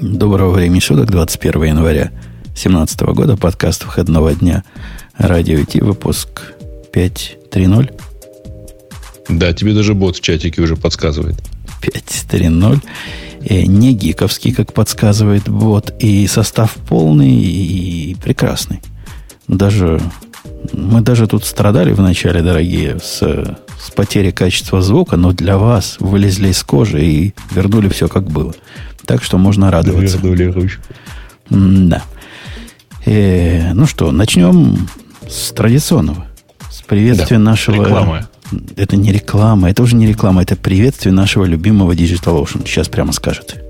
Доброго времени суток, 21 января 2017 года, подкаст выходного дня Радио Ти, выпуск 5.3.0. Да, тебе даже бот в чатике уже подсказывает. 5.3.0. Э, не гиковский, как подсказывает бот, и состав полный и прекрасный. Даже мы даже тут страдали вначале, дорогие, с, с потерей качества звука, но для вас вылезли из кожи и вернули все как было. Так что можно радоваться. Вернули ручку. Да. Э, ну что, начнем с традиционного. С приветствия да. нашего... Реклама. Это не реклама, это уже не реклама, это приветствие нашего любимого DigitalOcean. Сейчас прямо скажет.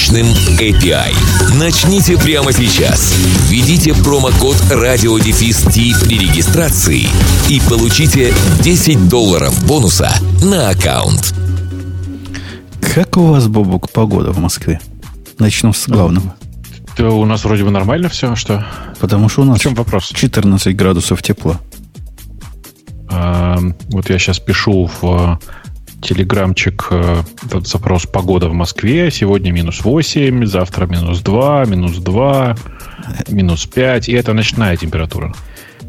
мощным API. Начните прямо сейчас. Введите промокод RadioDefist при регистрации и получите 10 долларов бонуса на аккаунт. Как у вас, Бобук, погода в Москве? Начну с главного. Да у нас вроде бы нормально все, что? Потому что у нас в чем вопрос? 14 градусов тепла. А, вот я сейчас пишу в телеграмчик, э, этот запрос «Погода в Москве». Сегодня минус 8, завтра минус 2, минус 2, минус 5. И это ночная температура.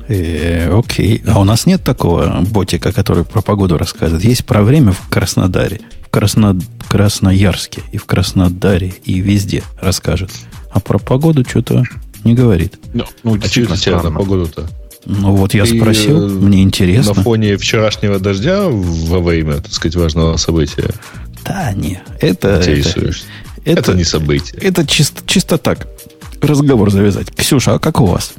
Э, окей. А у нас нет такого ботика, который про погоду рассказывает. Есть про время в Краснодаре, в Красно... Красноярске и в Краснодаре, и везде расскажет. А про погоду что-то не говорит. Ну, ну действительно, а что на погоду-то? Ну вот я спросил, и, мне интересно. На фоне вчерашнего дождя во время, так сказать, важного события. Да, не, это... Это, это, это не событие. Это чисто, чисто так. Разговор завязать. Ксюша, а как у вас?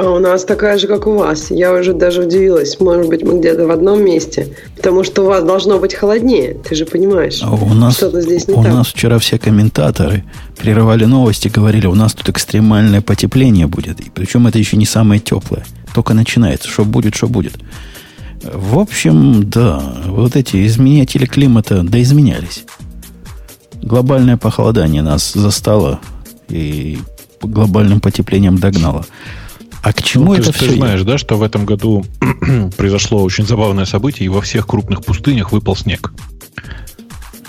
А у нас такая же, как у вас. Я уже даже удивилась. Может быть, мы где-то в одном месте. Потому что у вас должно быть холоднее. Ты же понимаешь. А у нас, что-то здесь не у так. нас вчера все комментаторы прерывали новости, говорили, у нас тут экстремальное потепление будет. И причем это еще не самое теплое. Только начинается. Что будет, что будет. В общем, да, вот эти изменители климата да изменялись. Глобальное похолодание нас застало и глобальным потеплением догнало. А к чему ну, это ты, все? Ты знаешь, да, что в этом году произошло очень забавное событие, и во всех крупных пустынях выпал снег.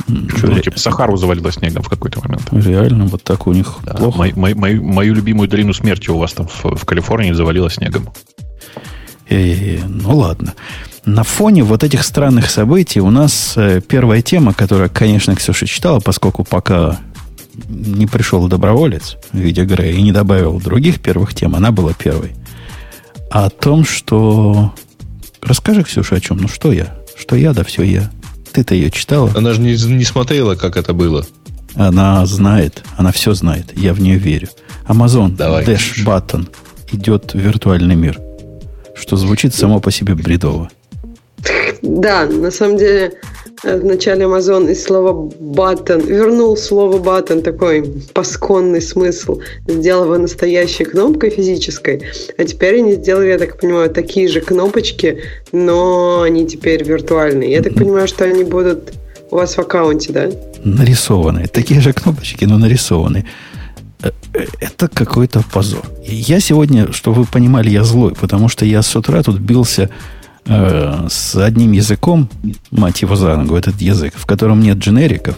Что, ну, типа Сахару завалило снегом в какой-то момент. Реально, вот так у них да, плохо. Мой, мой, мою, мою любимую долину смерти у вас там в, в Калифорнии завалило снегом. Э, ну ладно. На фоне вот этих странных событий у нас э, первая тема, которая, конечно, Ксюша читала, поскольку пока не пришел доброволец в виде Грея и не добавил других первых тем, она была первой. А о том, что... Расскажи, Ксюша, о чем? Ну, что я? Что я, да все я. Ты-то ее читала? Она же не, не смотрела, как это было. Она знает, она все знает. Я в нее верю. Amazon Давай, Dash Ксюша. Button идет в виртуальный мир. Что звучит само по себе бредово. Да, на самом деле в начале Amazon из слова button, вернул слово button, такой пасконный смысл, сделал его настоящей кнопкой физической, а теперь они сделали, я так понимаю, такие же кнопочки, но они теперь виртуальные. Я так понимаю, что они будут у вас в аккаунте, да? Нарисованные. Такие же кнопочки, но нарисованные. Э, э, это какой-то позор. Я сегодня, чтобы вы понимали, я злой, потому что я с утра тут бился э, с одним языком, мать его за ногу, этот язык, в котором нет дженериков.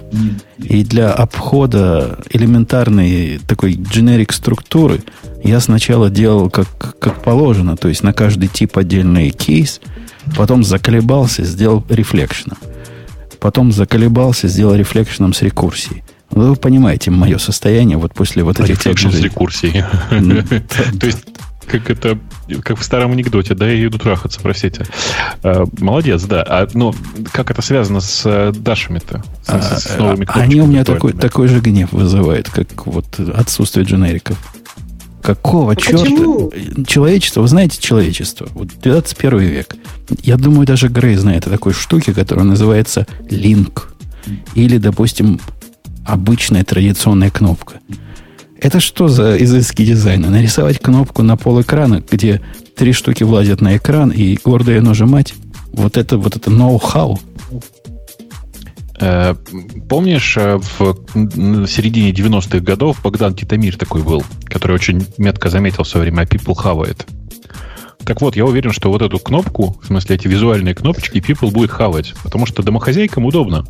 И для обхода элементарной такой дженерик структуры я сначала делал как, как положено, то есть на каждый тип отдельный кейс, потом заколебался, сделал reflection ом. Потом заколебался, сделал reflection ом с рекурсией. Вы понимаете мое состояние вот после вот этих... Reflection с рекурсией. То есть как это, как в старом анекдоте, да, я иду трахаться, простите. А, молодец, да. А, но как это связано с э, Дашами-то? С, а, с новыми Они у меня такой, такой же гнев вызывают, как вот отсутствие дженериков. Какого а черта? Почему? Человечество, вы знаете человечество? Вот 21 век. Я думаю, даже Грей знает о такой штуке, которая называется линк. Или, допустим, обычная традиционная кнопка. Это что за изыски дизайна? Нарисовать кнопку на пол экрана, где три штуки влазят на экран и гордо ее нажимать? Вот это, вот это ноу-хау. Э, помнишь, э, в середине 90-х годов Богдан Титамир такой был, который очень метко заметил в свое время, а people хавает. Так вот, я уверен, что вот эту кнопку, в смысле эти визуальные кнопочки, people будет хавать, потому что домохозяйкам удобно.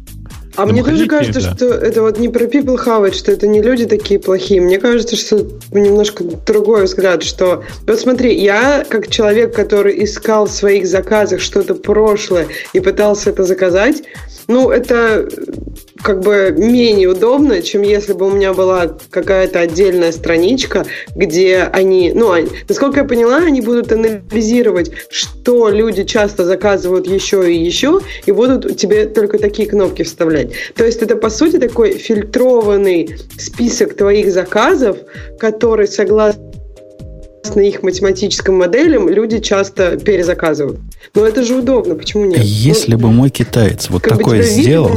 А мне тоже кажется, да. что это вот не про people хавать, что это не люди такие плохие. Мне кажется, что немножко другой взгляд, что... Вот смотри, я как человек, который искал в своих заказах что-то прошлое и пытался это заказать, ну, это как бы менее удобно, чем если бы у меня была какая-то отдельная страничка, где они, ну, они, насколько я поняла, они будут анализировать, что люди часто заказывают еще и еще, и будут тебе только такие кнопки вставлять. То есть это, по сути, такой фильтрованный список твоих заказов, который, согласно их математическим моделям, люди часто перезаказывают. Но это же удобно, почему нет? Если ну, бы мой китаец вот такое сделал,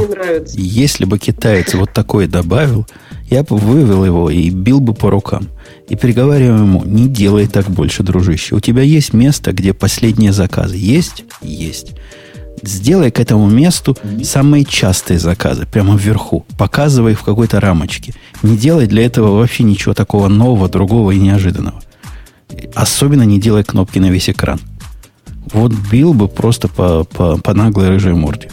если бы китаец вот такое добавил, я бы вывел его и бил бы по рукам. И приговариваю ему, не делай так больше, дружище. У тебя есть место, где последние заказы. Есть? Есть. Сделай к этому месту самые частые заказы, прямо вверху. Показывай их в какой-то рамочке. Не делай для этого вообще ничего такого нового, другого и неожиданного. Особенно не делай кнопки на весь экран. Вот бил бы просто по, по, по наглой рыжей морде.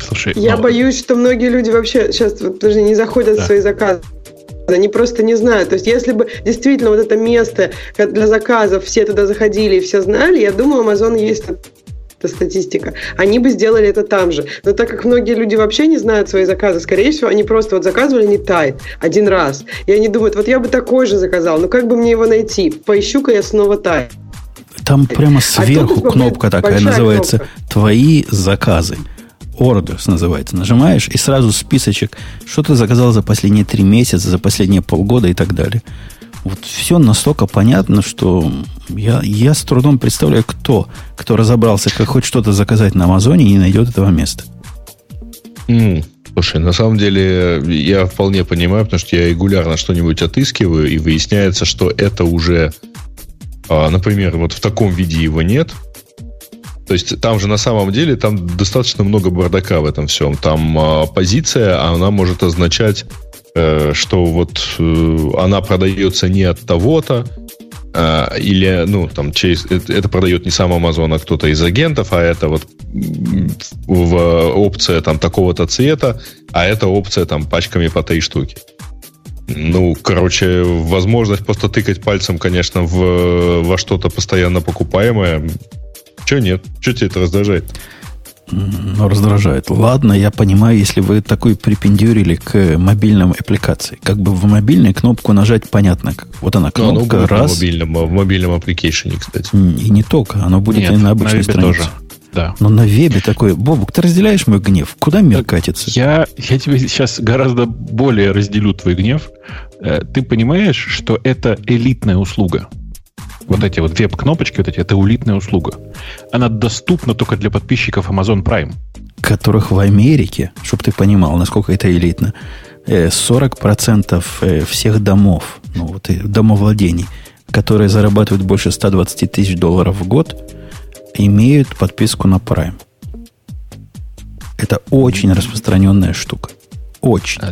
Слушай, я но... боюсь, что многие люди вообще сейчас вот, даже не заходят да. в свои заказы. Они просто не знают. То есть, если бы действительно вот это место для заказов все туда заходили и все знали, я думаю, Amazon есть эта статистика, они бы сделали это там же. Но так как многие люди вообще не знают свои заказы, скорее всего, они просто вот заказывали не тайт один раз. И они думают, вот я бы такой же заказал, но как бы мне его найти? Поищу-ка я снова тайт. Там прямо а сверху а кнопка такая называется кнопка. «Твои заказы». Orders называется. Нажимаешь, и сразу списочек, что ты заказал за последние три месяца, за последние полгода и так далее. Вот все настолько понятно, что я, я с трудом представляю, кто, кто разобрался, как хоть что-то заказать на Амазоне и не найдет этого места. Mm. Слушай, на самом деле я вполне понимаю, потому что я регулярно что-нибудь отыскиваю, и выясняется, что это уже, а, например, вот в таком виде его нет. То есть там же на самом деле там достаточно много бардака в этом всем. Там а, позиция, она может означать что вот э, она продается не от того-то, э, или, ну, там, через, это, это продает не сам Amazon, а кто-то из агентов, а это вот в опция там такого-то цвета, а эта опция там пачками по три штуки. Ну, короче, возможность просто тыкать пальцем, конечно, в, во что-то постоянно покупаемое. Че нет? Че тебе это раздражает? Ну, раздражает. Ладно, я понимаю, если вы такой припендюрили к мобильным аппликации. Как бы в мобильной кнопку нажать понятно. Как. Вот она кнопка, ну, раз. В мобильном, в мобильном аппликейшене, кстати. И не только, оно будет Нет, и на обычной на странице. Тоже. Да. Но на вебе такой, Бобук, ты разделяешь мой гнев? Куда мир так катится? Я, я тебе сейчас гораздо более разделю твой гнев. Э, ты понимаешь, что это элитная услуга вот эти вот веб-кнопочки, вот эти, это улитная услуга. Она доступна только для подписчиков Amazon Prime. Которых в Америке, чтобы ты понимал, насколько это элитно, 40% э, э, всех домов, ну вот домовладений, которые зарабатывают больше 120 тысяч долларов в год, имеют подписку на Prime. Это очень распространенная штука. Очень.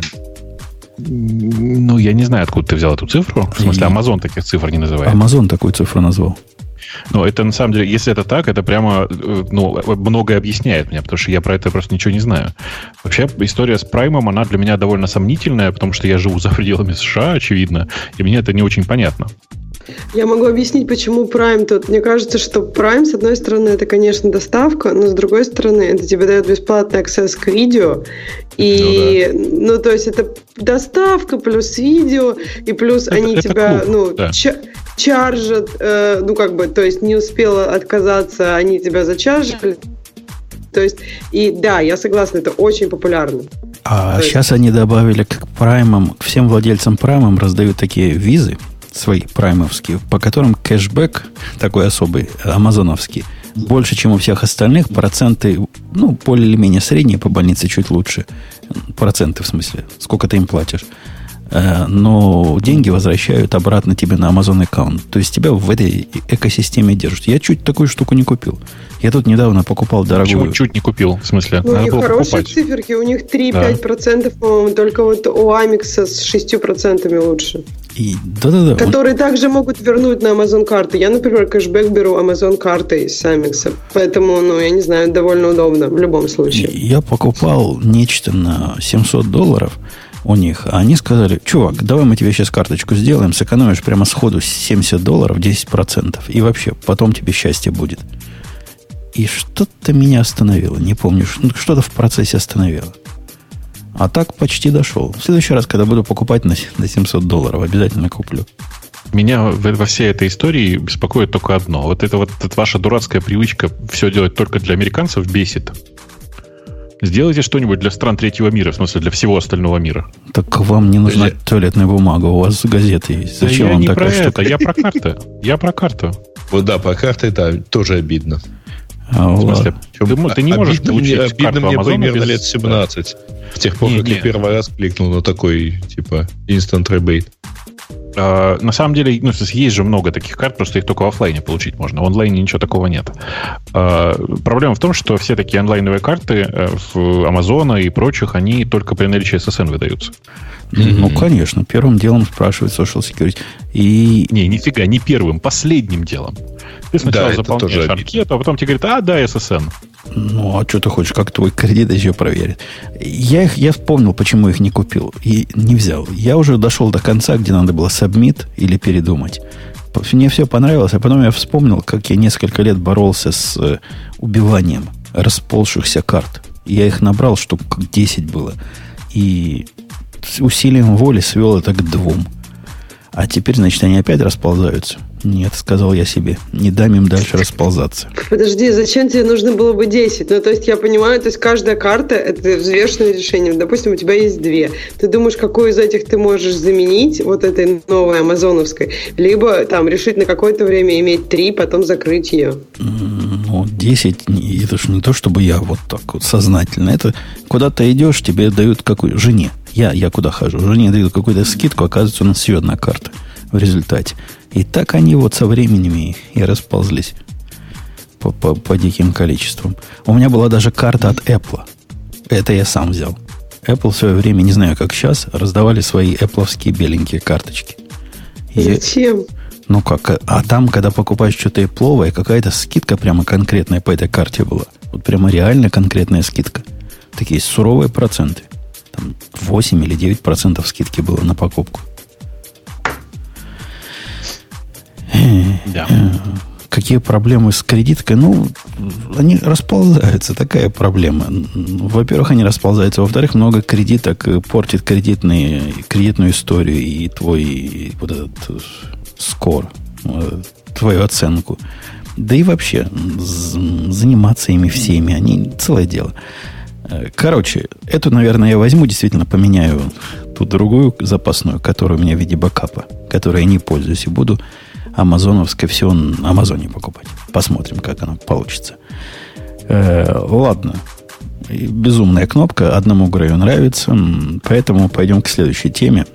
Ну, я не знаю, откуда ты взял эту цифру. В смысле, Amazon таких цифр не называет. Amazon такую цифру назвал. Ну, это на самом деле, если это так, это прямо э, ну, многое объясняет мне, потому что я про это просто ничего не знаю. Вообще, история с Праймом, она для меня довольно сомнительная, потому что я живу за пределами США, очевидно, и мне это не очень понятно. Я могу объяснить, почему Prime тут. Мне кажется, что Prime, с одной стороны, это, конечно, доставка, но с другой стороны, это тебе дает бесплатный аксесс к видео. И, ну, да. ну то есть, это доставка плюс видео, и плюс это, они это тебя, клуб, ну, да. чаржат, э, ну, как бы, то есть, не успела отказаться, они тебя зачаржили. То есть, и да, я согласна, это очень популярно. А То сейчас есть... они добавили к праймам, всем владельцам праймам раздают такие визы, свои праймовские, по которым кэшбэк такой особый, амазоновский, больше, чем у всех остальных. Проценты, ну, более или менее средние по больнице, чуть лучше. Проценты, в смысле, сколько ты им платишь. Э, но деньги возвращают обратно тебе на Amazon аккаунт. То есть тебя в этой экосистеме держат. Я чуть такую штуку не купил. Я тут недавно покупал дорогую... Почему чуть не купил? В смысле? Ну, у них хорошие покупать. циферки, у них 3-5%, да. по-моему, только вот у Амикса с 6% лучше. И, да-да-да. Которые он... также могут вернуть на Amazon карты. Я, например, кэшбэк беру Amazon картой с Амикса. Поэтому, ну, я не знаю, довольно удобно в любом случае. Я покупал нечто на 700 долларов у них. А они сказали, чувак, давай мы тебе сейчас карточку сделаем, сэкономишь прямо сходу 70 долларов, 10%. И вообще, потом тебе счастье будет. И что-то меня остановило. Не помню, что-то в процессе остановило. А так почти дошел. В следующий раз, когда буду покупать на 700 долларов, обязательно куплю. Меня во всей этой истории беспокоит только одно. Вот это вот эта ваша дурацкая привычка все делать только для американцев бесит. Сделайте что-нибудь для стран третьего мира, в смысле для всего остального мира. Так вам не нужна для... туалетная бумага, у вас газеты есть. Зачем да вам я не такая про штука? это, я про карты. Я про карту. Вот да, про карты это тоже обидно. А, в смысле, ты, ты не можешь обидно получить мне, обидно мне примерно без... лет 17. С тех пор, не, как не. я первый раз кликнул на такой, типа, instant rebate. Uh, на самом деле, ну, есть же много таких карт, просто их только в офлайне получить можно. В онлайне ничего такого нет. Uh, проблема в том, что все такие онлайновые карты uh, в Амазона и прочих, они только при наличии SSN выдаются. Ну, конечно. Первым делом спрашивает Social Security. И... Не, нифига, не первым, последним делом. Ты сначала да, заполняешь анкету, а потом тебе говорят, а, да, SSN. Ну, а что ты хочешь, как твой кредит еще проверит? Я, их, я вспомнил, почему их не купил и не взял. Я уже дошел до конца, где надо было сабмит или передумать. Мне все понравилось, а потом я вспомнил, как я несколько лет боролся с э, убиванием расползшихся карт. Я их набрал, штук 10 было. И с усилием воли свел это к двум. А теперь, значит, они опять расползаются. Нет, сказал я себе, не дам им дальше расползаться. Подожди, зачем тебе нужно было бы 10? Ну, то есть, я понимаю, то есть, каждая карта – это взвешенное решение. Допустим, у тебя есть две. Ты думаешь, какую из этих ты можешь заменить вот этой новой амазоновской? Либо там решить на какое-то время иметь три, потом закрыть ее? Ну, 10, это же не то, чтобы я вот так вот сознательно. Это куда ты идешь, тебе дают какую жене. Я, я куда хожу? Жене дают какую-то скидку, оказывается, у нас еще одна карта в результате. И так они вот со временем и, расползлись по, по, по диким количествам. У меня была даже карта от Apple. Это я сам взял. Apple в свое время, не знаю, как сейчас, раздавали свои Apple беленькие карточки. И, Зачем? Ну как, а там, когда покупаешь что-то Apple, какая-то скидка прямо конкретная по этой карте была. Вот прямо реально конкретная скидка. Такие суровые проценты. Там 8 или 9 процентов скидки было на покупку. Да. Какие проблемы с кредиткой? Ну, они расползаются. Такая проблема. Во-первых, они расползаются. Во-вторых, много кредиток портит кредитные, кредитную историю и твой вот этот скор, твою оценку. Да и вообще, заниматься ими всеми, они целое дело. Короче, эту, наверное, я возьму, действительно поменяю ту другую запасную, которая у меня в виде бэкапа, которой я не пользуюсь, и буду амазоновское все на Амазоне покупать. Посмотрим, как оно получится. Э, ладно. Безумная кнопка. Одному Грею нравится. Поэтому пойдем к следующей теме.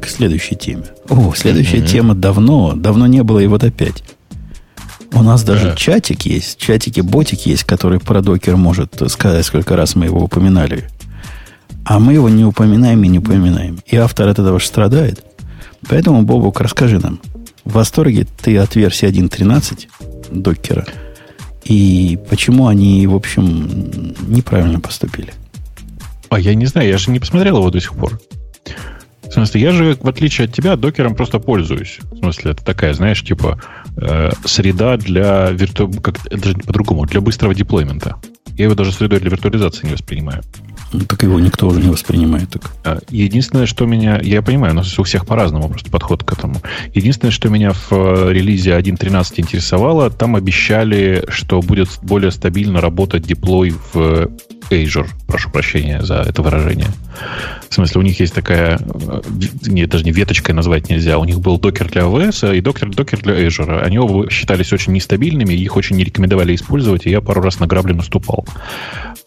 К следующей теме. О, следующая mm-hmm. тема давно. Давно не было, и вот опять. У нас даже yeah. чатик есть, чатики-ботик есть, который про докер может сказать, сколько раз мы его упоминали. А мы его не упоминаем и не упоминаем. И автор от этого же страдает. Поэтому, Бобук, расскажи нам, в восторге ты от версии 1.13 докера? И почему они, в общем, неправильно поступили? А я не знаю, я же не посмотрел его до сих пор. В смысле, я же, в отличие от тебя, докером просто пользуюсь. В смысле, это такая, знаешь, типа э, среда для вирту... как даже по-другому, для быстрого деплоймента. Я его даже средой для виртуализации не воспринимаю. Ну, так его никто уже не воспринимает так. А, единственное, что меня... Я понимаю, нас у всех по-разному просто подход к этому. Единственное, что меня в э, релизе 1.13 интересовало, там обещали, что будет более стабильно работать деплой в Azure. Прошу прощения за это выражение. В смысле, у них есть такая, э, нет, даже не веточкой назвать нельзя. У них был докер для AWS и докер, докер для Azure. Они оба считались очень нестабильными, их очень не рекомендовали использовать, и я пару раз на грабли наступал.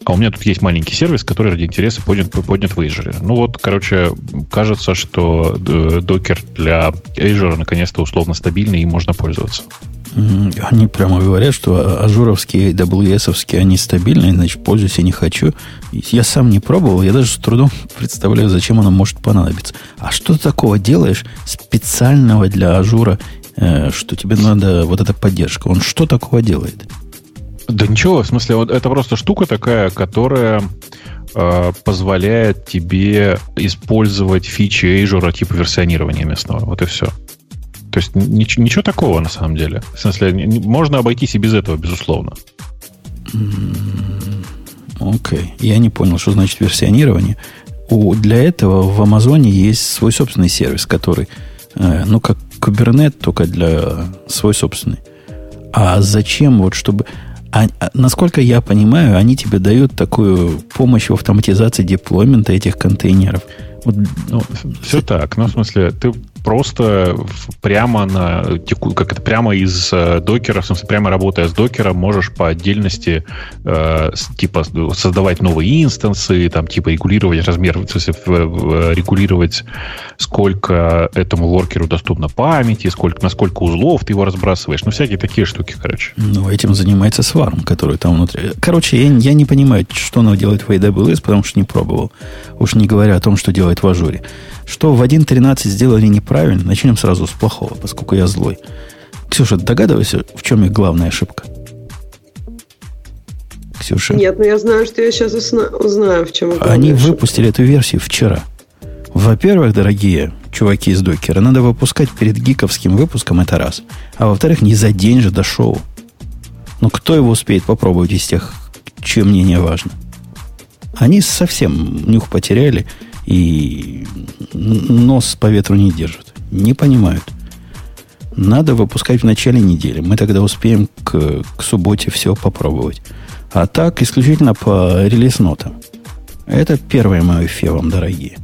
А у меня тут есть маленький сервис, который ради интереса поднят, поднят в Azure. Ну вот, короче, кажется, что э, Docker для Azure наконец-то условно стабильный и можно пользоваться. Они прямо говорят, что Azure овские, AWS, они стабильные, значит, пользуйся не хочу. Я сам не пробовал, я даже с трудом представляю, зачем оно может понадобиться. А что ты такого делаешь специального для Azure а, э, что тебе надо вот эта поддержка? Он что такого делает? Да ничего, в смысле, вот это просто штука такая, которая э, позволяет тебе использовать фичи Azure типа версионирования местного. Вот и все. То есть ничего, ничего такого на самом деле. В смысле, можно обойтись и без этого, безусловно. Окей. Okay. Я не понял, что значит версионирование. У, для этого в Амазоне есть свой собственный сервис, который, э, ну, как Kubernetes, только для свой собственный. А зачем вот, чтобы... А, а, насколько я понимаю, они тебе дают такую помощь в автоматизации деплоймента этих контейнеров. Вот, ну, все так. Ну, в смысле, ты просто прямо на как это прямо из э, докера, в смысле, прямо работая с докером, можешь по отдельности э, типа создавать новые инстансы, там типа регулировать размер, в смысле, регулировать сколько этому воркеру доступно памяти, сколько, на сколько узлов ты его разбрасываешь, ну всякие такие штуки, короче. Ну этим занимается Сварм, который там внутри. Короче, я, я не понимаю, что оно делает в AWS, потому что не пробовал. Уж не говоря о том, что делает в ажуре. Что в 1.13 сделали неправильно, начнем сразу с плохого, поскольку я злой. Ксюша, догадывайся, в чем их главная ошибка? Ксюша? Нет, но ну я знаю, что я сейчас узнаю, в чем их Они ошибка. выпустили эту версию вчера. Во-первых, дорогие чуваки из докера, надо выпускать перед гиковским выпуском, это раз. А во-вторых, не за день же до шоу. Ну, кто его успеет попробовать из тех, чье мнение важно? Они совсем нюх потеряли и нос по ветру не держат. Не понимают. Надо выпускать в начале недели. Мы тогда успеем к, к субботе все попробовать. А так, исключительно по релиз-нотам. Это первое мое фе вам, дорогие.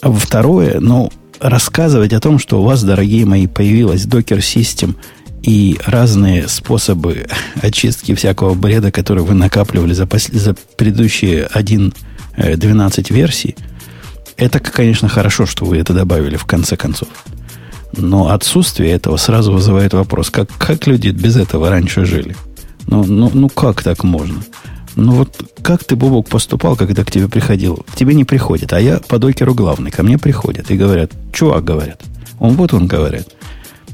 А второе, ну, рассказывать о том, что у вас, дорогие мои, появилась Docker System и разные способы очистки всякого бреда, который вы накапливали за, пос... за предыдущие один 12 версий, это, конечно, хорошо, что вы это добавили в конце концов. Но отсутствие этого сразу вызывает вопрос, как, как люди без этого раньше жили? Ну, ну, ну как так можно? Ну вот как ты, Бобок, поступал, когда к тебе приходил? К тебе не приходит, а я по докеру главный. Ко мне приходят и говорят, чувак, говорят. Он вот он говорит.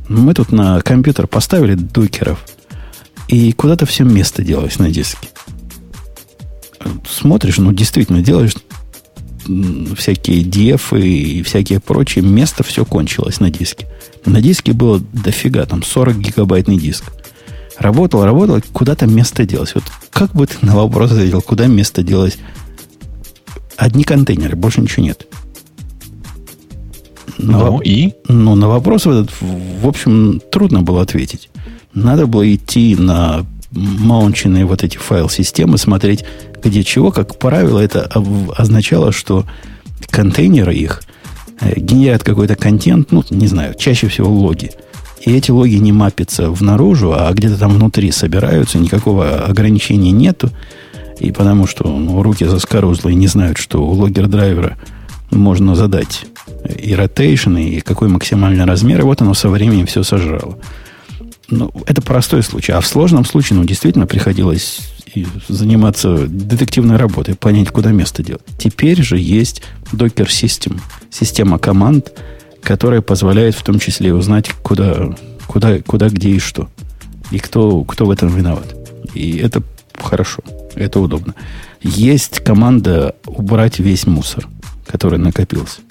Мы тут на компьютер поставили докеров, и куда-то все место делалось на диске смотришь, ну, действительно, делаешь всякие DF и всякие прочие, место все кончилось на диске. На диске было дофига, там 40 гигабайтный диск. Работал, работал, куда то место делось. Вот как бы ты на вопрос ответил, куда место делось? Одни контейнеры, больше ничего нет. На, ну и? Ну, на вопрос этот, в общем, трудно было ответить. Надо было идти на маунченные вот эти файл-системы, смотреть, где чего. Как правило, это означало, что контейнеры их э, генерят какой-то контент, ну, не знаю, чаще всего логи. И эти логи не мапятся в наружу, а где-то там внутри собираются, никакого ограничения нету. И потому что ну, руки заскорузлые не знают, что у логер-драйвера можно задать и rotation, и какой максимальный размер, и вот оно со временем все сожрало. Ну, это простой случай. А в сложном случае, ну, действительно приходилось заниматься детективной работой, понять, куда место делать. Теперь же есть Docker System, система команд, которая позволяет в том числе узнать, куда, куда, куда где и что. И кто, кто в этом виноват. И это хорошо, это удобно. Есть команда убрать весь мусор, который накопился.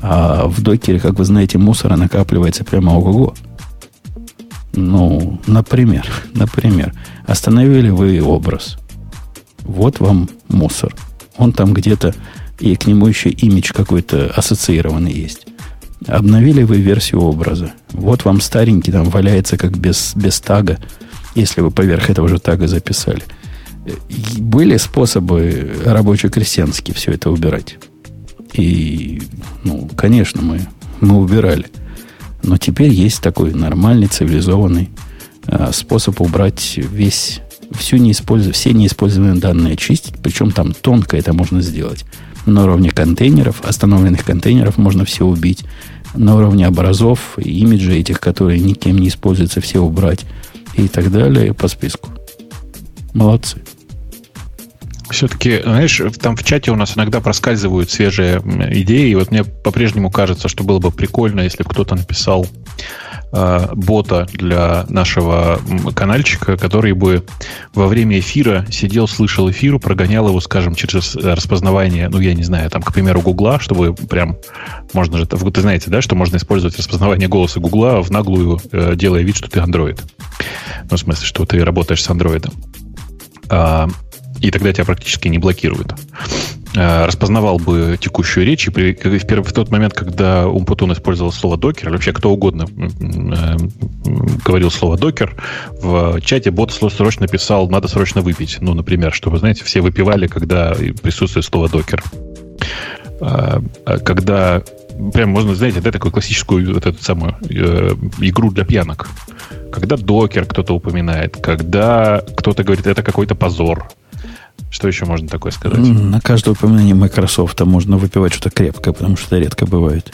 А в докере, как вы знаете, мусора накапливается прямо ого-го. Ну, например, например, остановили вы образ. Вот вам мусор. Он там где-то, и к нему еще имидж какой-то ассоциированный есть. Обновили вы версию образа. Вот вам старенький там валяется как без, без тага, если вы поверх этого же тага записали. Были способы рабоче-крестьянские все это убирать? И, ну, конечно, мы, мы убирали. Но теперь есть такой нормальный, цивилизованный э, способ убрать весь, всю неиспользов... все неиспользуемые данные очистить. Причем там тонко это можно сделать. На уровне контейнеров, остановленных контейнеров можно все убить. На уровне образов, имиджей этих, которые никем не используются, все убрать. И так далее по списку. Молодцы. Все-таки, знаешь, там в чате у нас иногда проскальзывают свежие идеи. И вот мне по-прежнему кажется, что было бы прикольно, если кто-то написал э, бота для нашего каналчика, который бы во время эфира сидел, слышал эфир, прогонял его, скажем, через распознавание, ну, я не знаю, там, к примеру, Гугла, чтобы прям можно же, вы знаете, да, что можно использовать распознавание голоса Гугла в наглую, э, делая вид, что ты андроид. Ну, в смысле, что ты работаешь с андроидом. И тогда тебя практически не блокируют. А, распознавал бы текущую речь, и при, в, первый, в тот момент, когда Умпутун использовал слово докер, вообще кто угодно э, говорил слово докер, в чате бот срочно писал «надо срочно выпить». Ну, например, чтобы, знаете, все выпивали, когда присутствует слово докер. А, а когда прям можно, знаете, да, такую классическую вот эту самую э, игру для пьянок. Когда докер кто-то упоминает, когда кто-то говорит, это какой-то позор. Что еще можно такое сказать? На каждое упоминание Microsoft можно выпивать что-то крепкое, потому что это редко бывает.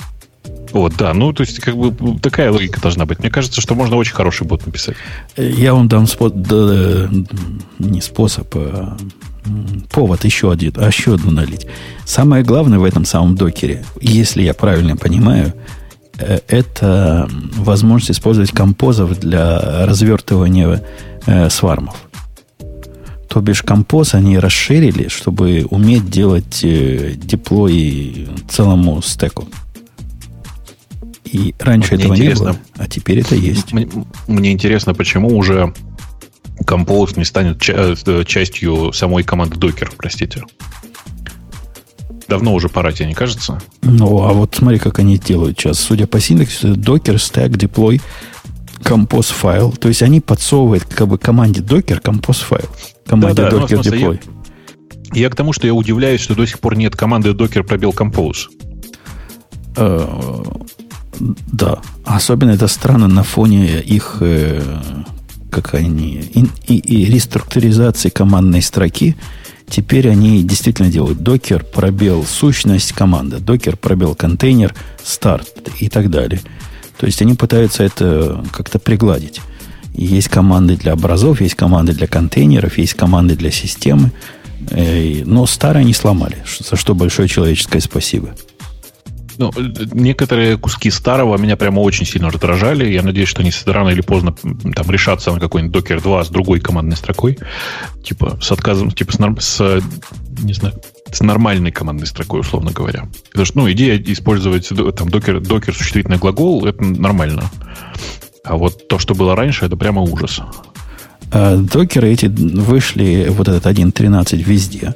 Вот, да, ну, то есть, как бы такая логика должна быть. Мне кажется, что можно очень хороший бот написать. Я вам дам спот, да, не способ, а повод еще один, а еще одну налить. Самое главное в этом самом докере, если я правильно понимаю, э, это возможность использовать композов для развертывания э, свармов. То бишь композ они расширили, чтобы уметь делать э, деплой целому стеку. И раньше мне этого не было, а теперь это есть. Мне, мне интересно, почему уже Compose не станет ча- э, частью самой команды Docker, простите. Давно уже пора, тебе не кажется? Ну, а вот смотри, как они делают сейчас. Судя по синтаксису, Docker, Stack, Deploy, Compose файл. То есть они подсовывают как бы команде Docker Compose файл. Команде да, да, Docker ну, Deploy. Я, я к тому, что я удивляюсь, что до сих пор нет команды Docker пробел Compose. Э, да. Особенно это странно на фоне их э, как они, и, и, и реструктуризации командной строки, теперь они действительно делают докер, пробел, сущность команда, докер, пробел, контейнер, старт и так далее. То есть они пытаются это как-то пригладить. Есть команды для образов, есть команды для контейнеров, есть команды для системы. Э, но старые не сломали, за что большое человеческое спасибо. Ну, некоторые куски старого меня прямо очень сильно раздражали. Я надеюсь, что они рано или поздно там решатся на какой-нибудь Docker 2 с другой командной строкой. Типа с отказом, типа с, с не знаю, с нормальной командной строкой, условно говоря. Потому что, ну, идея использовать там докер, докер существительный глагол, это нормально. А вот то, что было раньше, это прямо ужас. А докеры эти вышли, вот этот 1.13 везде.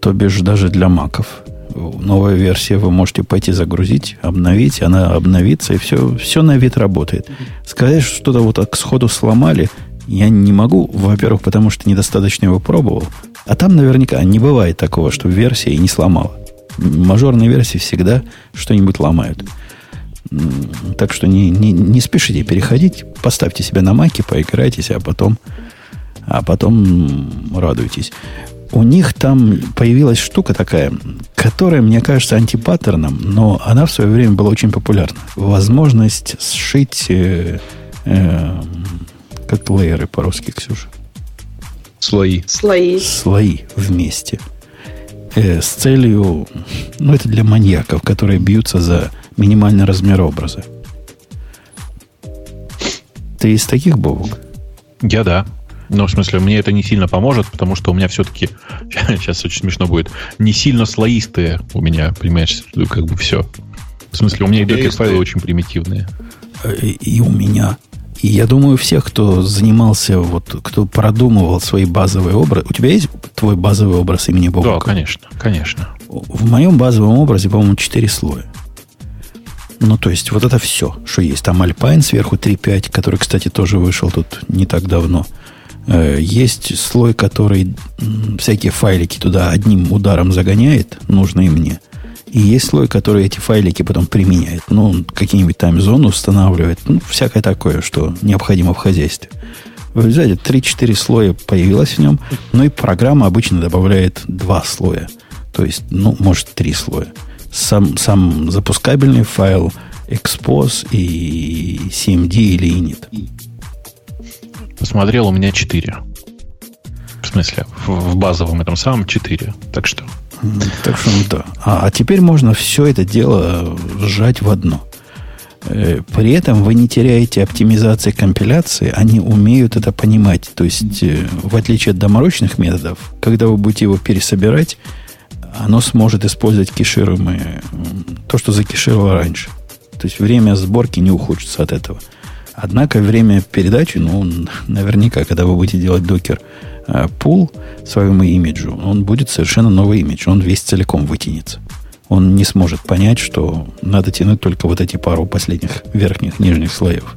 То бишь даже для маков новая версия, вы можете пойти загрузить, обновить, она обновится, и все, все на вид работает. Сказать, что что-то вот так сходу сломали, я не могу, во-первых, потому что недостаточно его пробовал, а там наверняка не бывает такого, что версия не сломала. Мажорные версии всегда что-нибудь ломают. Так что не, не, не спешите переходить, поставьте себя на маке, поиграйтесь, а потом, а потом радуйтесь у них там появилась штука такая, которая, мне кажется, антипаттерном, но она в свое время была очень популярна. Возможность сшить, э, э, как лейеры по-русски, Ксюша? Слои. Слои. Слои вместе. Э, с целью, ну, это для маньяков, которые бьются за минимальный размер образа. Ты из таких, Бобок? Я да. Ну, в смысле, мне это не сильно поможет, потому что у меня все-таки, сейчас очень смешно будет, не сильно слоистые у меня, понимаешь, как бы все. В смысле, у меня и докер-файлы очень примитивные. И, и у меня. И я думаю, всех, кто занимался, вот, кто продумывал свои базовые образы. У тебя есть твой базовый образ имени Бога? Да, конечно, конечно. В моем базовом образе, по-моему, 4 слоя. Ну, то есть, вот это все, что есть. Там Alpine сверху 3.5, который, кстати, тоже вышел тут не так давно. Э, есть слой, который всякие файлики туда одним ударом загоняет, нужные мне. И есть слой, который эти файлики потом применяет. Ну, какие-нибудь там зоны устанавливает. Ну, всякое такое, что необходимо в хозяйстве. В результате 3-4 слоя появилось в нем, но и программа обычно добавляет 2 слоя. То есть, ну, может, 3 слоя. Сам, сам запускабельный файл, expose и CMD или init. Посмотрел, у меня 4. В смысле, в, в базовом этом самом 4. Так что так что, ну да. А, а теперь можно все это дело сжать в одно. Э, при этом вы не теряете оптимизации компиляции, они умеют это понимать. То есть, э, в отличие от доморощенных методов, когда вы будете его пересобирать, оно сможет использовать кешируемые, то, что закешировало раньше. То есть время сборки не ухудшится от этого. Однако время передачи, ну, наверняка, когда вы будете делать докер пул своему имиджу, он будет совершенно новый имидж. Он весь целиком вытянется. Он не сможет понять, что надо тянуть только вот эти пару последних верхних, нижних слоев.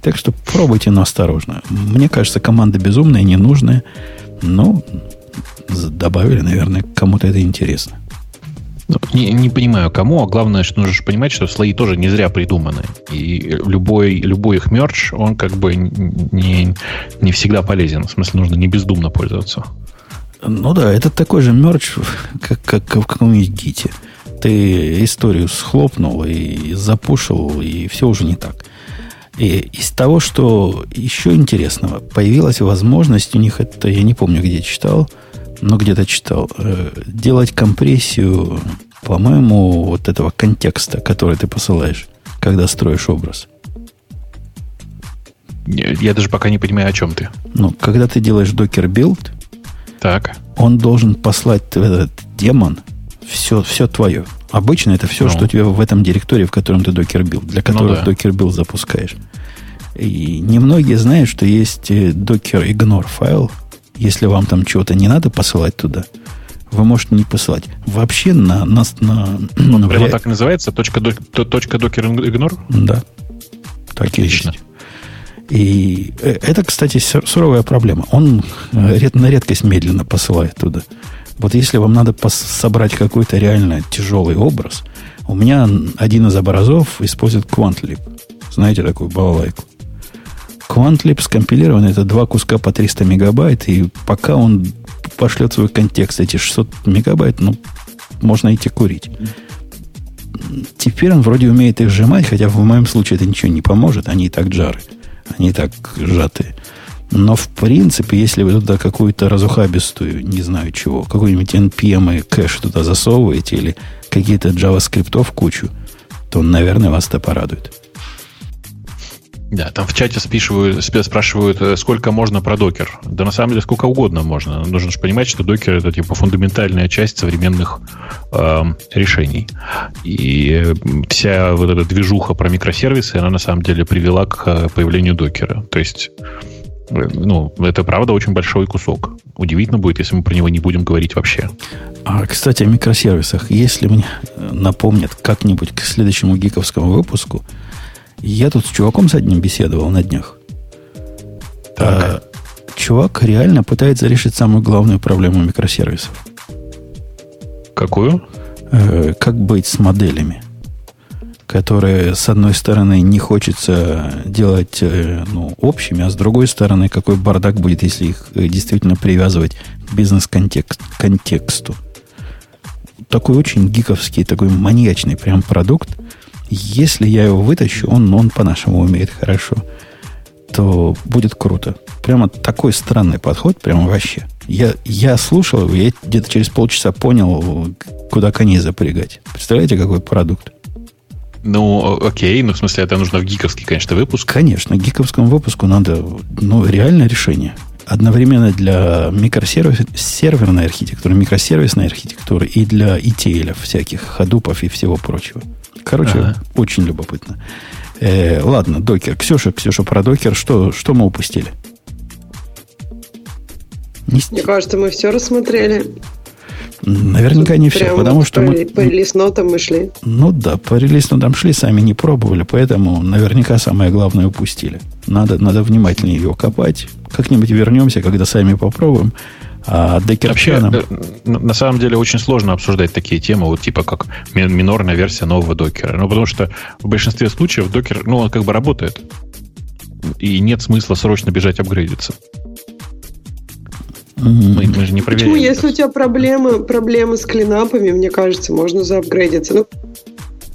Так что пробуйте, но осторожно. Мне кажется, команда безумная, ненужная, но добавили, наверное, кому-то это интересно. Не, не понимаю, кому, а главное, что нужно понимать, что слои тоже не зря придуманы. И любой, любой их мерч, он как бы не, не всегда полезен. В смысле, нужно не бездумно пользоваться. Ну да, это такой же мерч, как, как, как в каком-нибудь гите. Ты историю схлопнул и запушил, и все уже не так. И из того, что еще интересного, появилась возможность у них, это я не помню, где читал, но где-то читал, э, делать компрессию, по-моему, вот этого контекста, который ты посылаешь, когда строишь образ. Я даже пока не понимаю, о чем ты. Ну, когда ты делаешь docker build, так. он должен послать в этот демон все, все твое. Обычно это все, ну. что у тебя в этом директории, в котором ты docker build, для которого ну, да. docker build запускаешь. И немногие знают, что есть docker э, ignore файл, если вам там чего-то не надо посылать туда, вы можете не посылать. Вообще на... на, на, ну, на прямо так и называется? Точка, точка docker ignore? Да. Так Отлично. и есть. И э, это, кстати, суровая проблема. Он э, на редкость медленно посылает туда. Вот если вам надо собрать какой-то реально тяжелый образ, у меня один из образов использует QuantLib. Знаете такую балалайку? QuantLib скомпилирован, это два куска по 300 мегабайт, и пока он пошлет свой контекст, эти 600 мегабайт, ну, можно идти курить. Теперь он вроде умеет их сжимать, хотя в моем случае это ничего не поможет, они и так джары, они и так сжатые. Но в принципе, если вы туда какую-то разухабистую, не знаю чего, какой-нибудь NPM и кэш туда засовываете или какие-то JavaScript в кучу, то, наверное, вас это порадует. Да, там в чате спрашивают, спрашивают, э, сколько можно про докер. Да на самом деле сколько угодно можно. Нужно же понимать, что докер это типа фундаментальная часть современных э, решений. И вся вот эта движуха про микросервисы, она на самом деле привела к э, появлению докера. То есть, э, ну, это правда очень большой кусок. Удивительно будет, если мы про него не будем говорить вообще. А, кстати, о микросервисах. Если мне напомнят как-нибудь к следующему гиковскому выпуску, я тут с чуваком с одним беседовал на днях. А, чувак реально пытается решить самую главную проблему микросервисов. Какую? Э, как быть с моделями, которые, с одной стороны, не хочется делать э, ну, общими, а с другой стороны, какой бардак будет, если их э, действительно привязывать к бизнес-контексту. Такой очень гиковский, такой маньячный прям продукт – если я его вытащу, он, он по-нашему умеет хорошо, то будет круто. Прямо такой странный подход, прямо вообще. Я, я слушал его, я где-то через полчаса понял, куда коней запрягать. Представляете, какой продукт? Ну, окей, ну, в смысле, это нужно в гиковский, конечно, выпуск. Конечно, гиковскому выпуску надо, ну, реальное решение. Одновременно для микросерверной архитектуры, микросервисной архитектуры и для ETL всяких, ходупов и всего прочего. Короче, ага. очень любопытно. Э, ладно, докер. Ксюша, Ксюша, про докер. Что, что мы упустили? Не... Мне кажется, мы все рассмотрели. Наверняка не все, потому вот что по, мы... По релиз-нотам мы шли. Ну да, по релиз-нотам шли, сами не пробовали, поэтому наверняка самое главное упустили. Надо, надо внимательнее ее копать. Как-нибудь вернемся, когда сами попробуем. А докерчанам... Вообще, на самом деле, очень сложно обсуждать такие темы, вот типа как минорная версия нового докера. Ну, потому что в большинстве случаев докер, ну, он как бы работает. И нет смысла срочно бежать апгрейдиться. Мы, мы же не проверяем. Почему? Если у тебя проблемы, проблемы с клинапами, мне кажется, можно заапгрейдиться. Ну,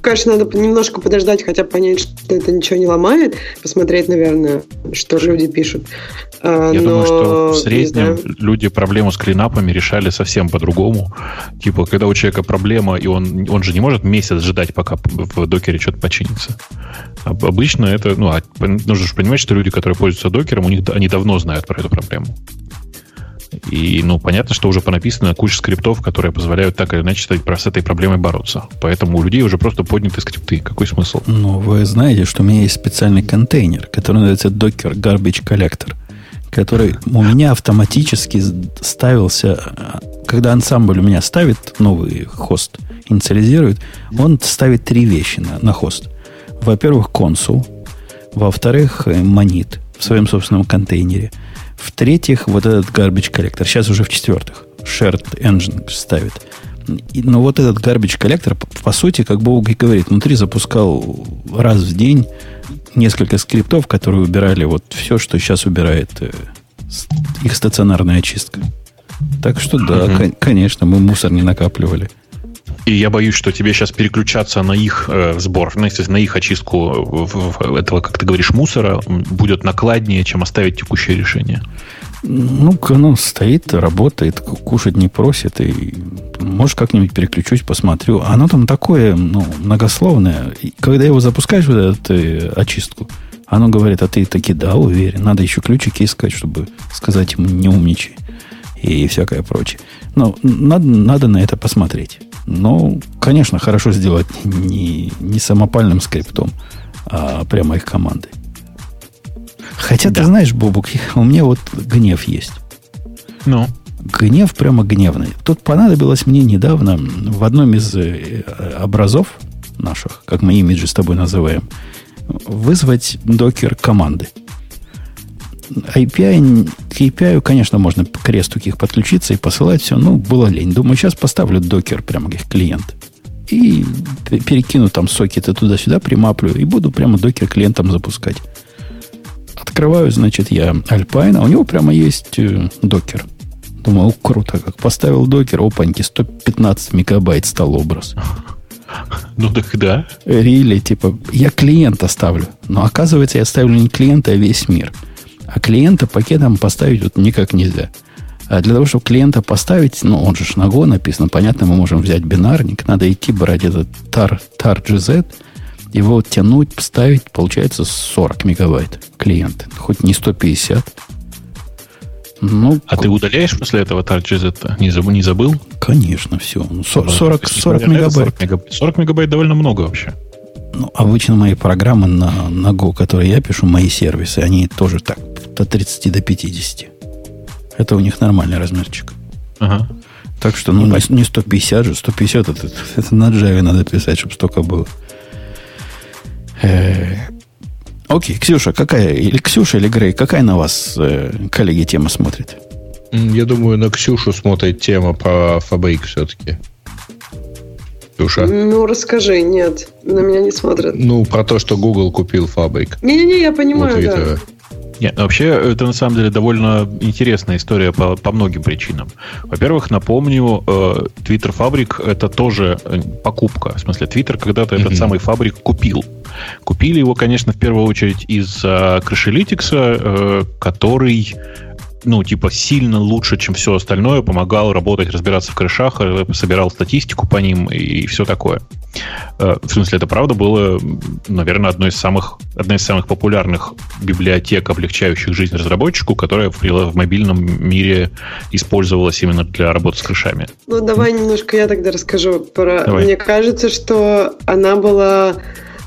конечно, надо немножко подождать, хотя понять, что это ничего не ломает, посмотреть, наверное, что люди пишут. А, Я Но, думаю, что в среднем люди проблему с клинапами решали совсем по-другому. Типа, когда у человека проблема, и он, он же не может месяц ждать, пока в докере что-то починится. Обычно это, ну, а нужно же понимать, что люди, которые пользуются докером, у них они давно знают про эту проблему. И, ну, понятно, что уже понаписано куча скриптов, которые позволяют так или иначе с этой проблемой бороться. Поэтому у людей уже просто подняты скрипты. Какой смысл? Ну, вы знаете, что у меня есть специальный контейнер, который называется Docker Garbage Collector, который у меня автоматически ставился, когда ансамбль у меня ставит новый хост, инициализирует, он ставит три вещи на, на хост. Во-первых, консул. Во-вторых, монит в своем собственном контейнере – в-третьих, вот этот garbage коллектор. Сейчас уже в-четвертых. Shared engine ставит. Но вот этот garbage коллектор, по, сути, как Бог и говорит, внутри запускал раз в день несколько скриптов, которые убирали вот все, что сейчас убирает э, их стационарная очистка. Так что да, угу. конечно, мы мусор не накапливали. И я боюсь, что тебе сейчас переключаться на их э, сбор, ну, на их очистку в, этого, как ты говоришь, мусора будет накладнее, чем оставить текущее решение. Ну, оно стоит, работает, кушать не просит, и может как-нибудь переключусь, посмотрю. Оно там такое, ну, многословное. И когда его запускаешь, вот эту э, очистку, оно говорит, а ты таки да, уверен. Надо еще ключики искать, чтобы сказать ему не умничай и всякое прочее. Но надо, надо на это посмотреть. Ну, конечно, хорошо сделать не, не самопальным скриптом, а прямо их командой. Хотя, да. ты знаешь, Бобук, у меня вот гнев есть. Ну? Гнев прямо гневный. Тут понадобилось мне недавно в одном из э, образов наших, как мы имиджи с тобой называем, вызвать докер команды. API, к API, конечно, можно к кресту их подключиться и посылать все. Ну, было лень. Думаю, сейчас поставлю докер прямо их клиент. И перекину там сокеты туда-сюда, примаплю, и буду прямо докер клиентом запускать. Открываю, значит, я Alpine, а у него прямо есть э, докер. Думаю, круто, как поставил докер, опаньки, 115 мегабайт стал образ. Ну так да. Рили, типа, я клиента ставлю. Но оказывается, я ставлю не клиента, а весь мир. А клиента пакетом поставить вот никак нельзя. А для того, чтобы клиента поставить, ну, он же на Go написано, понятно, мы можем взять бинарник, надо идти брать этот tar, tar GZ, его тянуть, ставить, получается 40 мегабайт клиент. Хоть не 150. Ну, а ты удаляешь после этого tar GZ? Не забыл? Не забыл? Конечно, все. 40, 40, 40 мегабайт. 40 мегабайт. 40 мегабайт довольно много вообще. Ну, обычно мои программы на, на Go, которые я пишу, мои сервисы, они тоже так, от 30 до 50. Это у них нормальный размерчик. Ага. Так что, ну, не, не 150 же, 150 это, это на Java надо писать, чтобы столько было. Э, окей, Ксюша, какая, или Ксюша, или Грей, какая на вас, э, коллеги, тема смотрит? Я думаю, на Ксюшу смотрит тема про фабрик все-таки. Ксюша? Ну, расскажи, нет, на меня не смотрят. Ну, про то, что Google купил фабрик. Не-не-не, я понимаю, да. Нет, вообще, это на самом деле довольно интересная история по, по многим причинам. Во-первых, напомню, э, Twitter Фабрик это тоже э, покупка. В смысле, Twitter когда-то mm-hmm. этот самый фабрик купил. Купили его, конечно, в первую очередь из-за Crashlytics, э, который ну, типа, сильно лучше, чем все остальное, помогал работать, разбираться в крышах, э, собирал статистику по ним и все такое. Э, в смысле, это правда было, наверное, одной из самых, одна из самых популярных библиотек, облегчающих жизнь разработчику, которая в, в мобильном мире использовалась именно для работы с крышами. Ну, давай немножко я тогда расскажу. Про... Давай. Мне кажется, что она была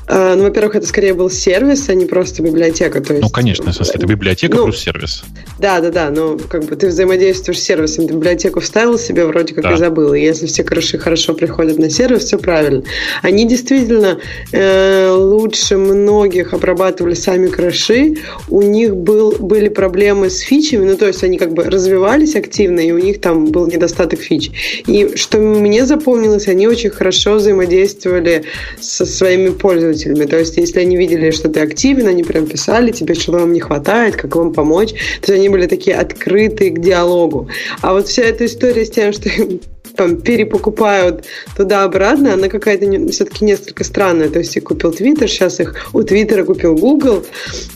А, ну, во-первых, это скорее был сервис, а не просто библиотека. То есть, ну, конечно, в смысле, это библиотека ну, плюс сервис. Да, да, да, но как бы ты взаимодействуешь с сервисом, ты библиотеку вставил себе, вроде как да. и забыл. И если все крыши хорошо приходят на сервис, все правильно. Они действительно э, лучше многих обрабатывали сами крыши. У них был, были проблемы с фичами, ну, то есть они как бы развивались активно, и у них там был недостаток фич. И что мне запомнилось, они очень хорошо взаимодействовали со своими пользователями. То есть, если они видели, что ты активен, они прям писали тебе, что вам не хватает, как вам помочь. То есть, они были такие открытые к диалогу. А вот вся эта история с тем, что там перепокупают туда-обратно, она какая-то не, все-таки несколько странная. То есть я купил Твиттер, сейчас их у Твиттера купил Google.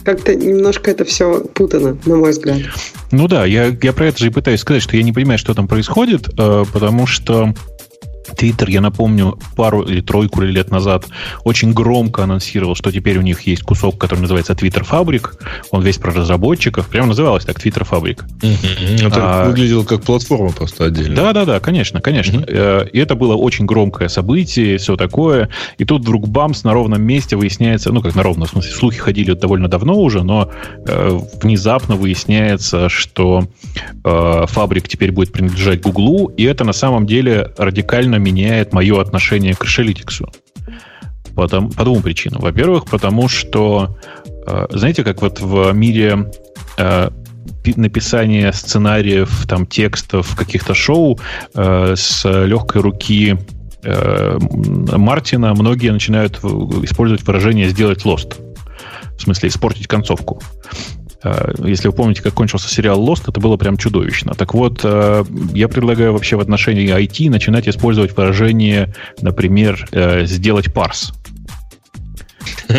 Как-то немножко это все путано, на мой взгляд. Ну да, я, я про это же и пытаюсь сказать, что я не понимаю, что там происходит, э, потому что Твиттер, я напомню, пару или тройку лет назад очень громко анонсировал, что теперь у них есть кусок, который называется Twitter Фабрик. Он весь про разработчиков. Прямо называлось так Twitter Фабрик. Это а, выглядело как платформа просто отдельно. Да, да, да, конечно, конечно. Uh-huh. И это было очень громкое событие, все такое. И тут вдруг бамс на ровном месте выясняется, ну как на ровном, в смысле, слухи ходили довольно давно уже, но э, внезапно выясняется, что э, Фабрик теперь будет принадлежать Гуглу, и это на самом деле радикально меняет мое отношение к Crashlytics. Потому, по двум причинам. Во-первых, потому что, э, знаете, как вот в мире э, написания сценариев, там, текстов, каких-то шоу э, с легкой руки Мартина многие начинают использовать выражение «сделать лост». В смысле, испортить концовку. Э, если вы помните, как кончился сериал Lost, это было прям чудовищно. Так вот, э, я предлагаю вообще в отношении IT начинать использовать выражение, например, э, «сделать парс».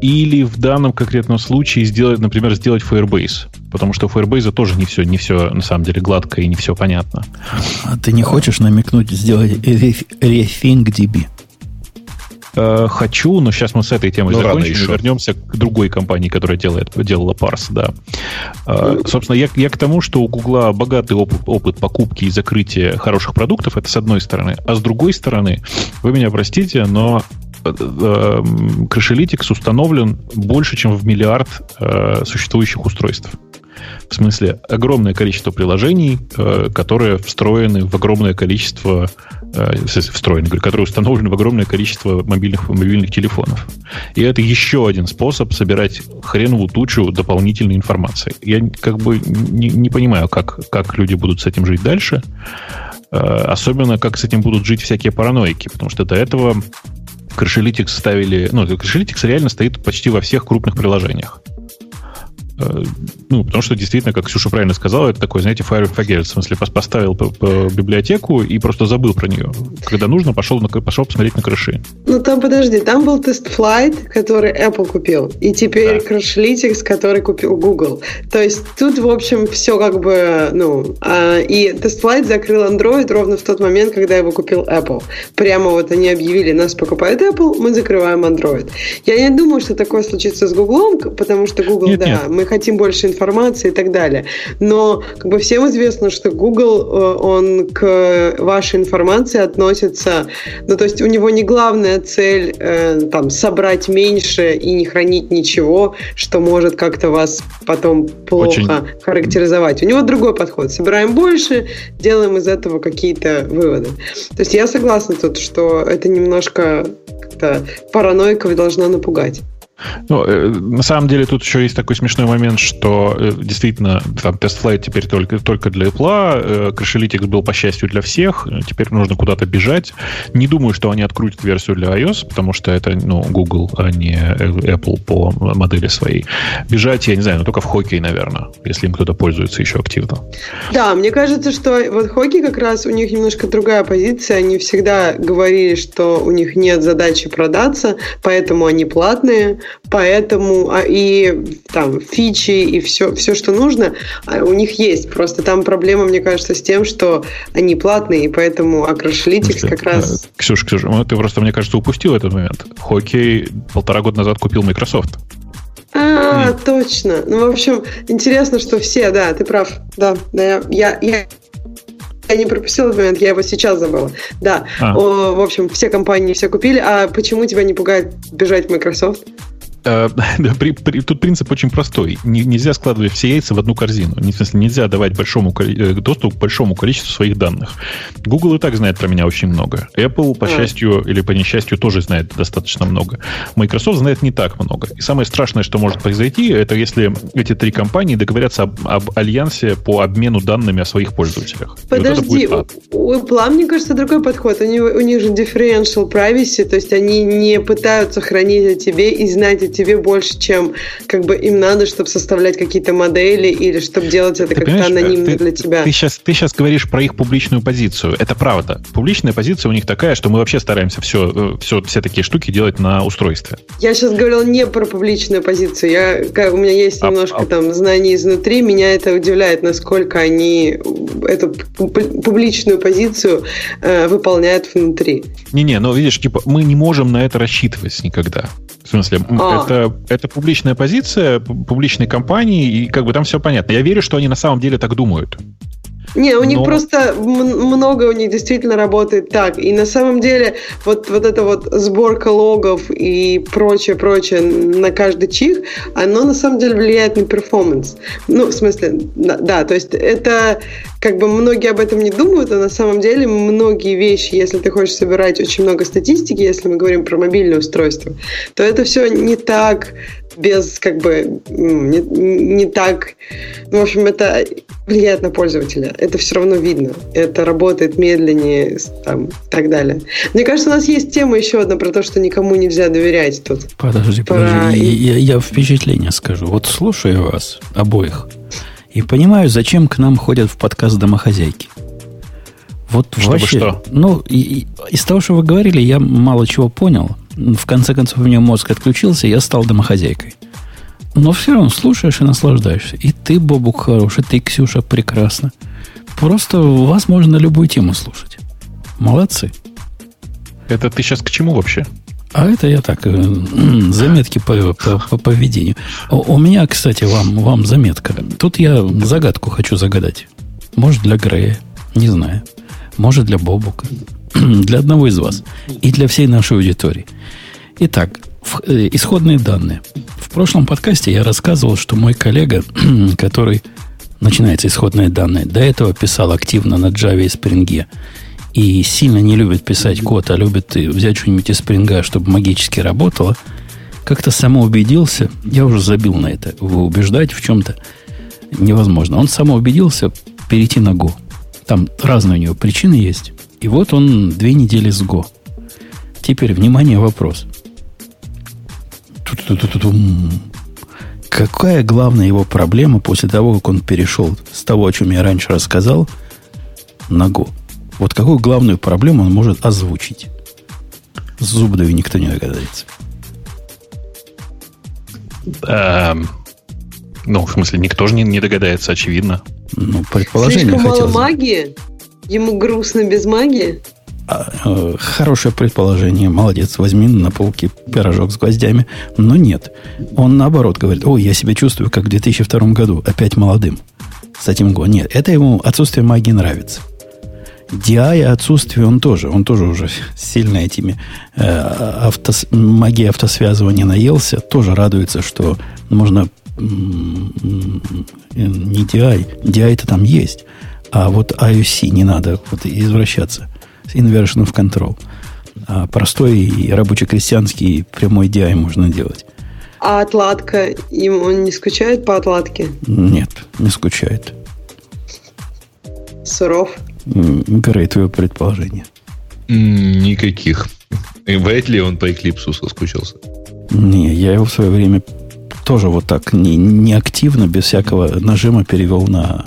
Или в данном конкретном случае сделать, например, сделать Firebase. Потому что у Firebase тоже не все, не все на самом деле гладко и не все понятно. А ты не хочешь намекнуть сделать RethinkDB? Э, хочу, но сейчас мы с этой темой ну, закончим и вернемся к другой компании, которая делает, делала Parse, да. Э, собственно, я, я к тому, что у Гугла богатый опыт, опыт покупки и закрытия хороших продуктов, это с одной стороны. А с другой стороны, вы меня простите, но э, Crashlytics установлен больше, чем в миллиард существующих устройств. В смысле, огромное количество приложений, э, которые встроены в огромное количество э, встроены, которые установлены в огромное количество мобильных, мобильных телефонов. И это еще один способ собирать хреновую тучу дополнительной информации. Я как бы не, не понимаю, как, как люди будут с этим жить дальше. Э, особенно, как с этим будут жить всякие параноики, потому что до этого Crashlytics ставили... Ну, Crashlytics реально стоит почти во всех крупных приложениях. Э, ну, потому что действительно, как Ксюша правильно сказала, это такой, знаете, fire forget, в смысле поставил по, по библиотеку и просто забыл про нее. Когда нужно, пошел, на, пошел посмотреть на крыши. Ну, там, подожди, там был тест Flight, который Apple купил, и теперь да. Crashlytics, который купил Google. То есть тут, в общем, все как бы, ну, а, и тест Flight закрыл Android ровно в тот момент, когда его купил Apple. Прямо вот они объявили, нас покупает Apple, мы закрываем Android. Я не думаю, что такое случится с Google, потому что Google, нет, да, нет. мы хотим больше информации и так далее. Но как бы всем известно, что Google, э, он к вашей информации относится, ну то есть у него не главная цель э, там собрать меньше и не хранить ничего, что может как-то вас потом плохо Очень... характеризовать. У него другой подход. Собираем больше, делаем из этого какие-то выводы. То есть я согласна тут, что это немножко как-то должна напугать. Ну, э, на самом деле тут еще есть такой смешной момент, что э, действительно там TestFlight теперь только, только для Apple, э, Crashlytics был, по счастью, для всех, теперь нужно куда-то бежать. Не думаю, что они открутят версию для iOS, потому что это ну, Google, а не Apple по модели своей. Бежать, я не знаю, но только в хоккей, наверное, если им кто-то пользуется еще активно. Да, мне кажется, что вот хоккей как раз у них немножко другая позиция. Они всегда говорили, что у них нет задачи продаться, поэтому они платные поэтому а, и там фичи и все, все, что нужно, а, у них есть. Просто там проблема, мне кажется, с тем, что они платные, и поэтому Acrolytics как раз... Э, Ксюша, Ксюша, ну, ты просто, мне кажется, упустил этот момент. Хоккей полтора года назад купил Microsoft. А, mm. точно. Ну, в общем, интересно, что все, да, ты прав. Да, да, я, я, я не пропустила этот момент, я его сейчас забыла. Да, а. О, в общем, все компании все купили. А почему тебя не пугает бежать в Microsoft? Э, тут принцип очень простой. Нельзя складывать все яйца в одну корзину. В смысле, нельзя давать большому, э, доступ к большому количеству своих данных. Google и так знает про меня очень много. Apple, по счастью или по несчастью, тоже знает достаточно много. Microsoft знает не так много. И самое страшное, что может произойти, это если эти три компании договорятся об, об альянсе по обмену данными о своих пользователях. Подожди, вот у Apple, мне кажется, другой подход. У них, у них же differential privacy, то есть они не пытаются хранить о тебе и знать о тебе больше, чем как бы им надо, чтобы составлять какие-то модели или чтобы делать это как-то анонимно ты, для тебя. Ты сейчас, ты сейчас говоришь про их публичную позицию. Это правда. Публичная позиция у них такая, что мы вообще стараемся все, все, все такие штуки делать на устройстве. Я сейчас говорил не про публичную позицию. Я, как, у меня есть а, немножко а, там знаний изнутри. Меня это удивляет, насколько они эту публичную позицию э, выполняют внутри. Не-не, но видишь, типа, мы не можем на это рассчитывать никогда. В смысле, а. это, это публичная позиция публичной компании, и как бы там все понятно. Я верю, что они на самом деле так думают. Не, у них просто много у них действительно работает так. И на самом деле вот, вот эта вот сборка логов и прочее, прочее на каждый чих, оно на самом деле влияет на перформанс. Ну, в смысле, да, то есть это как бы многие об этом не думают, а на самом деле многие вещи, если ты хочешь собирать очень много статистики, если мы говорим про мобильное устройство, то это все не так без как бы не, не так. Ну, в общем, это влияет на пользователя. Это все равно видно. Это работает медленнее там, и так далее. Мне кажется, у нас есть тема еще одна про то, что никому нельзя доверять тут. Подожди, про... подожди. Я, я впечатление скажу. Вот слушаю вас обоих и понимаю, зачем к нам ходят в подкаст домохозяйки. Вот Чтобы вообще, что? ну, и, и, из того, что вы говорили, я мало чего понял в конце концов у меня мозг отключился, и я стал домохозяйкой. Но все равно слушаешь и наслаждаешься. И ты, Бобук, хороший, ты, Ксюша, прекрасно. Просто вас можно любую тему слушать. Молодцы. Это ты сейчас к чему вообще? А это я так, э, заметки по, по, по поведению. У, у меня, кстати, вам, вам заметка. Тут я загадку хочу загадать. Может, для Грея, не знаю. Может, для Бобука. для одного из вас. И для всей нашей аудитории. Итак, в, э, исходные данные. В прошлом подкасте я рассказывал, что мой коллега, который начинается исходные данные, до этого писал активно на Java и Spring и сильно не любит писать код, а любит взять что-нибудь из Spring, чтобы магически работало, как-то самоубедился, я уже забил на это, вы убеждать в чем-то невозможно. Он самоубедился перейти на Go. Там разные у него причины есть. И вот он две недели с Go. Теперь, внимание, вопрос. Какая главная его проблема после того, как он перешел с того, о чем я раньше рассказал, на Go? Вот какую главную проблему он может озвучить? С Зубдовой никто не догадается. Эм, ну, в смысле, никто же не, не догадается, очевидно. Ну, предположение Слишком мало магии? Ему грустно без магии? А, э, хорошее предположение. Молодец. Возьми на полке пирожок с гвоздями. Но нет. Он наоборот говорит, ой, я себя чувствую, как в 2002 году, опять молодым. С этим го. Нет, это ему отсутствие магии нравится. DI отсутствие он тоже. Он тоже уже сильно этими э, автос, магией автосвязывания наелся. Тоже радуется, что можно не DI. DI-то там есть. А вот IOC не надо вот извращаться. Inversion of Control. А простой и рабоче-крестьянский прямой DI можно делать. А отладка, им он не скучает по отладке? Нет, не скучает. Суров? Грей, твое предположение. Никаких. Вряд ли он по Эклипсу соскучился? Не, я его в свое время тоже вот так не, не активно, без всякого нажима перевел на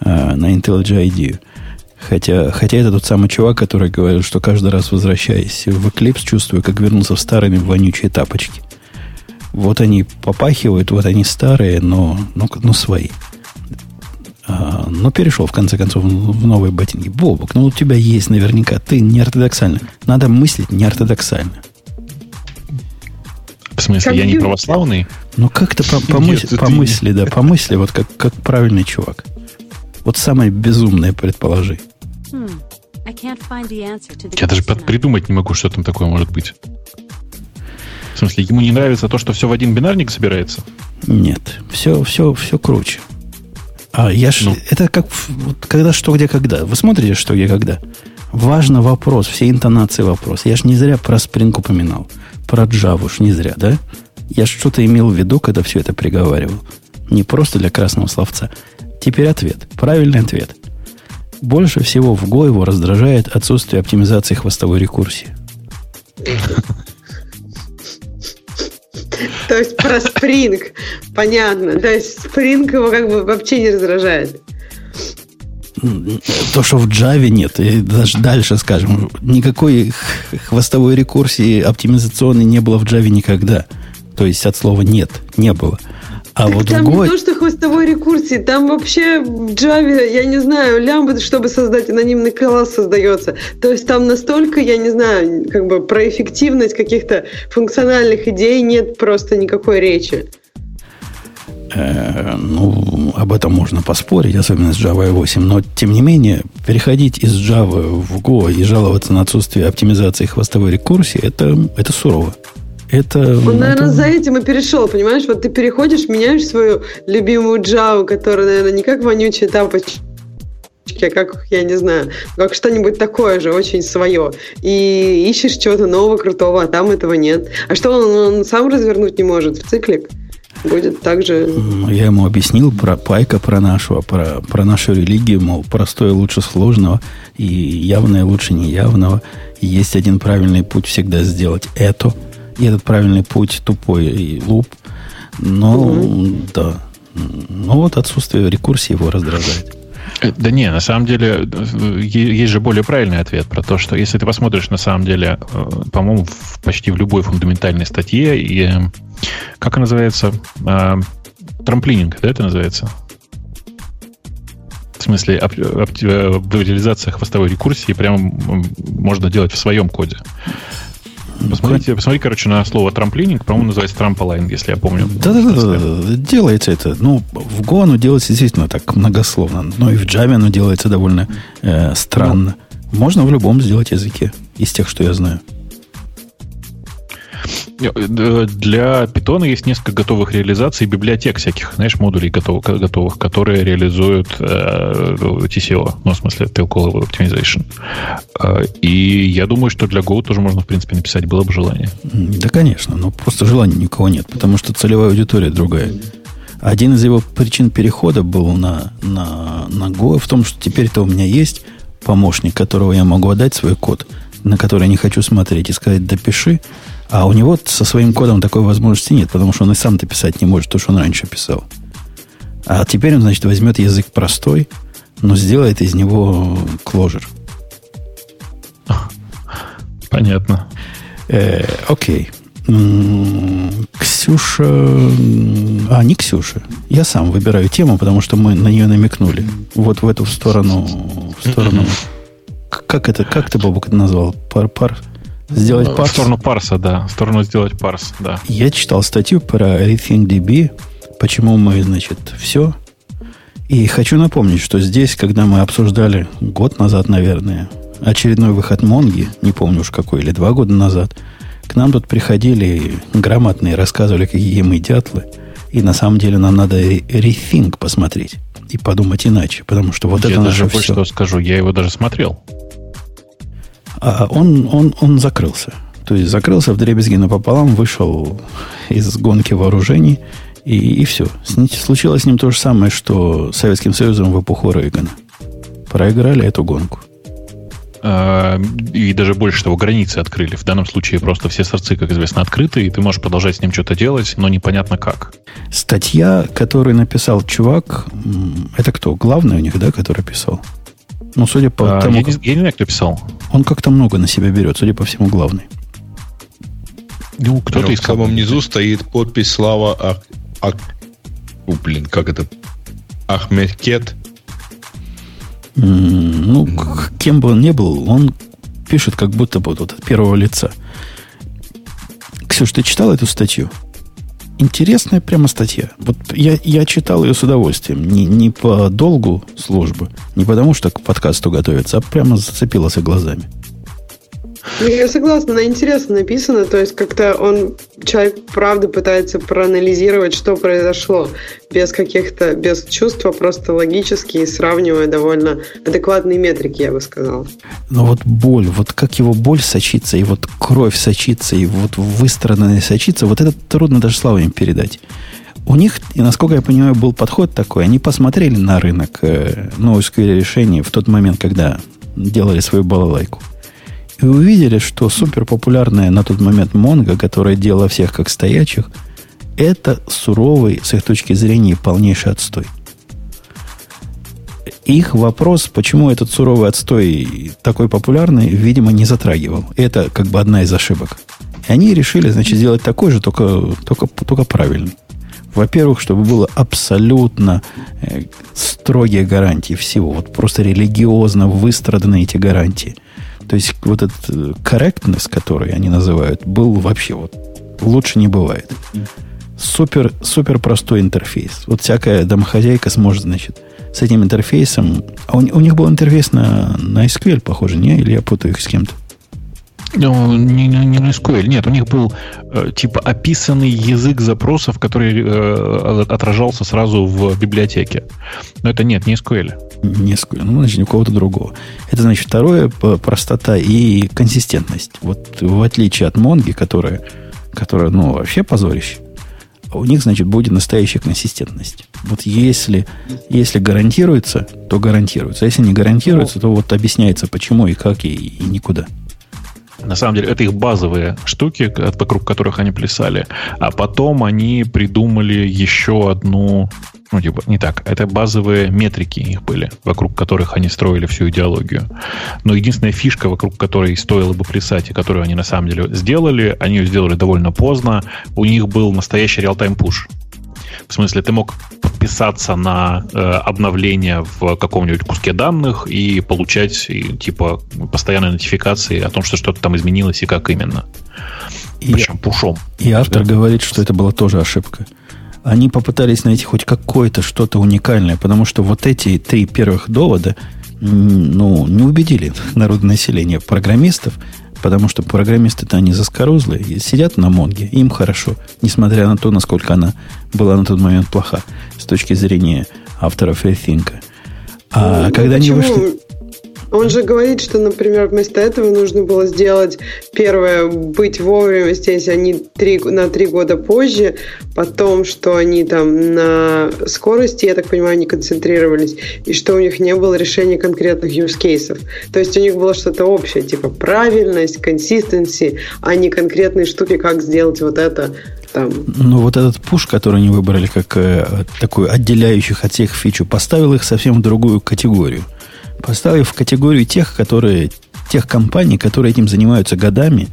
а, на IntelliJ IDEA. Хотя, хотя это тот самый чувак, который говорил, что каждый раз возвращаясь в Eclipse, чувствую, как вернулся в старые вонючие тапочки. Вот они попахивают, вот они старые, но, но, но свои. А, но перешел, в конце концов, в новые ботинки. Бобок, ну у тебя есть наверняка. Ты не ортодоксально. Надо мыслить не ортодоксально. В смысле, как я не православный? Ну, как-то по, по, мысли, по мысли, да, по мысли, вот как, как правильный чувак. Вот самое безумное предположи. Я даже придумать не могу, что там такое может быть. В смысле, ему не нравится то, что все в один бинарник собирается? Нет, все, все, все круче. А я ж, ну. это как вот, когда что, где, когда. Вы смотрите, что, где, когда. Важно вопрос, все интонации вопрос. Я ж не зря про Spring упоминал. Про Java уж не зря, да? Я что-то имел в виду, когда все это приговаривал. Не просто для красного словца. Теперь ответ. Правильный ответ. Больше всего в Go его раздражает отсутствие оптимизации хвостовой рекурсии. То есть про Spring. Понятно. То есть Spring его как бы вообще не раздражает. То, что в Java нет, и даже дальше скажем, никакой хвостовой рекурсии оптимизационной не было в Java никогда. То есть от слова нет, не было. А так вот там Go... не то, что хвостовой рекурсии, там вообще в Java, я не знаю, лямбда, чтобы создать анонимный класс создается. То есть там настолько, я не знаю, как бы про эффективность каких-то функциональных идей нет просто никакой речи. Э, ну, об этом можно поспорить, особенно с Java 8. Но, тем не менее, переходить из Java в Go и жаловаться на отсутствие оптимизации хвостовой рекурсии, это, это сурово. Это, Он, наверное, это... за этим и перешел, понимаешь? Вот ты переходишь, меняешь свою любимую Java, которая, наверное, не как вонючая тапочки, а как, я не знаю, как что-нибудь такое же, очень свое. И ищешь чего-то нового, крутого, а там этого нет. А что он, он сам развернуть не может в циклик? будет также... Я ему объяснил про пайка, про нашего, про, про нашу религию, мол, простое лучше сложного, и явное лучше неявного. И есть один правильный путь всегда сделать это, и этот правильный путь тупой и луп. Но, угу. да. Но вот отсутствие рекурсии его раздражает. Э, да не, на самом деле есть же более правильный ответ про то, что если ты посмотришь на самом деле, э, по-моему, в, почти в любой фундаментальной статье, и, как она называется? Трамплининг, да, это называется? В смысле, оптимизация хвостовой рекурсии прямо можно делать в своем коде. Посмотрите, посмотри, короче, на слово трамплининг, по-моему, называется трамполайн, если я помню. Да-да-да, делается это. Ну, в Go оно делается действительно так многословно, но и в Java оно делается довольно э, странно. Можно в любом сделать языке, из тех, что я знаю. Для Python есть несколько готовых реализаций библиотек всяких, знаешь, модулей готовых, готовых которые реализуют э, TCO, ну, в смысле, Tail Optimization. Э, и я думаю, что для Go тоже можно, в принципе, написать, было бы желание. Да, конечно, но просто желания никого нет, потому что целевая аудитория другая. Один из его причин перехода был на, на, на Go в том, что теперь-то у меня есть помощник, которого я могу отдать свой код, на который я не хочу смотреть, и сказать «допиши», а у него со своим кодом такой возможности нет, потому что он и сам-то писать не может, то, что он раньше писал. А теперь он, значит, возьмет язык простой, но сделает из него кложер. Понятно. Э, окей. Ксюша... А, не Ксюша. Я сам выбираю тему, потому что мы на нее намекнули. Вот в эту сторону... В сторону... Как это, как ты, Бобок, это назвал? Пар, пар, Сделать парс? В сторону парса, да. В сторону сделать парс, да. Я читал статью про RethinkDB, почему мы, значит, все. И хочу напомнить, что здесь, когда мы обсуждали год назад, наверное, очередной выход Монги, не помню уж какой, или два года назад, к нам тут приходили грамотные, рассказывали, какие мы дятлы. И на самом деле нам надо рефинг посмотреть и подумать иначе, потому что вот я это даже больше что скажу, я его даже смотрел он, он, он закрылся. То есть закрылся в дребезги напополам, вышел из гонки вооружений, и, и все. Случилось с ним то же самое, что с Советским Союзом в эпоху Рейгана. Проиграли эту гонку. А, и даже больше того, границы открыли. В данном случае просто все сорцы, как известно, открыты, и ты можешь продолжать с ним что-то делать, но непонятно как. Статья, которую написал чувак, это кто? Главный у них, да, который писал? Ну, судя по а, тому... Я, как... я не знаю, кто писал. Он как-то много на себя берет, судя по всему, главный. Ну, кто-то из В самом низу стоит подпись Слава Ах... Ах... О, блин, как это? Ахмедкет. ну, кем бы он ни был, он пишет как будто бы вот от первого лица. Ксюш, ты читал эту статью? Интересная прямо статья. Вот я, я читал ее с удовольствием. Не, не по долгу службы, не потому что к подкасту готовится, а прямо зацепился глазами. Ну, я согласна, она интересно написана, то есть как-то он, человек, правда пытается проанализировать, что произошло, без каких-то, без чувства, просто логически, сравнивая довольно адекватные метрики, я бы сказал. Но вот боль, вот как его боль сочится, и вот кровь сочится, и вот выстраданная сочится, вот это трудно даже словами передать. У них, и насколько я понимаю, был подход такой. Они посмотрели на рынок э, NoSQL решений в тот момент, когда делали свою балалайку. И увидели, что супер популярная на тот момент Монго, которая делала всех как стоячих, это суровый, с их точки зрения, полнейший отстой. Их вопрос, почему этот суровый отстой такой популярный, видимо, не затрагивал. Это как бы одна из ошибок. И они решили, значит, сделать такой же, только, только, только правильный. Во-первых, чтобы было абсолютно э, строгие гарантии всего. Вот просто религиозно выстраданы эти гарантии – то есть вот этот э, correctness, который они называют, был вообще вот лучше не бывает. Супер, супер простой интерфейс. Вот всякая домохозяйка сможет, значит, с этим интерфейсом... А у, у них был интерфейс на, на SQL, похоже, не? Или я путаю их с кем-то? Ну, не, не, не. Нет, у них был э, типа описанный язык запросов, который э, отражался сразу в библиотеке. Но это нет, не SQL. Не SQL. Ну, значит, у кого-то другого. Это, значит, второе, простота и консистентность. Вот в отличие от Монги, которая, которая ну, вообще позорище, у них, значит, будет настоящая консистентность. Вот если, если гарантируется, то гарантируется. Если не гарантируется, то вот объясняется, почему и как, и, и никуда. На самом деле, это их базовые штуки, вокруг которых они плясали. А потом они придумали еще одну... Ну, типа, не так. Это базовые метрики их были, вокруг которых они строили всю идеологию. Но единственная фишка, вокруг которой стоило бы плясать, и которую они на самом деле сделали, они ее сделали довольно поздно. У них был настоящий реал-тайм пуш. В смысле, ты мог подписаться на э, обновление в каком-нибудь куске данных и получать и, типа постоянные нотификации о том, что что-то там изменилось и как именно. И, Причем пушом. И автор да? говорит, что это была тоже ошибка. Они попытались найти хоть какое-то что-то уникальное, потому что вот эти три первых довода ну, не убедили народное население программистов, потому что программисты-то они заскорузлые, сидят на Монге, им хорошо, несмотря на то, насколько она была на тот момент плоха с точки зрения авторов Rethink. А ну, когда почему? они вышли... Он же говорит, что, например, вместо этого нужно было сделать первое, быть вовремя здесь, они три, на три года позже, потом, что они там на скорости, я так понимаю, не концентрировались, и что у них не было решения конкретных use кейсов. То есть у них было что-то общее, типа правильность, консистенции, а не конкретные штуки, как сделать вот это там. Ну, вот этот пуш, который они выбрали как э, такой отделяющих от всех фичу, поставил их совсем в другую категорию – поставив в категорию тех, которые, тех компаний, которые этим занимаются годами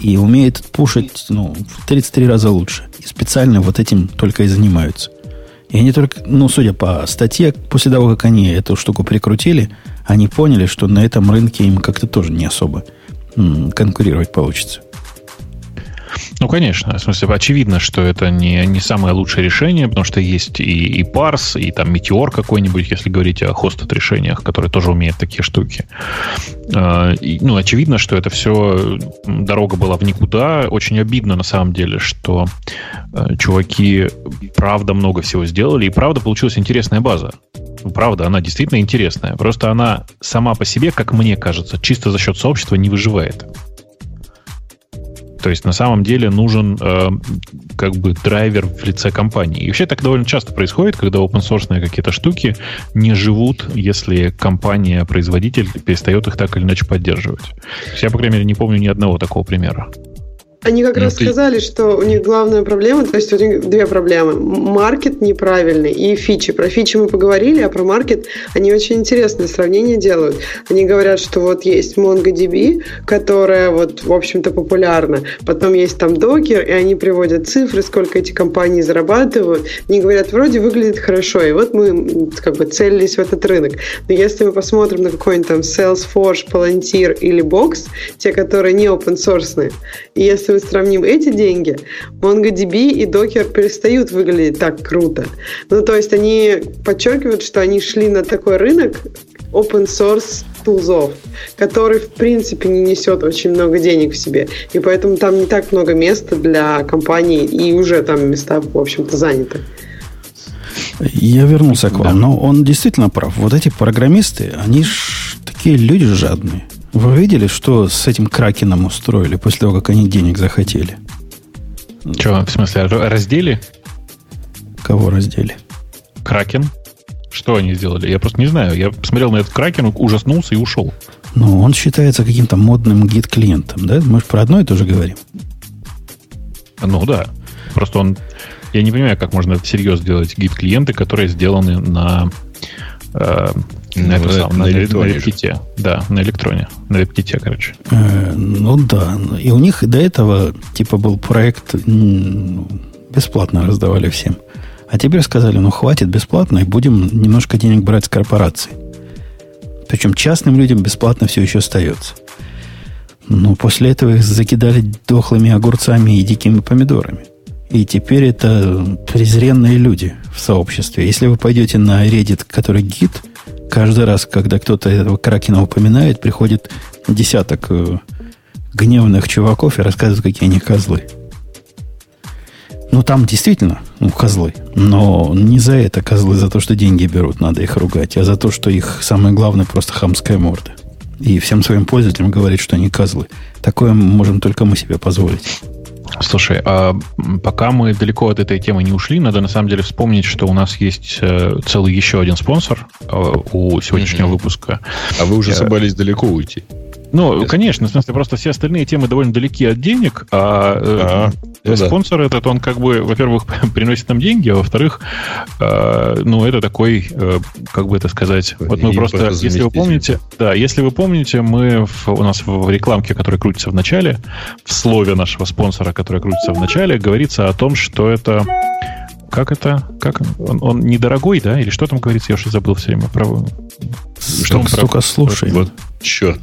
и умеют пушить ну, в 33 раза лучше. И специально вот этим только и занимаются. И они только, ну, судя по статье, после того, как они эту штуку прикрутили, они поняли, что на этом рынке им как-то тоже не особо конкурировать получится. Ну, конечно. В смысле, очевидно, что это не, не самое лучшее решение, потому что есть и, и Парс, и там Метеор какой-нибудь, если говорить о хостед решениях, которые тоже умеют такие штуки. А, и, ну, очевидно, что это все дорога была в никуда. Очень обидно, на самом деле, что э, чуваки правда много всего сделали, и правда получилась интересная база. Ну, правда, она действительно интересная. Просто она сама по себе, как мне кажется, чисто за счет сообщества не выживает. То есть на самом деле нужен э, как бы драйвер в лице компании. И вообще так довольно часто происходит, когда open source какие-то штуки не живут, если компания-производитель перестает их так или иначе поддерживать. Я, по крайней мере, не помню ни одного такого примера. Они как ну, раз ты... сказали, что у них главная проблема, то есть у них две проблемы. Маркет неправильный и фичи. Про фичи мы поговорили, а про маркет они очень интересное сравнение делают. Они говорят, что вот есть MongoDB, которая вот, в общем-то, популярна. Потом есть там Docker, и они приводят цифры, сколько эти компании зарабатывают. Они говорят, вроде выглядит хорошо, и вот мы как бы целились в этот рынок. Но если мы посмотрим на какой-нибудь там Salesforce, Palantir или Box, те, которые не open source, и если если мы сравним эти деньги, MongoDB и Docker перестают выглядеть так круто. Ну, то есть они подчеркивают, что они шли на такой рынок open source тулзов, который, в принципе, не несет очень много денег в себе. И поэтому там не так много места для компаний, и уже там места, в общем-то, заняты. Я вернулся к вам, да. но он действительно прав. Вот эти программисты, они ж такие люди жадные. Вы видели, что с этим кракеном устроили после того, как они денег захотели? Что, в смысле, раздели? Кого раздели? Кракен. Что они сделали? Я просто не знаю. Я посмотрел на этот кракен, ужаснулся и ушел. Ну, он считается каким-то модным гид-клиентом, да? Мы же про одно и то же говорим. Ну да. Просто он... Я не понимаю, как можно всерьез сделать гид-клиенты, которые сделаны на... Э, на, ну, сам, на, на, электроне. на Да, на электроне. На веб-ките, короче. Э, ну да. И у них до этого типа был проект бесплатно раздавали всем. А теперь сказали, ну хватит бесплатно, и будем немножко денег брать с корпораций. Причем частным людям бесплатно все еще остается. Но после этого их закидали дохлыми огурцами и дикими помидорами. И теперь это презренные люди в сообществе. Если вы пойдете на Reddit, который гид, каждый раз, когда кто-то этого Кракена упоминает, приходит десяток э, гневных чуваков и рассказывают, какие они козлы. Ну, там действительно ну, козлы. Но не за это козлы, за то, что деньги берут, надо их ругать, а за то, что их самое главное просто хамская морда. И всем своим пользователям говорить, что они козлы. Такое можем только мы себе позволить. Слушай, а пока мы далеко от этой темы не ушли, надо на самом деле вспомнить, что у нас есть э, целый еще один спонсор э, у сегодняшнего mm-hmm. выпуска. А вы уже собрались далеко уйти? Ну, конечно, в смысле, просто все остальные темы довольно далеки от денег, а, а ну, спонсор да. этот, он как бы, во-первых, приносит нам деньги, а во-вторых, э, ну, это такой, э, как бы это сказать, вот мы И просто, если вы помните, да, если вы помните, мы в, у нас в рекламке, которая крутится в начале, в слове нашего спонсора, которая крутится в начале, говорится о том, что это как это? Как он, он недорогой, да? Или что там говорится? Я уже забыл все время про. Что он столько про... слушаем. Вот, черт.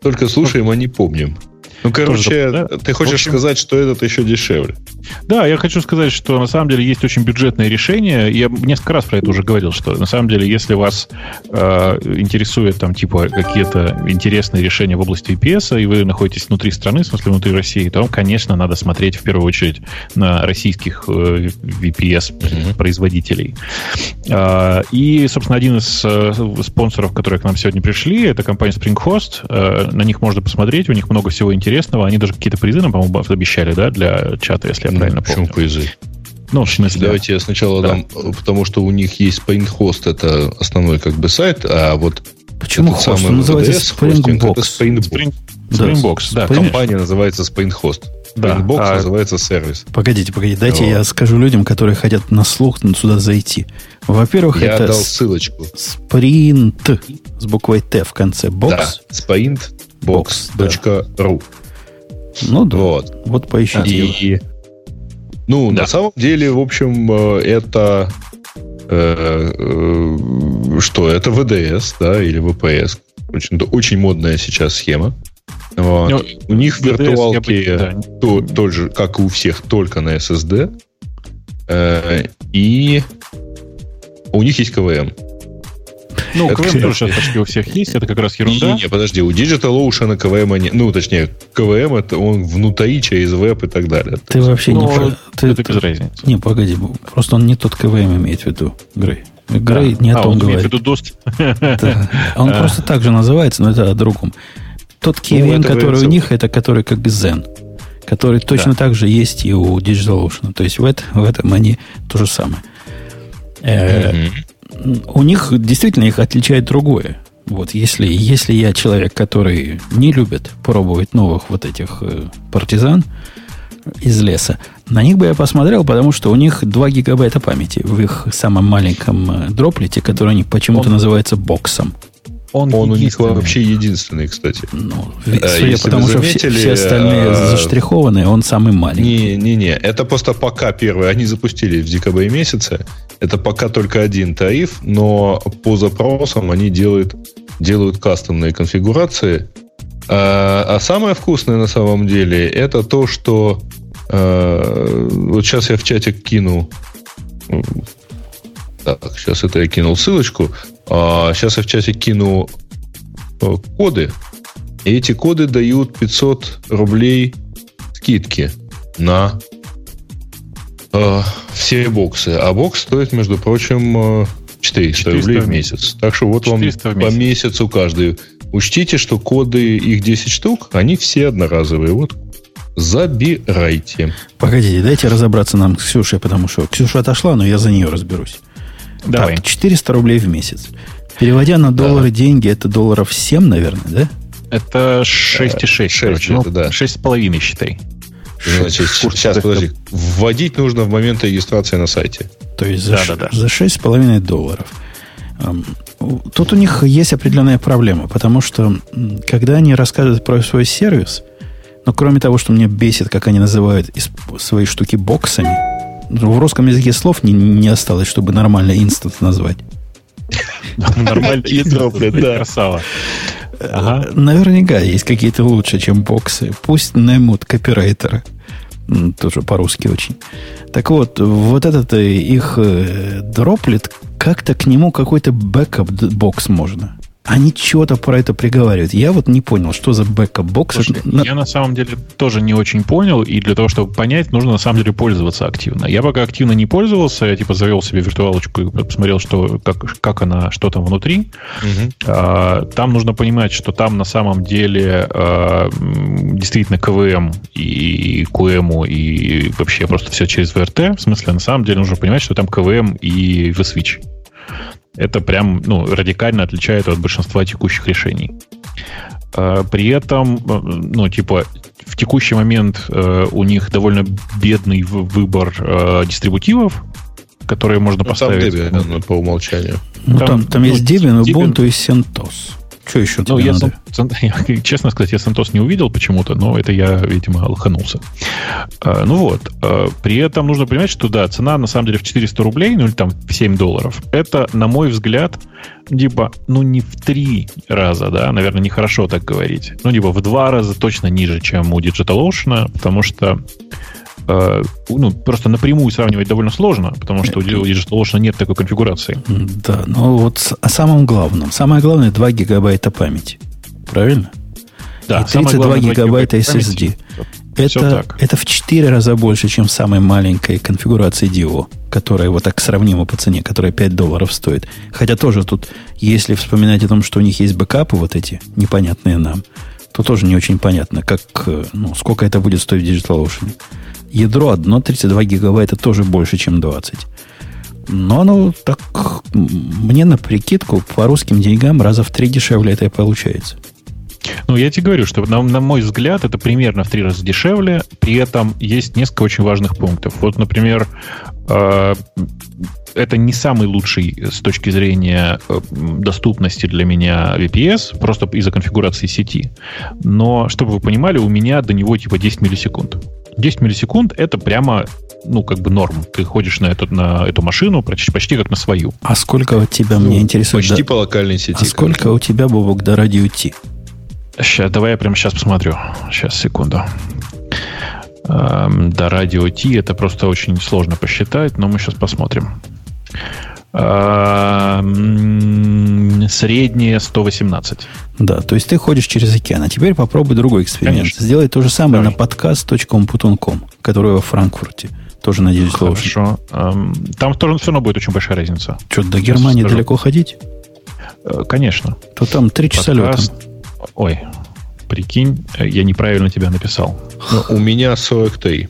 Только слушаем, а не помним. Ну, короче, да? ты хочешь общем, сказать, что этот еще дешевле? Да, я хочу сказать, что на самом деле есть очень бюджетное решение. Я несколько раз про это уже говорил, что на самом деле, если вас э, интересует там типа какие-то интересные решения в области VPS, и вы находитесь внутри страны, в смысле внутри России, то вам, конечно, надо смотреть в первую очередь на российских э, VPS-производителей. Э, и, собственно, один из э, спонсоров, которые к нам сегодня пришли, это компания SpringHost. Э, на них можно посмотреть, у них много всего интересного интересного. Они даже какие-то призы нам, по-моему, обещали, да, для чата, если я ну, правильно почему помню. призы? Ну, в смысле... Давайте я сначала да. дам, потому что у них есть SpainHost, это основной как бы сайт, а вот Почему этот хост? самый Он называется Springbox. Это Springbox. Spring, Springbox, да. да. Компания называется SpainHost. Да. Springbox а... называется сервис. Погодите, погодите, дайте вот. я скажу людям, которые хотят на слух сюда зайти. Во-первых, я это дал ссылочку. Sprint с буквой Т в конце. Box. Да, sprintbox.ru. Ну да. Вот, вот поищите. И, ну, да. на самом деле, в общем, э, это э, э, что? Это ВДС, да, или ВПС. Очень, очень модная сейчас схема. Вот. Ну, у них VDS виртуалки бы, да. то, тот же, как и у всех, только на SSD. Э, и у них есть КВМ. Ну, КВМ тоже сейчас почти у всех есть, это как раз ерунда. Не, не, подожди, у DigitalOcean КВМ нет. Ну, точнее, КВМ это он внутри через веб и так далее. Ты вообще не... Про... Ты, это без разницы. Не, погоди, просто он не тот КВМ имеет в виду, Грей. Грей да. не о а, том он говорит. имеет в виду. Да. Он просто так же называется, но это о другом. Тот KVM, ну, который у них, это который как Zen который точно да. так же есть и у DigitalOcean. То есть в, это, в этом они то же самое. Mm-hmm у них действительно их отличает другое. Вот если, если я человек, который не любит пробовать новых вот этих э, партизан из леса, на них бы я посмотрел, потому что у них 2 гигабайта памяти в их самом маленьком э, дроплете, который у них почему-то называется боксом. Он, он у них вообще единственный, кстати. Ну, а, судя по тому, что все, все остальные а... заштрихованные, он самый маленький. Не-не-не, это просто пока первый. Они запустили в декабре месяце. Это пока только один тариф, но по запросам они делают, делают кастомные конфигурации. А, а самое вкусное на самом деле это то, что э, вот сейчас я в чатик кину. Так, сейчас это я кинул ссылочку. А сейчас я в чатик кину э, коды. И эти коды дают 500 рублей скидки на э, все боксы. А бокс стоит, между прочим, 400, 400 рублей в месяц. Так что вот вам месяц. по месяцу каждый. Учтите, что коды, их 10 штук, они все одноразовые. Вот забирайте. Погодите, дайте разобраться нам с Ксюшей, потому что Ксюша отошла, но я за нее разберусь. Давай. Так, 400 рублей в месяц. Переводя на доллары да. деньги, это долларов 7, наверное, да? Это 6,6, 6, короче. Это, ну, да. 6,5, считай. Значит, сейчас, подожди. Вводить нужно в момент регистрации на сайте. То есть за, да, да, да. за 6,5 долларов. Тут у них есть определенная проблема, потому что когда они рассказывают про свой сервис, но кроме того, что меня бесит, как они называют свои штуки боксами, в русском языке слов не, не осталось, чтобы нормально instance назвать. Нормально instance, да. Красава. Ага. Наверняка есть какие-то лучше, чем боксы. Пусть наймут копирайтера. Тоже по-русски очень. Так вот, вот этот э, их э, droplet, как-то к нему какой-то backup box можно. Они чего-то про это приговаривают. Я вот не понял, что за backup box. Я на самом деле тоже не очень понял, и для того, чтобы понять, нужно на самом деле пользоваться активно. Я пока активно не пользовался, я типа завел себе виртуалочку и посмотрел, что, как, как она, что там внутри. Угу. А, там нужно понимать, что там на самом деле а, действительно KVM и QEMU, и вообще просто все через virt. В смысле, на самом деле нужно понимать, что там KVM и vSwitch это прям ну, радикально отличает от большинства текущих решений. А, при этом, э, ну, типа, в текущий момент э, у них довольно бедный выбор э, дистрибутивов, которые можно ну, поставить. Там Debian, по умолчанию. Ну, там, там, там ну, есть Debian, Ubuntu и CentOS. Что еще ну, я, надо? Я, честно сказать, я Сантос не увидел почему-то, но это я, видимо, лоханулся. А, ну вот. А, при этом нужно понимать, что да, цена на самом деле в 400 рублей, ну или там в 7 долларов. Это, на мой взгляд, типа, ну не в три раза, да, наверное, нехорошо так говорить. Ну, типа в два раза точно ниже, чем у DigitalOcean, потому что Э, ну, просто напрямую сравнивать довольно сложно, потому что у DigitalOcean нет такой конфигурации. Да, но вот о самом главном. Самое главное 2 гигабайта памяти. Правильно? Да, и 32 главное, гигабайта SSD. Это, это в 4 раза больше, чем в самой маленькой конфигурации DIO, которая вот так сравнима по цене, которая 5 долларов стоит. Хотя тоже тут, если вспоминать о том, что у них есть бэкапы вот эти, непонятные нам, то тоже не очень понятно, как, э, ну, сколько это будет стоить в DigitalOcean. Ядро одно 32 гигабайта тоже больше, чем 20. Но оно так, мне на прикидку по русским деньгам раза в три дешевле это и получается. Ну, я тебе говорю, что, на, на мой взгляд, это примерно в три раза дешевле. При этом есть несколько очень важных пунктов. Вот, например, э, это не самый лучший с точки зрения э, доступности для меня VPS, просто из-за конфигурации сети. Но, чтобы вы понимали, у меня до него типа 10 миллисекунд. 10 миллисекунд это прямо ну, как бы норм. Ты ходишь на эту, на эту машину почти, почти как на свою. А сколько у тебя, ну, мне интересует... Почти да, по локальной сети. А сколько у тебя, Бобок, до радио Ти? Сейчас, давай я прямо сейчас посмотрю. Сейчас, секунду. Эм, до радио Ти это просто очень сложно посчитать, но мы сейчас посмотрим. Эм, среднее 118. Да, то есть ты ходишь через океан. А теперь попробуй другой эксперимент. Конечно. Сделай то же самое Давай. на podcast.com, который во Франкфурте. Тоже надеюсь, Хорошо. Эм, там тоже все равно будет очень большая разница. Что, до Германии далеко ходить? Э, конечно. То там три часа летом. Ой, прикинь, я неправильно тебя написал. Но у меня 43.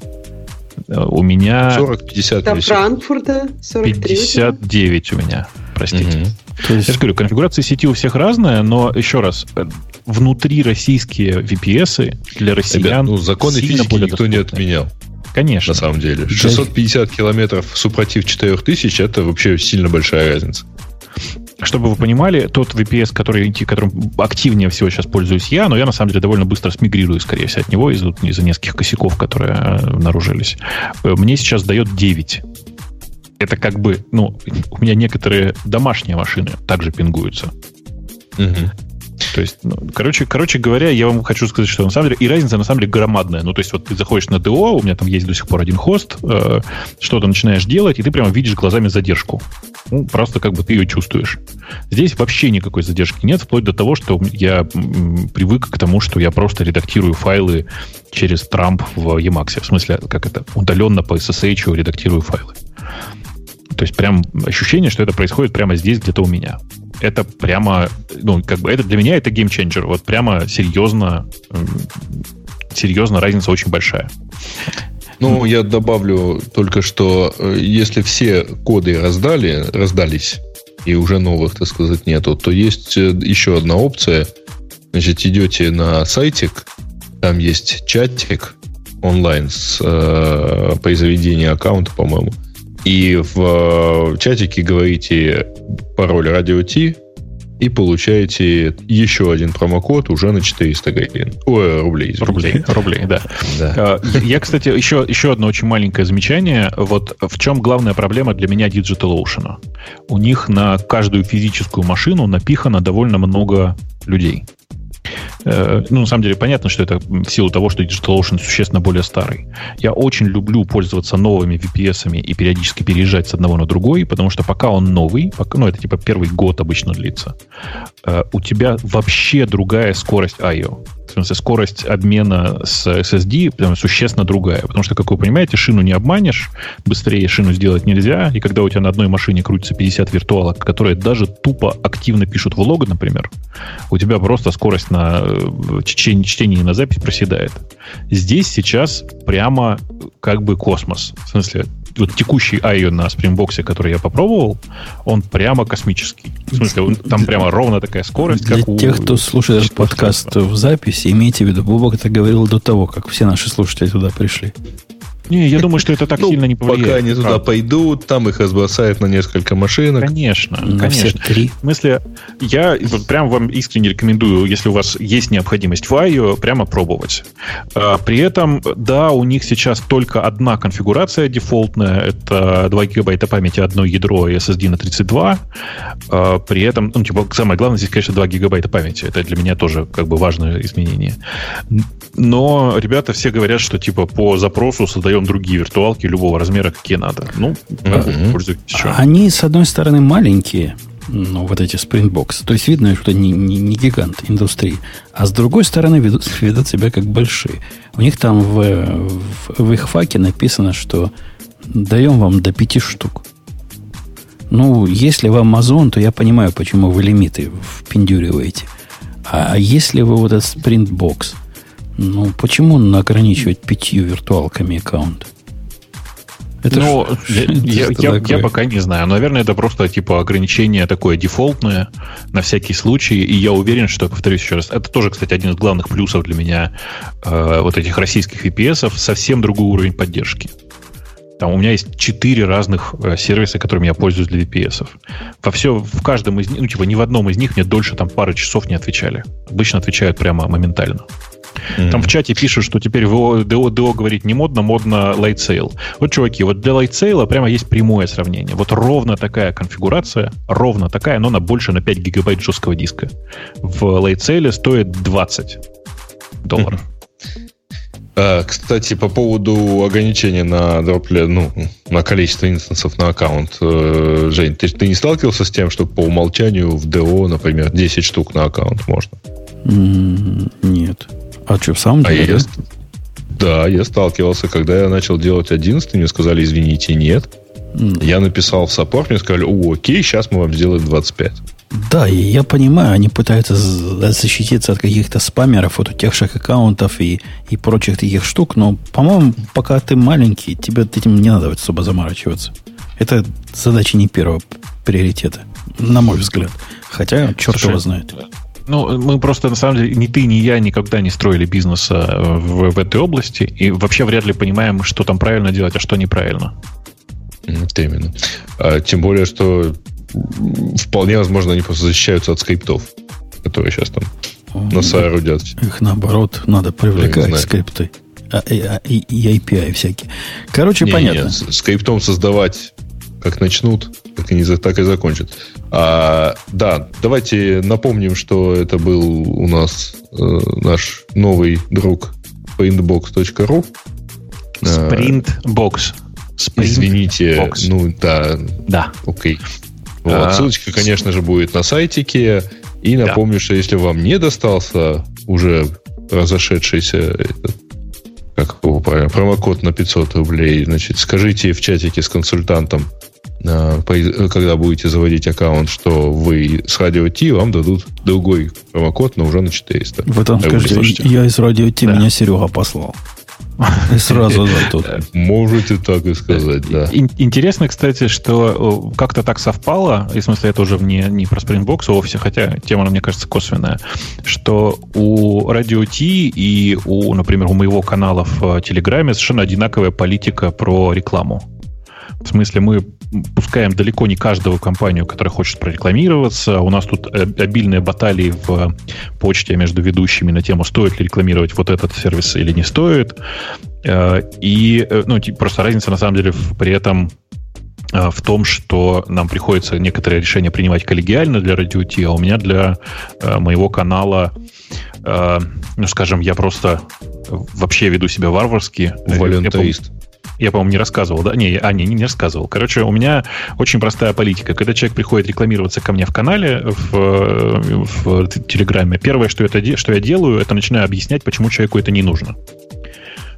У меня... 40-50 До Франкфурта 43 59 у меня, простите. Угу. То есть... Я же говорю, конфигурация сети у всех разная, но еще раз, э, внутри российские VPS для россиян... Ребят, ну, законы физики никто не отменял. Конечно. На самом деле. 650 километров супротив 4000 это вообще сильно большая разница. Чтобы вы понимали, тот VPS, который, которым активнее всего сейчас пользуюсь я, но я на самом деле довольно быстро смигрирую, скорее всего, от него из-за из нескольких косяков, которые э, обнаружились. Э, мне сейчас дает 9. Это как бы, ну, у меня некоторые домашние машины также пингуются. Угу. То есть, ну, короче, короче говоря, я вам хочу сказать, что на самом деле и разница на самом деле громадная. Ну, то есть, вот ты заходишь на DO, у меня там есть до сих пор один хост, э, что-то начинаешь делать, и ты прямо видишь глазами задержку. Ну, просто как бы ты ее чувствуешь. Здесь вообще никакой задержки нет, вплоть до того, что я привык к тому, что я просто редактирую файлы через Трамп в Emacs. В смысле, как это, удаленно по SSH редактирую файлы. То есть прям ощущение, что это происходит прямо здесь, где-то у меня это прямо, ну, как бы это для меня это геймченджер. Вот прямо серьезно, серьезно разница очень большая. Ну, я добавлю только, что э, если все коды раздали, раздались, и уже новых, так сказать, нету, то есть э, еще одна опция. Значит, идете на сайтик, там есть чатик онлайн с, э, при заведении аккаунта, по-моему. И в э, чатике говорите пароль радио T и получаете еще один промокод уже на 400 гривен. Ой, рублей. Рублей, рублей, да. да. А, я, кстати, еще, еще одно очень маленькое замечание. Вот в чем главная проблема для меня DigitalOcean? У них на каждую физическую машину напихано довольно много людей. Э, ну, на самом деле, понятно, что это в силу того, что DigitalOcean существенно более старый. Я очень люблю пользоваться новыми VPS и периодически переезжать с одного на другой, потому что пока он новый, пока, ну, это типа первый год обычно длится, э, у тебя вообще другая скорость I.O. В смысле, скорость обмена с SSD прям существенно другая. Потому что, как вы понимаете, шину не обманешь, быстрее шину сделать нельзя. И когда у тебя на одной машине крутится 50 виртуалок, которые даже тупо активно пишут в например, у тебя просто скорость на э, чтение, чтение на запись проседает. Здесь сейчас прямо как бы космос. В смысле, вот текущий IO на Springbox, который я попробовал, он прямо космический. В смысле, он, там прямо ровно такая скорость, Для как у... тех, кто слушает этот подкаст в записи, имейте в виду, Бубок это говорил до того, как все наши слушатели туда пришли. Не, я думаю, что это так ну, сильно не повлияет. Пока они туда пойдут, там их разбросают на несколько машинок. Конечно, конечно. Три. В смысле, я прям вам искренне рекомендую, если у вас есть необходимость в IO, прямо пробовать. А, при этом, да, у них сейчас только одна конфигурация дефолтная, это 2 гигабайта памяти, одно ядро и SSD на 32. А, при этом, ну, типа, самое главное здесь, конечно, 2 гигабайта памяти. Это для меня тоже как бы важное изменение. Но ребята все говорят, что типа по запросу создаем другие виртуалки любого размера, какие надо. Ну, mm-hmm. пользуйтесь. Они, с одной стороны, маленькие, ну, вот эти спринтбоксы. То есть видно, что не, не, не гигант индустрии. А с другой стороны, ведут, ведут себя как большие. У них там в, в, в их факе написано, что даем вам до пяти штук. Ну, если вы Amazon, то я понимаю, почему вы лимиты впендюриваете. А если вы вот этот спринтбокс – ну, почему ограничивать пятью виртуалками аккаунт? Это ну, ж, я, я, я пока не знаю. Наверное, это просто типа ограничение такое дефолтное на всякий случай. И я уверен, что, повторюсь еще раз, это тоже, кстати, один из главных плюсов для меня э, вот этих российских VPS, совсем другой уровень поддержки. Там у меня есть четыре разных э, сервиса, которыми я пользуюсь для VPS. Во все, в каждом из них, ну, типа, ни в одном из них мне дольше там пары часов не отвечали. Обычно отвечают прямо моментально. Mm-hmm. Там в чате пишут, что теперь в DO, DO говорить не модно, модно light sale. Вот, чуваки, вот для light sale прямо есть прямое сравнение. Вот ровно такая конфигурация, ровно такая, но она больше на 5 гигабайт жесткого диска. В light sale стоит 20 долларов. Mm-hmm. А, кстати, по поводу ограничения на дропле, ну, на количество инстансов на аккаунт. Э, Жень, ты, ты не сталкивался с тем, что по умолчанию в DO, например, 10 штук на аккаунт можно? Нет. А что, в самом деле? А я, да, я сталкивался, когда я начал делать 11, мне сказали, извините, нет. Mm. Я написал в саппорт, мне сказали, о, окей, сейчас мы вам сделаем 25. Да, и я понимаю, они пытаются защититься от каких-то спамеров, от утекших аккаунтов и, и прочих таких штук, но, по-моему, пока ты маленький, тебе этим не надо особо заморачиваться. Это задача не первого приоритета, на мой взгляд. Хотя, черт Слушай, его знает. Ну, мы просто, на самом деле, ни ты, ни я никогда не строили бизнеса в, в этой области, и вообще вряд ли понимаем, что там правильно делать, а что неправильно. Это именно. А, тем более, что вполне возможно, они просто защищаются от скриптов, которые сейчас там на соорудят. Их, наоборот, надо привлекать скрипты. А, и, а, и, и API всякие. Короче, не, понятно. Нет, скриптом создавать как начнут, так и, не, так и закончат. А, да, давайте напомним, что это был у нас э, наш новый друг printbox.ru. Sprintbox. Sprint Извините, ну да. Да. Окей. Вот, а, ссылочка, конечно же, будет на сайтике. И напомню, да. что если вам не достался уже разошедшийся этот, как его правильно, промокод на 500 рублей, значит, скажите в чатике с консультантом, когда будете заводить аккаунт, что вы с радио Ти, вам дадут другой промокод, но уже на 400. Вы там скажите, я из радио Ти, да. меня Серега послал. И сразу да, тут. Можете так и сказать, да. Интересно, кстати, что как-то так совпало, и в смысле это уже не, не про Springbox а вовсе, хотя тема, мне кажется, косвенная, что у Radio T и у, например, у моего канала в Телеграме совершенно одинаковая политика про рекламу. В смысле, мы пускаем далеко не каждую компанию, которая хочет прорекламироваться. У нас тут э, обильные баталии в почте между ведущими на тему, стоит ли рекламировать вот этот сервис или не стоит. Э, и э, ну, просто разница на самом деле при этом в том, что нам приходится некоторые решения принимать коллегиально для радио Ти, а у меня для моего канала, ну, скажем, я просто вообще веду себя варварски. Волюнтарист. Я, по-моему, не рассказывал, да? Не, а, не, не рассказывал. Короче, у меня очень простая политика. Когда человек приходит рекламироваться ко мне в канале, в, в Телеграме, первое, что, это, что я делаю, это начинаю объяснять, почему человеку это не нужно.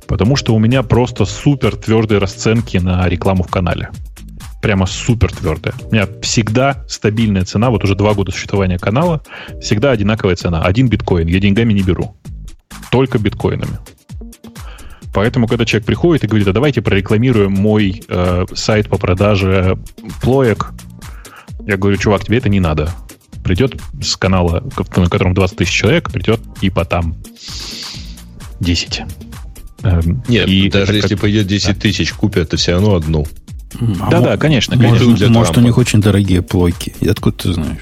Потому что у меня просто супер твердые расценки на рекламу в канале. Прямо супер твердая. У меня всегда стабильная цена, вот уже два года существования канала, всегда одинаковая цена. Один биткоин. Я деньгами не беру. Только биткоинами. Поэтому, когда человек приходит и говорит, а давайте прорекламируем мой э, сайт по продаже плоек, я говорю, чувак, тебе это не надо. Придет с канала, на котором 20 тысяч человек, придет типа там 10. Эм, Нет, и даже если как... пойдет 10 да. тысяч, купят, то все равно одну. Да-да, конечно. конечно. Может, может у них очень дорогие плойки. И откуда ты знаешь?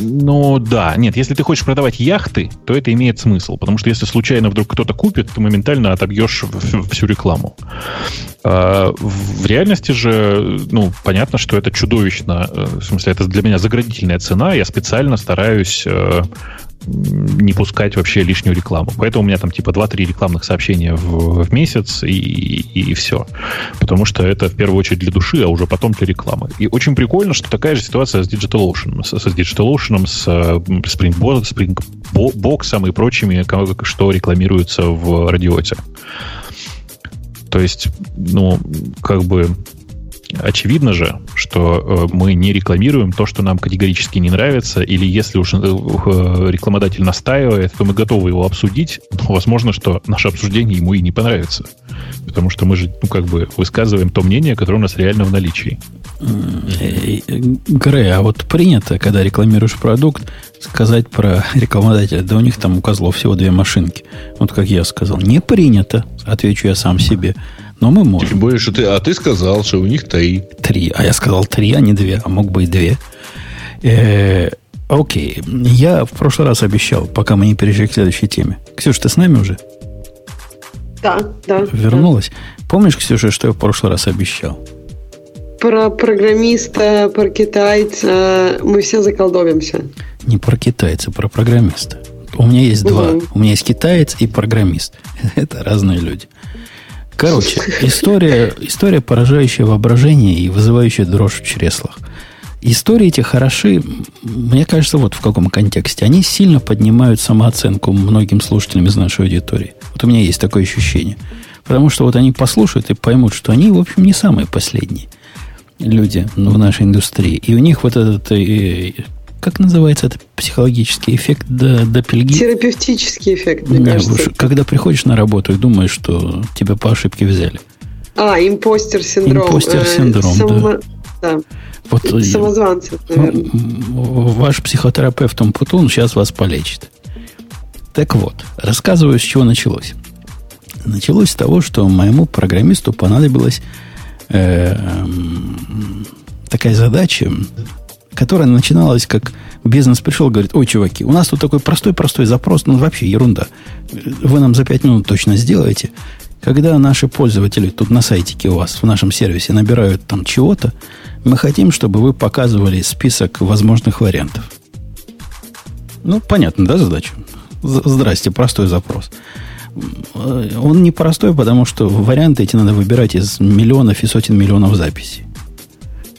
Ну да, нет, если ты хочешь продавать яхты, то это имеет смысл, потому что если случайно вдруг кто-то купит, ты моментально отобьешь всю рекламу. А, в реальности же, ну, понятно, что это чудовищно, э, в смысле, это для меня заградительная цена, я специально стараюсь э, не пускать вообще лишнюю рекламу. Поэтому у меня там типа 2-3 рекламных сообщения в, в месяц и, и, и все. Потому что это в первую очередь для души, а уже потом для рекламы. И очень прикольно, что такая же ситуация с DigitalOcean. С, с DigitalOcean, с Springboard, Springbox и прочими, что рекламируются в радиоте. То есть, ну, как бы очевидно же, что э, мы не рекламируем то, что нам категорически не нравится, или если уж э, э, рекламодатель настаивает, то мы готовы его обсудить, но возможно, что наше обсуждение ему и не понравится. Потому что мы же, ну, как бы высказываем то мнение, которое у нас реально в наличии. Грей, а вот принято, когда рекламируешь продукт, сказать про рекламодателя, да у них там у козлов всего две машинки. Вот как я сказал. Не принято, отвечу я сам себе. Но мы можем. Тем более, что ты, а ты сказал, что у них три. Три. А я сказал три, а не две. А мог бы и две. Э, окей. Я в прошлый раз обещал, пока мы не перешли к следующей теме. Ксюша, ты с нами уже? Да, да. Вернулась? Да. Помнишь, Ксюша, что я в прошлый раз обещал? Про программиста, про китайца мы все заколдовимся. Не про китайца, про программиста. У меня есть угу. два. У меня есть китаец и программист. Это разные люди. Короче, история, история, поражающая воображение и вызывающая дрожь в чреслах. Истории эти хороши, мне кажется, вот в каком контексте. Они сильно поднимают самооценку многим слушателям из нашей аудитории. Вот у меня есть такое ощущение. Потому что вот они послушают и поймут, что они, в общем, не самые последние люди в нашей индустрии. И у них вот этот э, как называется это психологический эффект до, до пельги? Терапевтический эффект, мне Не, кажется. Когда приходишь на работу и думаешь, что тебя по ошибке взяли. А, импостер синдром. Импостер синдром, э, само... да. да. Вот, Самозванцы, наверное. Ваш психотерапевт Умпутун сейчас вас полечит. Так вот, рассказываю, с чего началось. Началось с того, что моему программисту понадобилась э, такая задача которая начиналась как бизнес пришел, говорит, ой, чуваки, у нас тут такой простой-простой запрос, ну вообще ерунда. Вы нам за пять минут точно сделаете. Когда наши пользователи тут на сайтике у вас, в нашем сервисе набирают там чего-то, мы хотим, чтобы вы показывали список возможных вариантов. Ну, понятно, да, задача? Здрасте, простой запрос. Он не простой, потому что варианты эти надо выбирать из миллионов и сотен миллионов записей.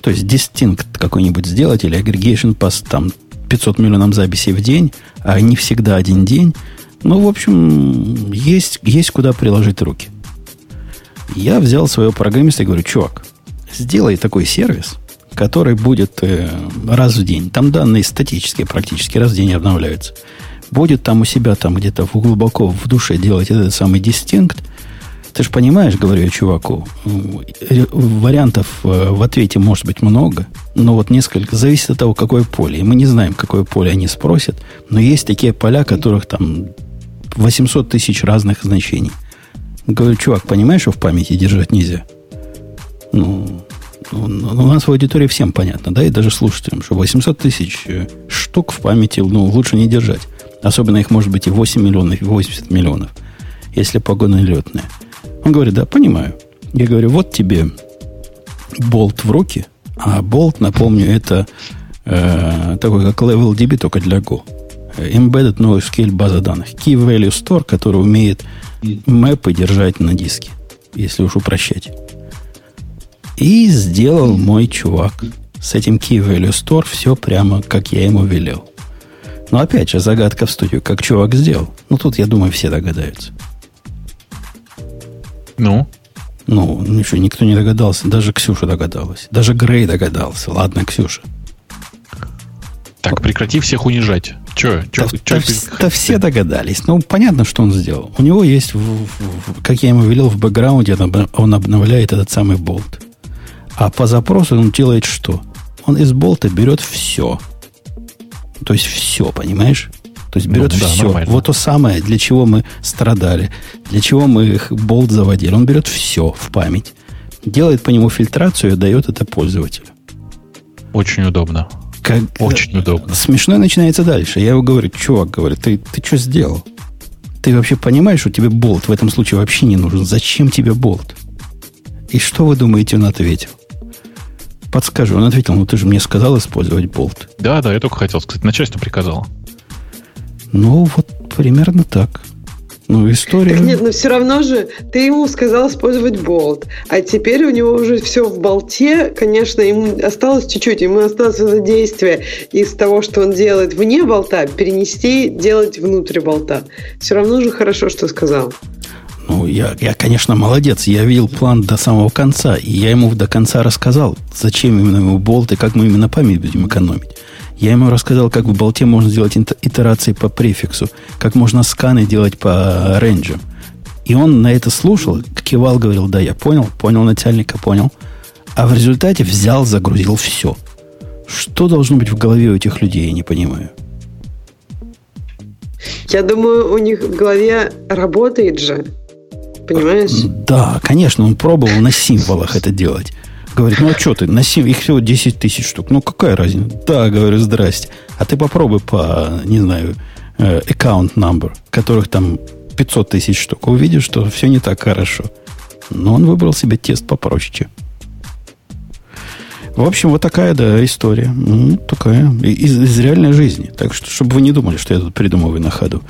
То есть distinct какой-нибудь сделать или aggregation по там 500 миллионам записей в день, а не всегда один день. Ну, в общем, есть, есть куда приложить руки. Я взял своего программиста и говорю, чувак, сделай такой сервис, который будет э, раз в день. Там данные статические практически, раз в день обновляются. Будет там у себя, там где-то глубоко в душе делать этот самый дистинкт. Ты же понимаешь, говорю я чуваку, вариантов э, в ответе может быть много, но вот несколько, зависит от того, какое поле. И мы не знаем, какое поле они спросят, но есть такие поля, которых там 800 тысяч разных значений. Говорю, чувак, понимаешь, что в памяти держать нельзя? Ну, ну, у нас в аудитории всем понятно, да, и даже слушателям, что 800 тысяч э, штук в памяти ну, лучше не держать. Особенно их может быть и 8 миллионов, и 80 миллионов, если погода летная. Он говорит, да, понимаю. Я говорю, вот тебе болт в руки, а болт, напомню, это э, такой как Level DB, только для Go. Embedded NoSQL база данных. Key Value Store, который умеет мэпы держать на диске, если уж упрощать. И сделал мой чувак с этим Key Value Store все прямо, как я ему велел. Но опять же, загадка в студию, как чувак сделал. Ну, тут, я думаю, все догадаются. Ну? Ну, ничего, никто не догадался. Даже Ксюша догадалась. Даже Грей догадался. Ладно, Ксюша. Так, прекрати всех унижать. Че? Че? Да, че да, да все догадались. Ну, понятно, что он сделал. У него есть, в, в, как я ему велел, в бэкграунде он обновляет этот самый болт. А по запросу он делает что? Он из болта берет все. То есть все, понимаешь? То есть берет ну, да, все. Нормально. Вот то самое, для чего мы страдали, для чего мы их болт заводили. Он берет все в память, делает по нему фильтрацию и дает это пользователю. Очень удобно. Как, Очень удобно. Смешно начинается дальше. Я его говорю, чувак, говорю, ты, ты что сделал? Ты вообще понимаешь, что тебе болт в этом случае вообще не нужен? Зачем тебе болт? И что вы думаете, он ответил? Подскажу. Он ответил, ну ты же мне сказал использовать болт. Да, да, я только хотел сказать. Начальство приказало. Ну, вот примерно так. Ну, история... Так нет, но все равно же ты ему сказал использовать болт. А теперь у него уже все в болте. Конечно, ему осталось чуть-чуть. Ему осталось это действие из того, что он делает вне болта, перенести, делать внутрь болта. Все равно же хорошо, что сказал. Ну, я, я, конечно, молодец. Я видел план до самого конца. И я ему до конца рассказал, зачем именно ему болт и как мы именно память будем экономить. Я ему рассказал, как в болте можно сделать итерации по префиксу, как можно сканы делать по рейнджам. И он на это слушал, кивал, говорил, да, я понял, понял начальника, понял. А в результате взял, загрузил все. Что должно быть в голове у этих людей, я не понимаю. Я думаю, у них в голове работает же понимаешь? Да, конечно, он пробовал на символах это делать. Говорит, ну а что ты, на сим... их всего 10 тысяч штук. Ну какая разница? Да, говорю, здрасте. А ты попробуй по, не знаю, э, аккаунт number, которых там 500 тысяч штук. Увидишь, что все не так хорошо. Но он выбрал себе тест попроще. В общем, вот такая, да, история. Ну, такая. Из, из реальной жизни. Так что, чтобы вы не думали, что я тут придумываю на ходу.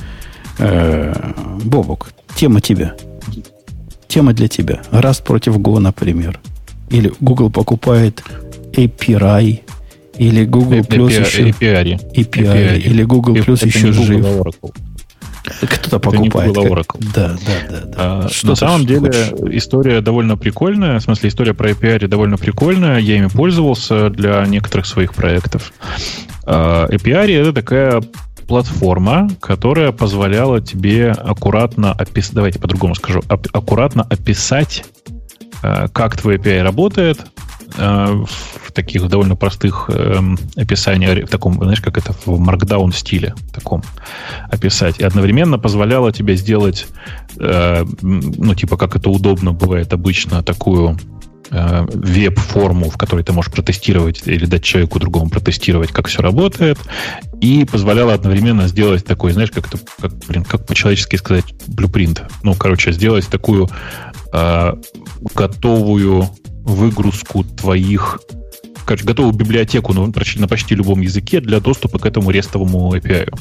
Э-э, Бобок, тема тебя тема для тебя. Раз против Go, например. Или Google покупает API, или Google Plus еще... API. API. Или Google это еще жив. Кто-то покупает. Это Oracle. Да, да, да. да. А, Что на самом деле хочешь? история довольно прикольная. В смысле, история про API довольно прикольная. Я ими пользовался для некоторых своих проектов. А, API это такая платформа, которая позволяла тебе аккуратно описать, давайте по-другому скажу, аккуратно описать, э, как твой API работает, э, в таких довольно простых эм, описаниях, в таком, знаешь, как это в Markdown стиле таком описать. И одновременно позволяло тебе сделать, э, ну, типа, как это удобно бывает обычно, такую э, веб-форму, в которой ты можешь протестировать или дать человеку другому протестировать, как все работает, и позволяла одновременно сделать такой, знаешь, как, это, как, блин, как по-человечески сказать, блюпринт. Ну, короче, сделать такую э, готовую выгрузку твоих короче, готовую библиотеку на, на почти любом языке для доступа к этому рестовому API.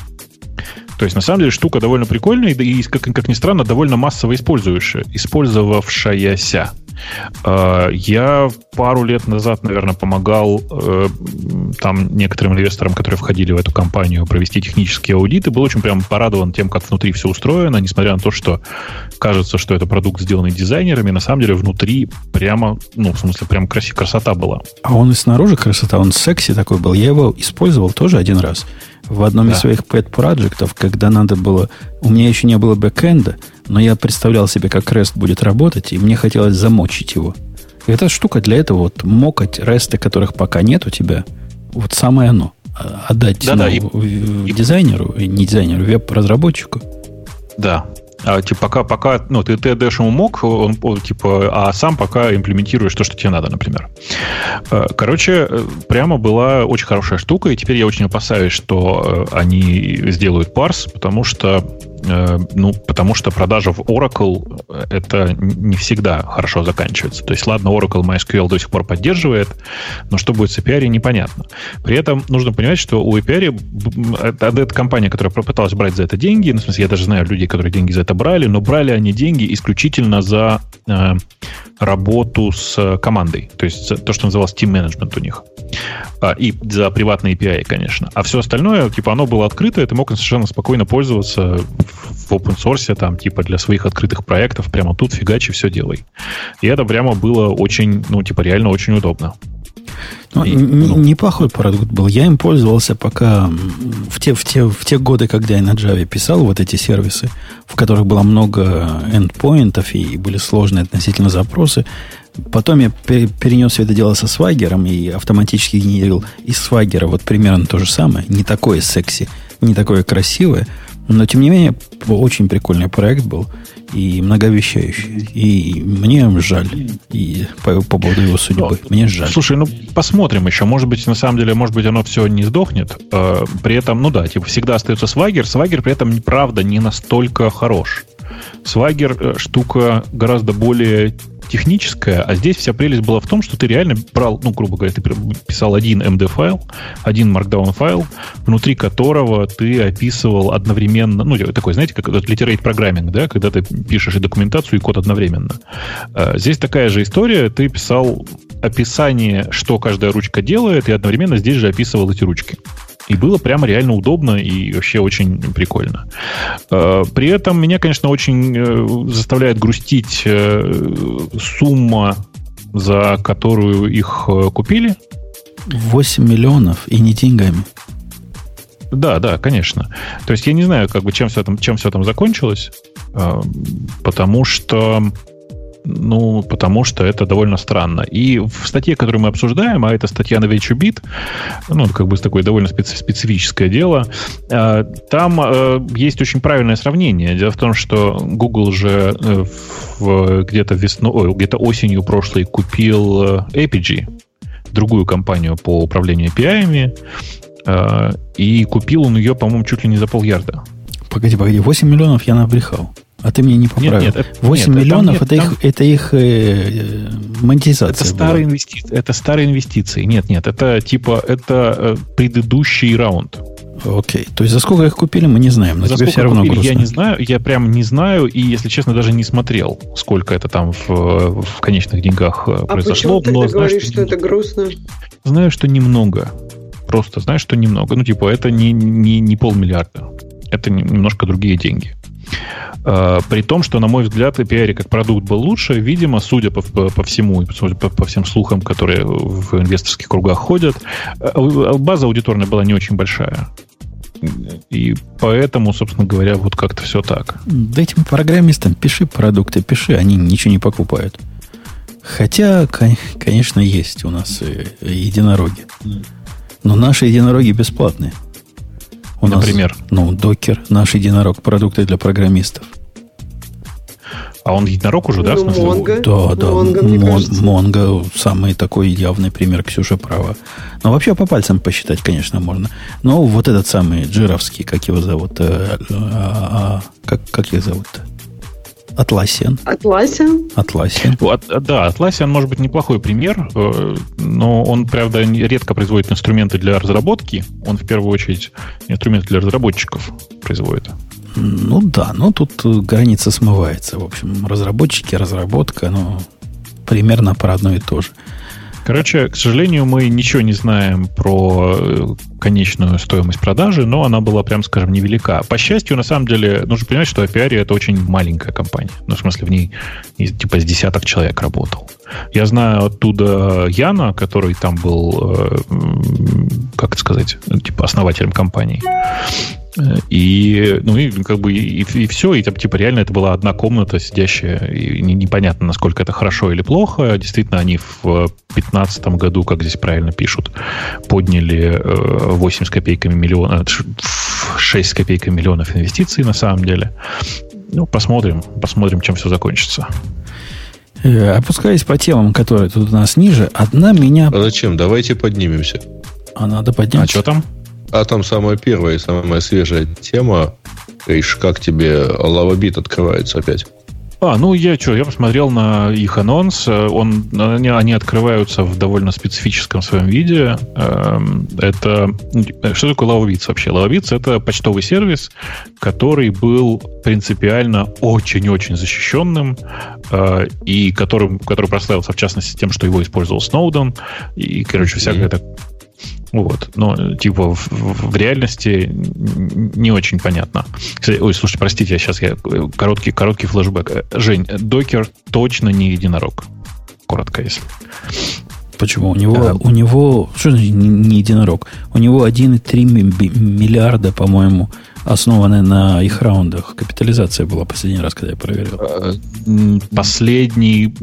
То есть, на самом деле, штука довольно прикольная и, как, как ни странно, довольно массово использующая, использовавшаяся. А, я пару лет назад, наверное, помогал э, там некоторым инвесторам, которые входили в эту компанию, провести технический аудит, и был очень прям порадован тем, как внутри все устроено, несмотря на то, что кажется, что это продукт, сделанный дизайнерами, на самом деле внутри прямо, ну, в смысле, прям краси, красота была. А он и снаружи красота, он секси такой был. Я его использовал тоже один раз в одном да. из своих pet проектов, когда надо было... У меня еще не было бэкэнда, но я представлял себе, как REST будет работать, и мне хотелось замочить его. И эта штука для этого, вот мокать REST, которых пока нет у тебя, вот самое оно. А, отдать да, ну, да, и, дизайнеру, и не дизайнеру, веб-разработчику. Да, а, типа, пока, пока, ну, ты, ты отдаешь ему мог, он, он, типа, а сам пока имплементируешь то, что тебе надо, например. Э, короче, э, прямо была очень хорошая штука, и теперь я очень опасаюсь, что э, они сделают парс, потому что Э, ну, потому что продажа в Oracle э, это не всегда хорошо заканчивается. То есть, ладно, Oracle MySQL до сих пор поддерживает, но что будет с API, непонятно. При этом нужно понимать, что у API это, это компания, которая попыталась брать за это деньги, ну, в смысле, я даже знаю людей, которые деньги за это брали, но брали они деньги исключительно за э, работу с командой. То есть то, что называлось team management у них. А, и за приватные API, конечно. А все остальное, типа, оно было открыто, и ты мог совершенно спокойно пользоваться в open source, там, типа, для своих открытых проектов, прямо тут фигачи, все делай. И это прямо было очень, ну, типа, реально очень удобно. Ну, и, ну, неплохой продукт был. Я им пользовался пока в те, в, те, в те годы, когда я на Java писал вот эти сервисы, в которых было много эндпоинтов и были сложные относительно запросы. Потом я перенес все это дело со свагером и автоматически генерил из свагера вот примерно то же самое. Не такое секси, не такое красивое, но тем не менее очень прикольный проект был и многообещающий. И мне жаль и по, по поводу его судьбы. Ну, мне жаль. Слушай, ну посмотрим еще. Может быть, на самом деле, может быть, оно все не сдохнет. Э, при этом, ну да, типа всегда остается свагер. Свагер при этом, правда, не настолько хорош. Свагер э, штука гораздо более техническая, а здесь вся прелесть была в том, что ты реально брал, ну, грубо говоря, ты писал один MD-файл, один Markdown-файл, внутри которого ты описывал одновременно, ну, такой, знаете, как literate программинг, да, когда ты пишешь и документацию, и код одновременно. А, здесь такая же история, ты писал описание, что каждая ручка делает, и одновременно здесь же описывал эти ручки. И было прямо реально удобно и вообще очень прикольно. Э, при этом меня, конечно, очень э, заставляет грустить э, сумма, за которую их купили. 8 миллионов и не деньгами. Да, да, конечно. То есть я не знаю, как бы чем все там, чем все там закончилось, потому что ну, потому что это довольно странно. И в статье, которую мы обсуждаем, а это статья на VentureBeat, ну, как бы такое довольно специфическое дело, э, там э, есть очень правильное сравнение. Дело в том, что Google же э, где-то весной, где-то осенью прошлой купил APG, другую компанию по управлению API, и купил он ее, по-моему, чуть ли не за полярда. Погоди, погоди, 8 миллионов я набрехал. А ты мне не поправил. Нет, нет, 8 нет, миллионов это, там, их, это их э, монетизация. Это старые, инвести... это старые инвестиции. Нет, нет, это типа это э, предыдущий раунд. Окей. То есть за сколько их купили, мы не знаем. Но за тебе все равно купили, грустно. Я не знаю, я прям не знаю, и, если честно, даже не смотрел, сколько это там в, в конечных деньгах э, а произошло. Почему ты но говоришь, что, что это грустно? Знаю, что немного. Просто знаю, что немного. Ну, типа, это не, не, не полмиллиарда. Это немножко другие деньги. Э, при том, что, на мой взгляд, API как продукт был лучше, видимо, судя по, по, всему, судя по, по всем слухам, которые в инвесторских кругах ходят, э, база аудиторная была не очень большая. И поэтому, собственно говоря, вот как-то все так. Да этим программистам пиши продукты, пиши, они ничего не покупают. Хотя, конечно, есть у нас э, единороги. Но наши единороги бесплатные. У Например? Нас, ну, докер, наш единорог, продукты для программистов. А он единорог уже, да? Ну, Монго. Да, да. Монго, мне кажется. Монго самый такой явный пример, Ксюша права. Но вообще по пальцам посчитать, конечно, можно. Но вот этот самый Джировский, как его зовут? э, а, а, как, как их зовут-то? Атласиан. Атласиан? Атласиан. Вот, да, Atlassian может быть неплохой пример, э, но он, правда, редко производит инструменты для разработки. Он в первую очередь инструменты для разработчиков производит. Ну да, но тут э, граница смывается. В общем, разработчики, разработка, ну, примерно про одно и то же. Короче, к сожалению, мы ничего не знаем про э, конечную стоимость продажи, но она была, прям скажем, невелика. По счастью, на самом деле, нужно понимать, что Apiari это очень маленькая компания. Ну, в смысле, в ней типа с десяток человек работал. Я знаю оттуда Яна, который там был, э, как это сказать, ну, типа основателем компании. Э, И, ну, и как бы и, и все, и там, типа, реально это была одна комната сидящая, и не- непонятно, насколько это хорошо или плохо. Действительно, они в 2015 году, как здесь правильно пишут, подняли э, 8 с копейками миллиона, 6 с копейками миллионов инвестиций на самом деле. Ну, посмотрим, посмотрим, чем все закончится. Э, Опускаясь по темам, которые тут у нас ниже, одна меня... А зачем? Давайте поднимемся. А надо А поднять. что там? А там самая первая и самая свежая тема. Ишь, как тебе лавабит открывается опять? А, ну я что, я посмотрел на их анонс. Э, Он, они, они открываются в довольно специфическом своем виде. Эм, Это ну, что такое Lawbits вообще? Lawbits это почтовый сервис, который был принципиально очень-очень защищенным э, и которым, который прославился в частности тем, что его использовал Сноуден и, короче, всякое так. Вот. Но, типа, в, в- реальности не очень понятно. Кстати, ой, слушайте, простите, я сейчас я э, короткий, короткий флешбэк. Э, Жень, докер точно не единорог. Коротко, если. Почему? У него, Да. у него, что значит не, не единорог? У него 1,3 ми- би- миллиарда, по-моему, основанная на их раундах. Капитализация была последний раз, когда я проверил. М, Последний,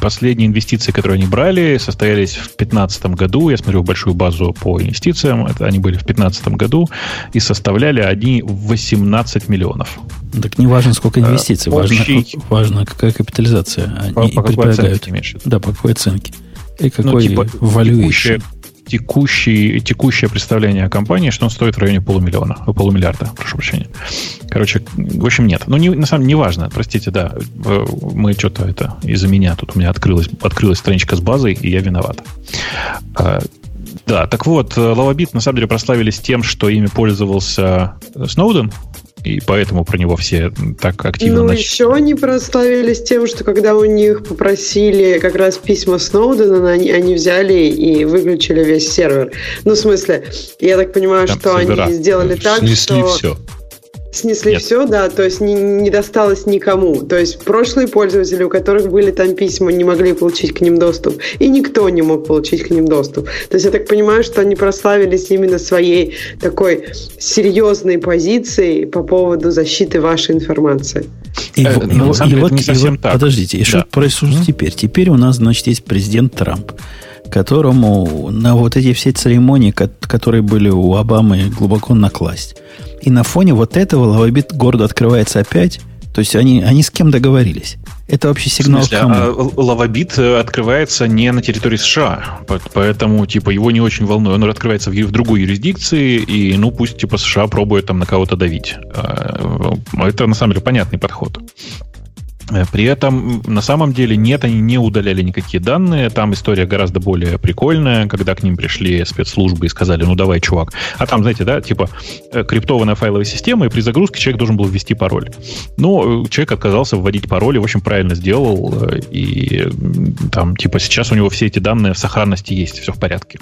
последние инвестиции, которые они брали, состоялись в 2015 году. Я смотрю большую базу по инвестициям. Это они были в 2015 году и составляли они 18 миллионов. Так не важно, сколько инвестиций, Э, общий- важно, важно, какая капитализация они По, по какой предполагают. оценке? Да, по какой оценке. И Ну, какой типа, valuation. текущее, текущий, текущее представление о компании, что он стоит в районе полумиллиона, э, полумиллиарда, прошу прощения. Короче, в общем, нет. Ну, не, на самом деле, не важно. Простите, да. э, Мы что-то это из-за меня тут у меня открылась, открылась страничка с базой, и я виноват. А, Да, так вот, э, Lawabit на самом деле прославились тем, что ими пользовался Сноуден, и поэтому про него все так активно Ну, нач- еще они прославились тем, что когда у них попросили как раз письма Сноудена, они, они взяли и выключили весь сервер. Ну, в смысле, я так понимаю, Там что сервера. они сделали так, Снесли что... все. Снесли Нет. все, да, то есть не, не досталось никому. То есть прошлые пользователи, у которых были там письма, не могли получить к ним доступ. И никто не мог получить к ним доступ. То есть я так понимаю, что они прославились именно своей такой серьезной позицией по поводу защиты вашей информации. И, Э, вот- и и вот- не и вот- так. Подождите, и что Да. происходит теперь? Теперь у нас, значит, есть президент Трамп, которому на вот эти все церемонии, ко- которые были у Обамы, глубоко накласть. И на фоне вот этого Лавабит гордо открывается опять. То есть они, они с кем договорились? Это вообще сигнал смысле, к кому? а, Лавабит э, открывается не на территории США, по- поэтому типа его не очень волнует. Он открывается в, в другой юрисдикции, и ну пусть типа США пробует там на кого-то давить. А, э, Это на самом деле понятный подход. Э, При этом, на самом деле, нет, они не удаляли никакие данные. Там история гораздо более прикольная, когда к ним пришли спецслужбы и сказали, ну давай, чувак. А там, знаете, да, типа э, криптованная файловая система, и при загрузке человек должен был ввести пароль. Но э, человек отказался вводить пароль, и, в общем, правильно сделал. И там, типа, сейчас у него все эти данные в сохранности есть, все в порядке.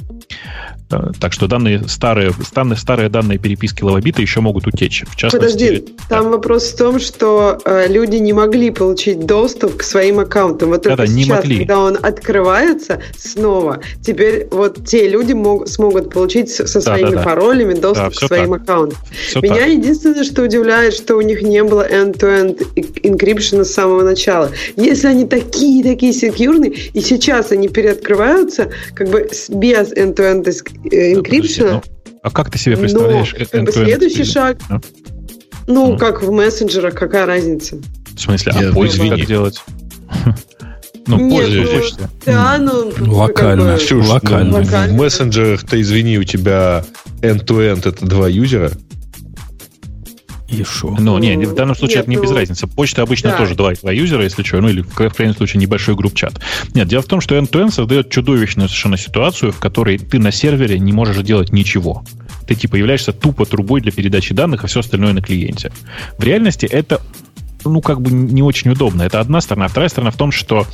Так что данные старые, данные, старые данные переписки лавабита еще могут утечь. В частности, Подожди, там вопрос в том, что э, люди не могли получить доступ к своим аккаунтам. Вот Да-да, это не сейчас, могли. когда он открывается снова, теперь вот те люди мог- смогут получить со своими Да-да-да. паролями доступ Да, к своим так. аккаунтам. всё Меня так. единственное, что удивляет, что у них не было end-to-end encryption с самого начала. Если они такие-такие секьюрные, и сейчас они переоткрываются как бы без end-to-end эс- э, Подожди, encryption, ну, а как ты себе представляешь но как бы следующий шаг, Да. ну, как в мессенджерах, какая разница? В смысле, а извини. как делать? Ну, пользователь ну. Да, ну... Локально. бы- Ксюш, Локально. ну, Локально. в мессенджерах-то, извини, у тебя end-to-end это два юзера. И шо? Ну, не, в данном случае Нет, это не ну, без разницы. Почта обычно да. тоже два, два юзера, если что, ну или в, в крайнем случае небольшой групп-чат. Нет, дело в том, что end-to-end создает чудовищную совершенно ситуацию, в которой ты на сервере не можешь делать ничего. Ты типа являешься тупо трубой для передачи данных, а все остальное на клиенте. В реальности это ну, как бы не очень удобно. Это одна сторона. А вторая сторона в том, что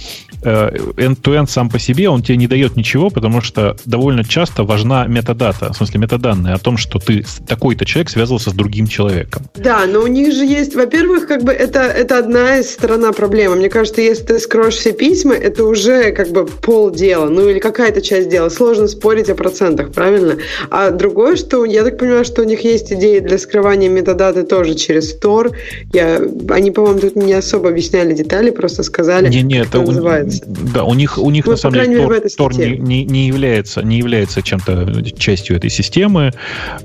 э, end-to-end сам по себе, он тебе не дает ничего, потому что довольно часто важна метадата, в смысле метаданные о том, что ты такой-то человек связывался с другим человеком. Да, но у них же есть, во-первых, как бы это, это одна из сторона проблемы. Мне кажется, если ты скроешь все письма, это уже как бы полдела, ну или какая-то часть дела. Сложно спорить о процентах, правильно? А другое, что я так понимаю, что у них есть идеи для скрывания метадаты тоже через Tor. Я, они, по-моему, тут не особо объясняли детали, просто сказали, Не, не, как это это у, называется. да, у них, у них Ну, на самом деле Tor статье. не, не, не является, не является чем-то частью этой системы.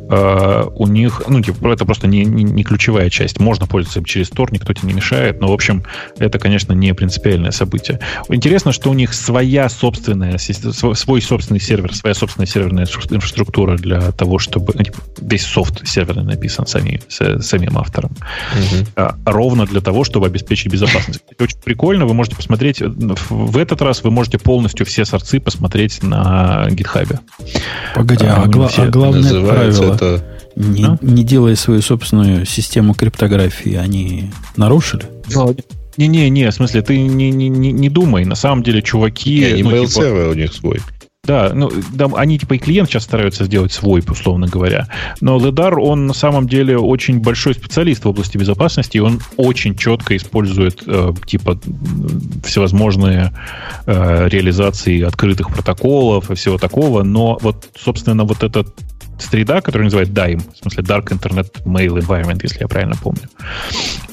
Э, у них, ну, типа, это просто не, не, не ключевая часть. Можно пользоваться через Tor, никто тебе не мешает, но, в общем, это, конечно, не принципиальное событие. Интересно, что у них своя собственная, свой собственный сервер, своя собственная серверная инфра- инфраструктура для того, чтобы... ну, типа, Весь софт серверный написан сами, с- самим автором а, ровно для того, чтобы обеспечить безопасность. Это очень прикольно. Вы можете посмотреть, в этот раз вы можете полностью все сорцы посмотреть на гитхабе. Погоди, а, А, гла- все а главное Называется правило, это... не, А? не делая свою собственную систему криптографии, они нарушили? Не-не-не, в смысле, ты не, не, не, не думай. На самом деле, чуваки... Не, ну, email типа, у них свой. Да, ну, да, они типа и клиент сейчас стараются сделать свой, условно говоря. Но Ледар, он на самом деле очень большой специалист в области безопасности, и он очень четко использует э, типа всевозможные э, реализации открытых протоколов и всего такого. Но вот, собственно, вот эта среда, которую называют DIME, в смысле Dark Internet Mail Environment, если я правильно помню,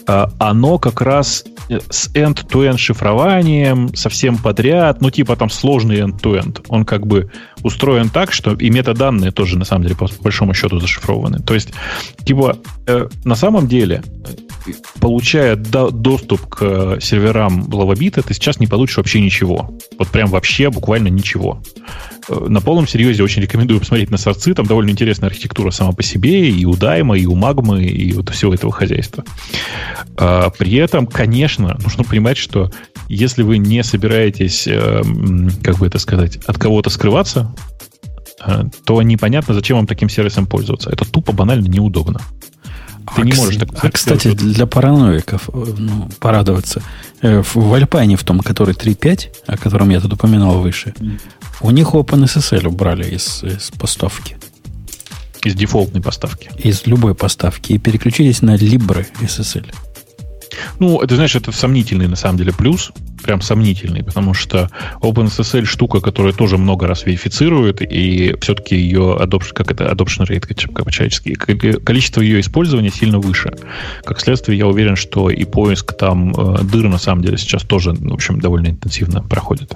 а, оно как раз э, с end-to-end шифрованием, совсем подряд, ну, типа там сложный end-to-end. Он как бы устроен так, что и метаданные тоже, на самом деле, по большому счету зашифрованы. То есть, типа, э, на самом деле, получая до- доступ к э, серверам Лавабита, ты сейчас не получишь вообще ничего. Вот прям вообще буквально ничего. Э, На полном серьезе очень рекомендую посмотреть на сорцы. Там довольно интересная архитектура сама по себе, и у Дайма, и у Магмы, и вот всего этого хозяйства. А, При этом, конечно, нужно понимать, что если вы не собираетесь, э, как бы это сказать, от кого-то скрываться, э, то непонятно, зачем вам таким сервисом пользоваться. Это тупо банально неудобно. Ты а, не можешь так а, кстати, для параноиков, э, ну, порадоваться, э, в, Альпайне, в том, который 3.5, о котором я тут упоминал выше, у них OpenSSL убрали из, из поставки, из дефолтной поставки. из любой поставки, и переключились на Libre SSL. Ну, это, знаешь, это сомнительный, на самом деле, плюс. Прям сомнительный, потому что OpenSSL штука, которая тоже много раз верифицирует, и все-таки ее adoption, как это, adoption rate, как по-человечески, количество ее использования сильно выше. Как следствие, я уверен, что и поиск там э, дыр, на самом деле, сейчас тоже, в общем, довольно интенсивно проходит.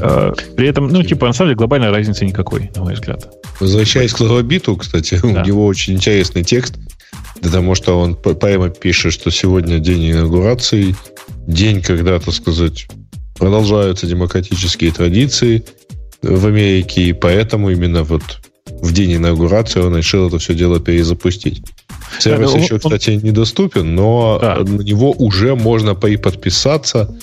Э, При этом, ну, типа, на самом деле, глобальной разницы никакой, на мой взгляд. Возвращаясь к Лавабиту, кстати, Да. у него очень интересный текст, потому что он прямо пишет, что сегодня день инаугурации, день, когда, так сказать, продолжаются демократические традиции в Америке, и поэтому именно вот в день инаугурации он решил это все дело перезапустить. Сервис Да, еще, он- кстати, недоступен, но Да. на него уже можно подписаться,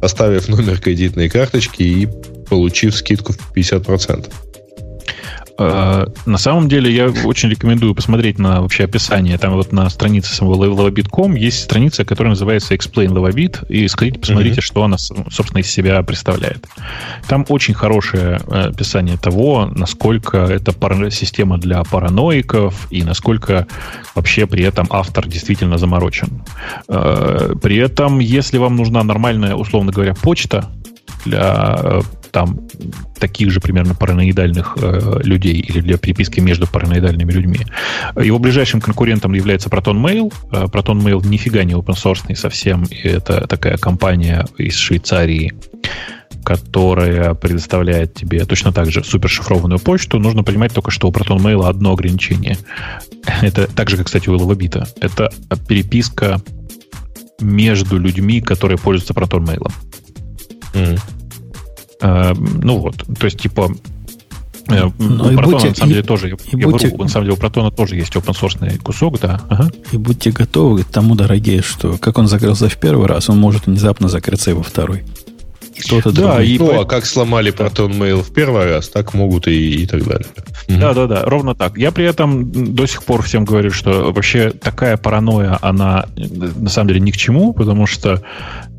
оставив номер кредитной карточки и получив скидку в 50%. Э, На самом деле, я очень рекомендую посмотреть на вообще описание. Там вот на странице самого Lavabit.com есть страница, которая называется Explain Lavabit, и сходите, посмотрите, Мгм. что она, собственно, из себя представляет. Там очень хорошее э, описание того, насколько это пара- система для параноиков, и насколько вообще при этом автор действительно заморочен. Э, При этом, если вам нужна нормальная, условно говоря, почта для там таких же примерно параноидальных э, людей или для переписки между параноидальными людьми. Его ближайшим конкурентом является Proton Mail. Э, Proton Mail нифига не open source совсем. И это такая компания из Швейцарии, которая предоставляет тебе точно так же супершифрованную почту. Нужно понимать только, что у Proton Mail одно ограничение. Это так же, как, кстати, у Лавабита. Это переписка между людьми, которые пользуются Proton Mail. Mm. Э, ну вот, то есть, типа, э, ну, у Протона, будьте, на самом деле, тоже, и я будьте, вру, на самом деле, у Протона тоже есть open source кусок, да. Ага. И будьте готовы к тому, дорогие, что как он закрылся в первый раз, он может внезапно закрыться и во второй. Кто-то да, другой. и ну, а как сломали Proton Mail в первый раз, так могут и, и так далее. Да, да, да, ровно так. Я при этом до сих пор всем говорю, что вообще такая паранойя, она на самом деле ни к чему, потому что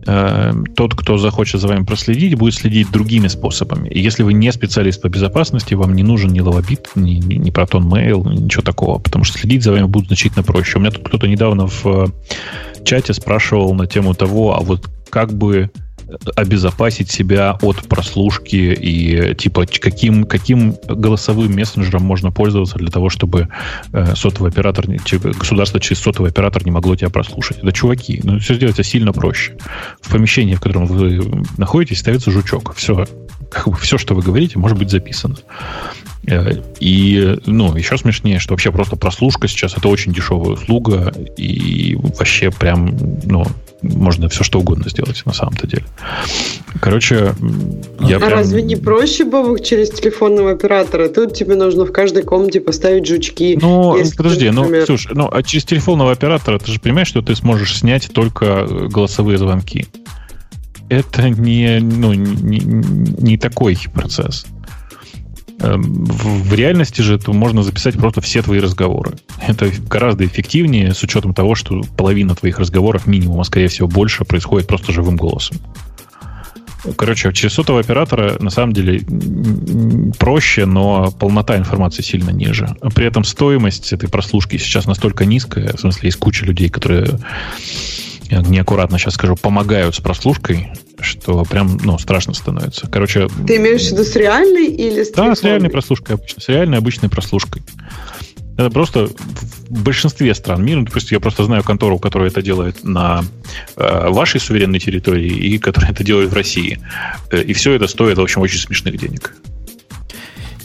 э, тот, кто захочет за вами проследить, будет следить другими способами. И если вы не специалист по безопасности, вам не нужен ни ловобит, ни, ни, ни Proton Mail, ничего такого, потому что следить за вами будет значительно проще. У меня тут кто-то недавно в э, чате спрашивал на тему того, а вот как бы обезопасить себя от прослушки и типа каким, каким голосовым мессенджером можно пользоваться для того, чтобы э, сотовый оператор, государство через сотовый оператор не могло тебя прослушать. Это чуваки. Ну, все сделать сильно проще. В помещении, в котором вы находитесь, ставится жучок. Все, как бы все, что вы говорите, может быть записано. Э, и, ну, еще смешнее, что вообще просто прослушка сейчас это очень дешевая услуга, и вообще прям, ну, можно все что угодно сделать на самом-то деле. Короче, я а прям... разве не проще, Бобок, через телефонного оператора? Тут тебе нужно в каждой комнате поставить жучки. Ну, подожди, ты, ну, слушай, ну, а через телефонного оператора ты же понимаешь, что ты сможешь снять только голосовые звонки. Это не, ну, не, не такой процесс. Эм, в реальности же это можно записать просто все твои разговоры. Это гораздо эффективнее с учетом того, что половина твоих разговоров, минимум, а скорее всего больше, происходит просто живым голосом. Короче, через сотового оператора на самом деле проще, но полнота информации сильно ниже. При этом стоимость этой прослушки сейчас настолько низкая, в смысле, есть куча людей, которые неаккуратно сейчас скажу, помогают с прослушкой, что прям, ну, страшно становится. Короче... Ты имеешь в виду с реальной или с Да, с реальной прослушкой обычно, с реальной обычной прослушкой. Это просто в большинстве стран мира, то есть я просто знаю контору, которая это делает на э, вашей суверенной территории и которая это делает в России. Э, и все это стоит, в общем, очень смешных денег.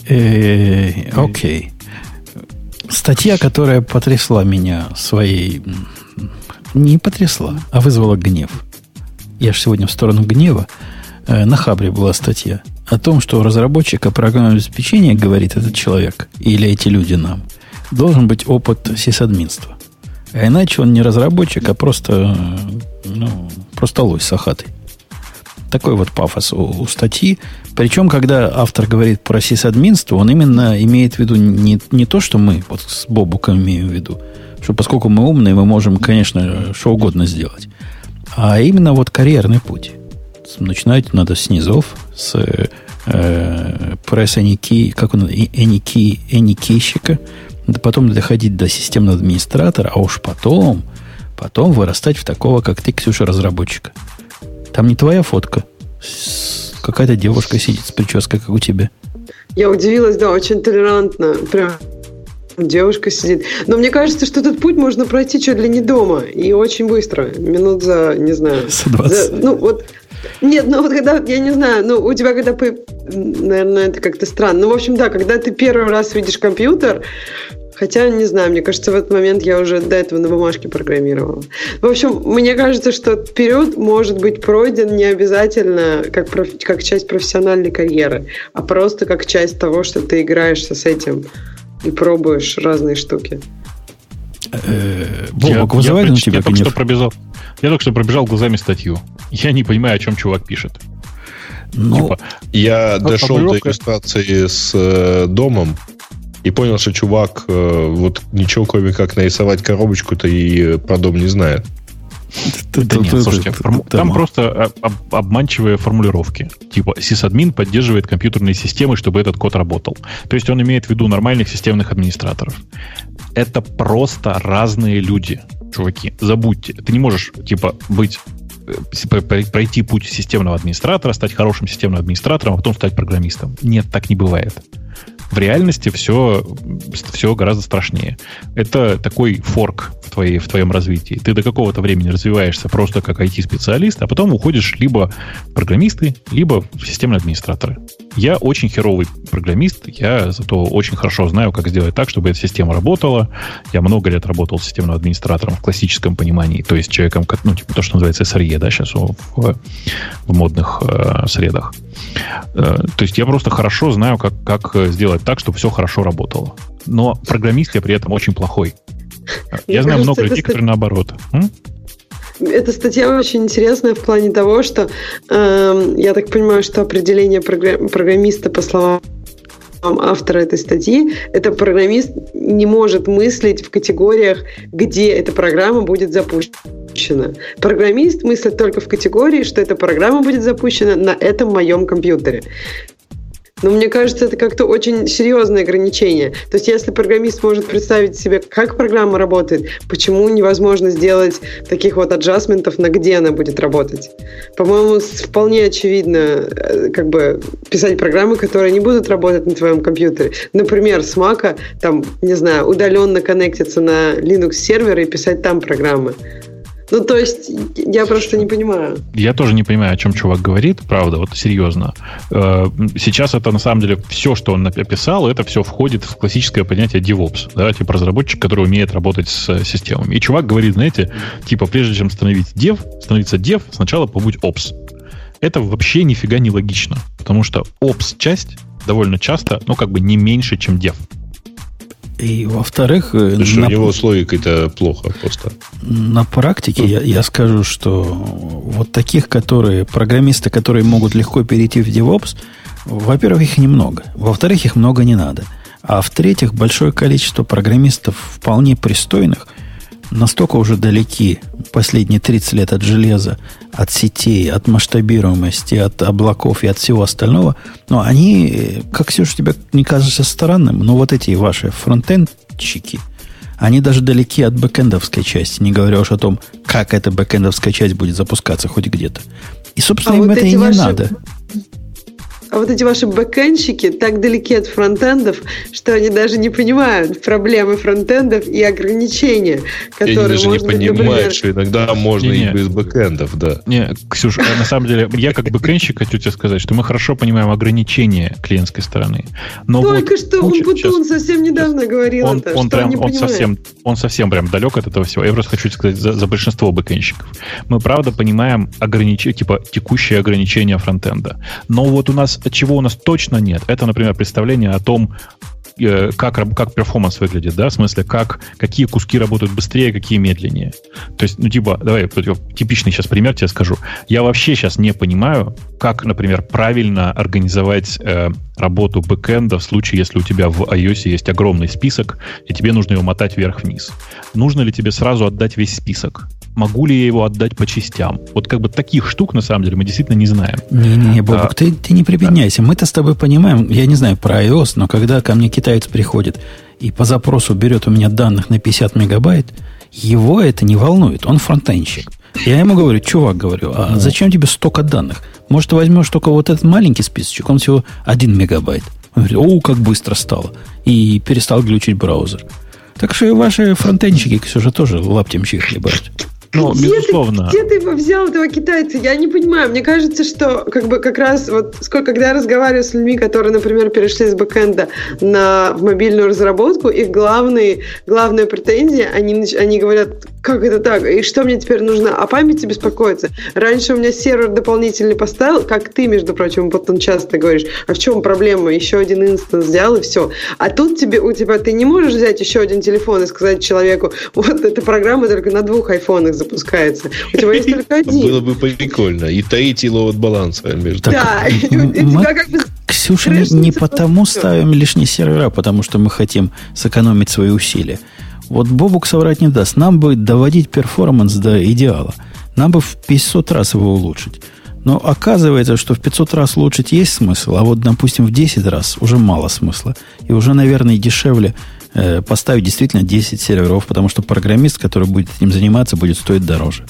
Э, окей. Статья, которая потрясла меня своей не потрясла, а вызвала гнев. Я же сегодня в сторону гнева. Э, на Хабре была статья о том, что у разработчика программного обеспечения, говорит этот человек, или эти люди нам, должен быть опыт сисадминства. А иначе он не разработчик, а просто, ну, просто лось сахатый. Такой вот пафос у, у статьи. Причем, когда автор говорит про сисадминство, он именно имеет в виду не, не то, что мы вот с Бобуком имеем в виду, что поскольку мы умные, мы можем, конечно, что угодно сделать. А именно вот карьерный путь. Начинать надо с низов, с э, пресс any как он, any key, any потом доходить до системного администратора, а уж потом, потом вырастать в такого, как ты, Ксюша, разработчика. Там не твоя фотка. Какая-то девушка сидит с прической, как у тебя. Я удивилась, да, очень толерантно. Прям девушка сидит. Но мне кажется, что этот путь можно пройти чуть ли не дома. И очень быстро. Минут за, не знаю. За 20. За, ну, вот нет, ну вот когда, я не знаю, ну у тебя когда, наверное, это как-то странно. Ну, в общем, да, когда ты первый раз видишь компьютер, Хотя, не знаю, мне кажется, в этот момент я уже до этого на бумажке программировала. В общем, мне кажется, что период может быть пройден не обязательно как, проф... как часть профессиональной карьеры, а просто как часть того, что ты играешься с этим и пробуешь разные штуки. Бобок, э, вызывает на тебя я только что пробежал. Я только что пробежал глазами статью. Я не понимаю, о чем чувак пишет. Ну, типа, я дошел до иллюстрации с э, домом и понял, что чувак э, вот ничего кроме как нарисовать коробочку-то и про дом не знает. Да нет, слушайте, там просто обманчивые формулировки. Типа, сисадмин поддерживает компьютерные системы, чтобы этот код работал. То есть он имеет в виду нормальных системных администраторов. Это просто разные люди, чуваки. Забудьте. Ты не можешь, типа, быть э, пройти путь системного администратора, стать хорошим системным администратором, а потом стать программистом. Нет, так не бывает. В реальности все, все гораздо страшнее. Это такой форк в, твоей, в твоем развитии. Ты до какого-то времени развиваешься просто как IT-специалист, а потом уходишь либо программисты, либо в системные администраторы. Я очень херовый программист, я зато очень хорошо знаю, как сделать так, чтобы эта система работала. Я много лет работал системным администратором в классическом понимании, то есть человеком, ну, типа то, что называется SRE, да, сейчас в, в модных э, средах. Э, то есть я просто хорошо знаю, как, как сделать так, чтобы все хорошо работало. Но программист я при этом очень плохой. Я знаю много людей, которые наоборот. Эта статья очень интересная в плане того, что э, я так понимаю, что определение программиста, по словам автора этой статьи, это программист не может мыслить в категориях, где эта программа будет запущена. Программист мыслит только в категории, что эта программа будет запущена на этом моем компьютере. Но мне кажется, это как-то очень серьезное ограничение. То есть, если программист может представить себе, как программа работает, почему невозможно сделать таких вот аджастментов, на где она будет работать? По-моему, вполне очевидно, э, как бы писать программы, которые не будут работать на твоем компьютере. Например, с Mac, там, не знаю, удаленно коннектиться на Linux сервер и писать там программы. Ну, то есть, я просто не понимаю. Я тоже не понимаю, о чем чувак говорит, правда, вот серьезно. Э, сейчас это, на самом деле, все, что он описал, это все входит в классическое понятие DevOps, да, типа разработчик, который умеет работать с системами. И чувак говорит, знаете, типа, прежде чем становить dev, становиться dev, сначала побудь Ops. Это вообще нифига не логично, потому что Ops-часть довольно часто, ну, как бы не меньше, чем dev. И во-вторых... Э, Слушай, на... у него с логикой-то плохо просто. На практике я, я скажу, что вот таких, которые, программисты, которые могут легко перейти в DevOps, во-первых, их немного. Во-вторых, их много не надо. А в-третьих, большое количество программистов вполне пристойных – настолько уже далеки последние 30 лет от железа, от сетей, от масштабируемости, от облаков и от всего остального, но они, как все же тебе не кажется странным, но вот эти ваши фронтендчики, они даже далеки от бэкэндовской части, не говоря уж о том, как эта бэкэндовская часть будет запускаться хоть где-то. И, собственно, а им вот это и не ваши... надо. А вот эти ваши бэкэнщики так далеки от фронтендов, что они даже не понимают проблемы фронтендов и ограничения, которые Они даже не понимают, например... что иногда можно не, и без бэкэндов, да. Не, Ксюша, на самом деле, я как бэкэнщик хочу тебе сказать, что мы хорошо понимаем ограничения клиентской стороны. Но Только вот, что он Бутун совсем недавно говорил он, это, он что прям, он, он совсем, он совсем прям далек от этого всего. Я просто хочу сказать за, за большинство бэкэнщиков. Мы правда понимаем ограничения, типа текущие ограничения фронтенда. Но вот у нас чего у нас точно нет, это, например, представление о том, э, как, как performance выглядит, да, в смысле, как, какие куски работают быстрее, какие медленнее. То есть, ну, типа, давай, типичный сейчас пример тебе скажу. Я вообще сейчас не понимаю, как, например, правильно организовать э, работу бэкэнда в случае, если у тебя в iOS есть огромный список, и тебе нужно его мотать вверх-вниз. Нужно ли тебе сразу отдать весь список? Могу ли я его отдать по частям? Вот как бы таких штук, на самом деле, мы действительно не знаем. Не-не-не, Бобок, а, ты, ты не прибедняйся. Да. Мы-то с тобой понимаем, я не знаю про iOS, но когда ко мне китаец приходит и по запросу берет у меня данных на 50 мегабайт, его это не волнует. Он фронтенщик. Я ему говорю, чувак, говорю, а ну. зачем тебе столько данных? Может, ты возьмешь только вот этот маленький списочек, он всего 1 мегабайт. Он говорит, о, как быстро стало. И перестал глючить браузер. Так что и ваши фронтенщики, Ксюша, тоже лаптем хлебают. Ну, где безусловно. Ты, где ты его взял, этого китайца? Я не понимаю. Мне кажется, что как бы как раз вот сколько, когда я разговариваю с людьми, которые, например, перешли с бэкэнда на в мобильную разработку, их главные, главная претензия, они, они говорят, как это так? И что мне теперь нужно? О памяти беспокоиться? Раньше у меня сервер дополнительный поставил, как ты, между прочим, потом часто говоришь, а в чем проблема? Еще один instance взял и все. А тут тебе, у тебя ты не можешь взять еще один телефон и сказать человеку, вот эта программа только на двух айфонах запускается. У тебя есть только один. Было бы прикольно. И третий load balancer между. Да. Ксюша, не потому ставим лишние сервера, потому что мы хотим сэкономить свои усилия. Вот Бобук соврать не даст. Нам бы доводить перформанс до идеала. Нам бы в 500 раз его улучшить. Но оказывается, что в 500 раз улучшить есть смысл, а вот, допустим, в 10 раз уже мало смысла. И уже, наверное, дешевле э, поставить действительно 10 серверов, потому что программист, который будет этим заниматься, будет стоить дороже.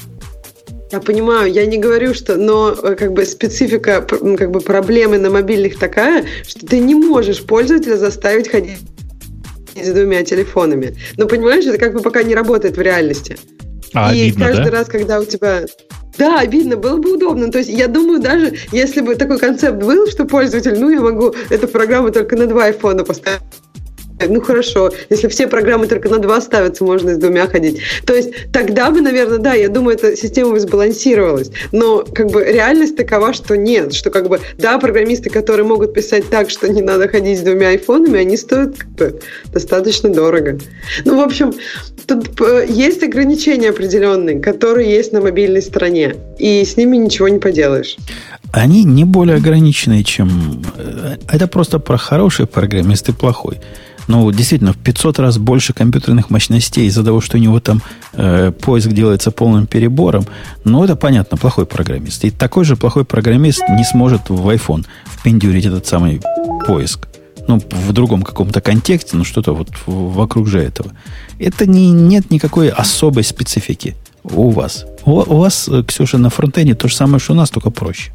Я понимаю, я не говорю, что, но э, как бы специфика как бы проблемы на мобильных такая, что ты не можешь пользователя заставить ходить с двумя телефонами. Но понимаешь, это как бы пока не работает в реальности. А, и обидно, каждый да? раз, когда у тебя Да, обидно, было бы удобно. То есть я думаю, даже если бы такой концепт был, что пользователь, ну, я могу эту программу только на два айфона поставить ну хорошо, если все программы только на два ставятся, можно с двумя ходить. То есть тогда бы, наверное, да, я думаю, эта система бы сбалансировалась. Но как бы реальность такова, что нет, что как бы, да, программисты, которые могут писать так, что не надо ходить с двумя айфонами, они стоят как бы достаточно дорого. Ну, в общем, тут э, есть ограничения определенные, которые есть на мобильной стороне, и с ними ничего не поделаешь. Они не более ограниченные, чем... Э, это просто про хороший программист и плохой ну, действительно, в 500 раз больше компьютерных мощностей из-за того, что у него там э, поиск делается полным перебором, ну, это понятно, плохой программист. И такой же плохой программист не сможет в iPhone впендюрить этот самый поиск. Ну, в другом каком-то контексте, ну, что-то вот вокруг же этого. Это не, нет никакой особой специфики у вас. У, у вас, э, Ксюша, на фронтене то же самое, что у нас, только проще.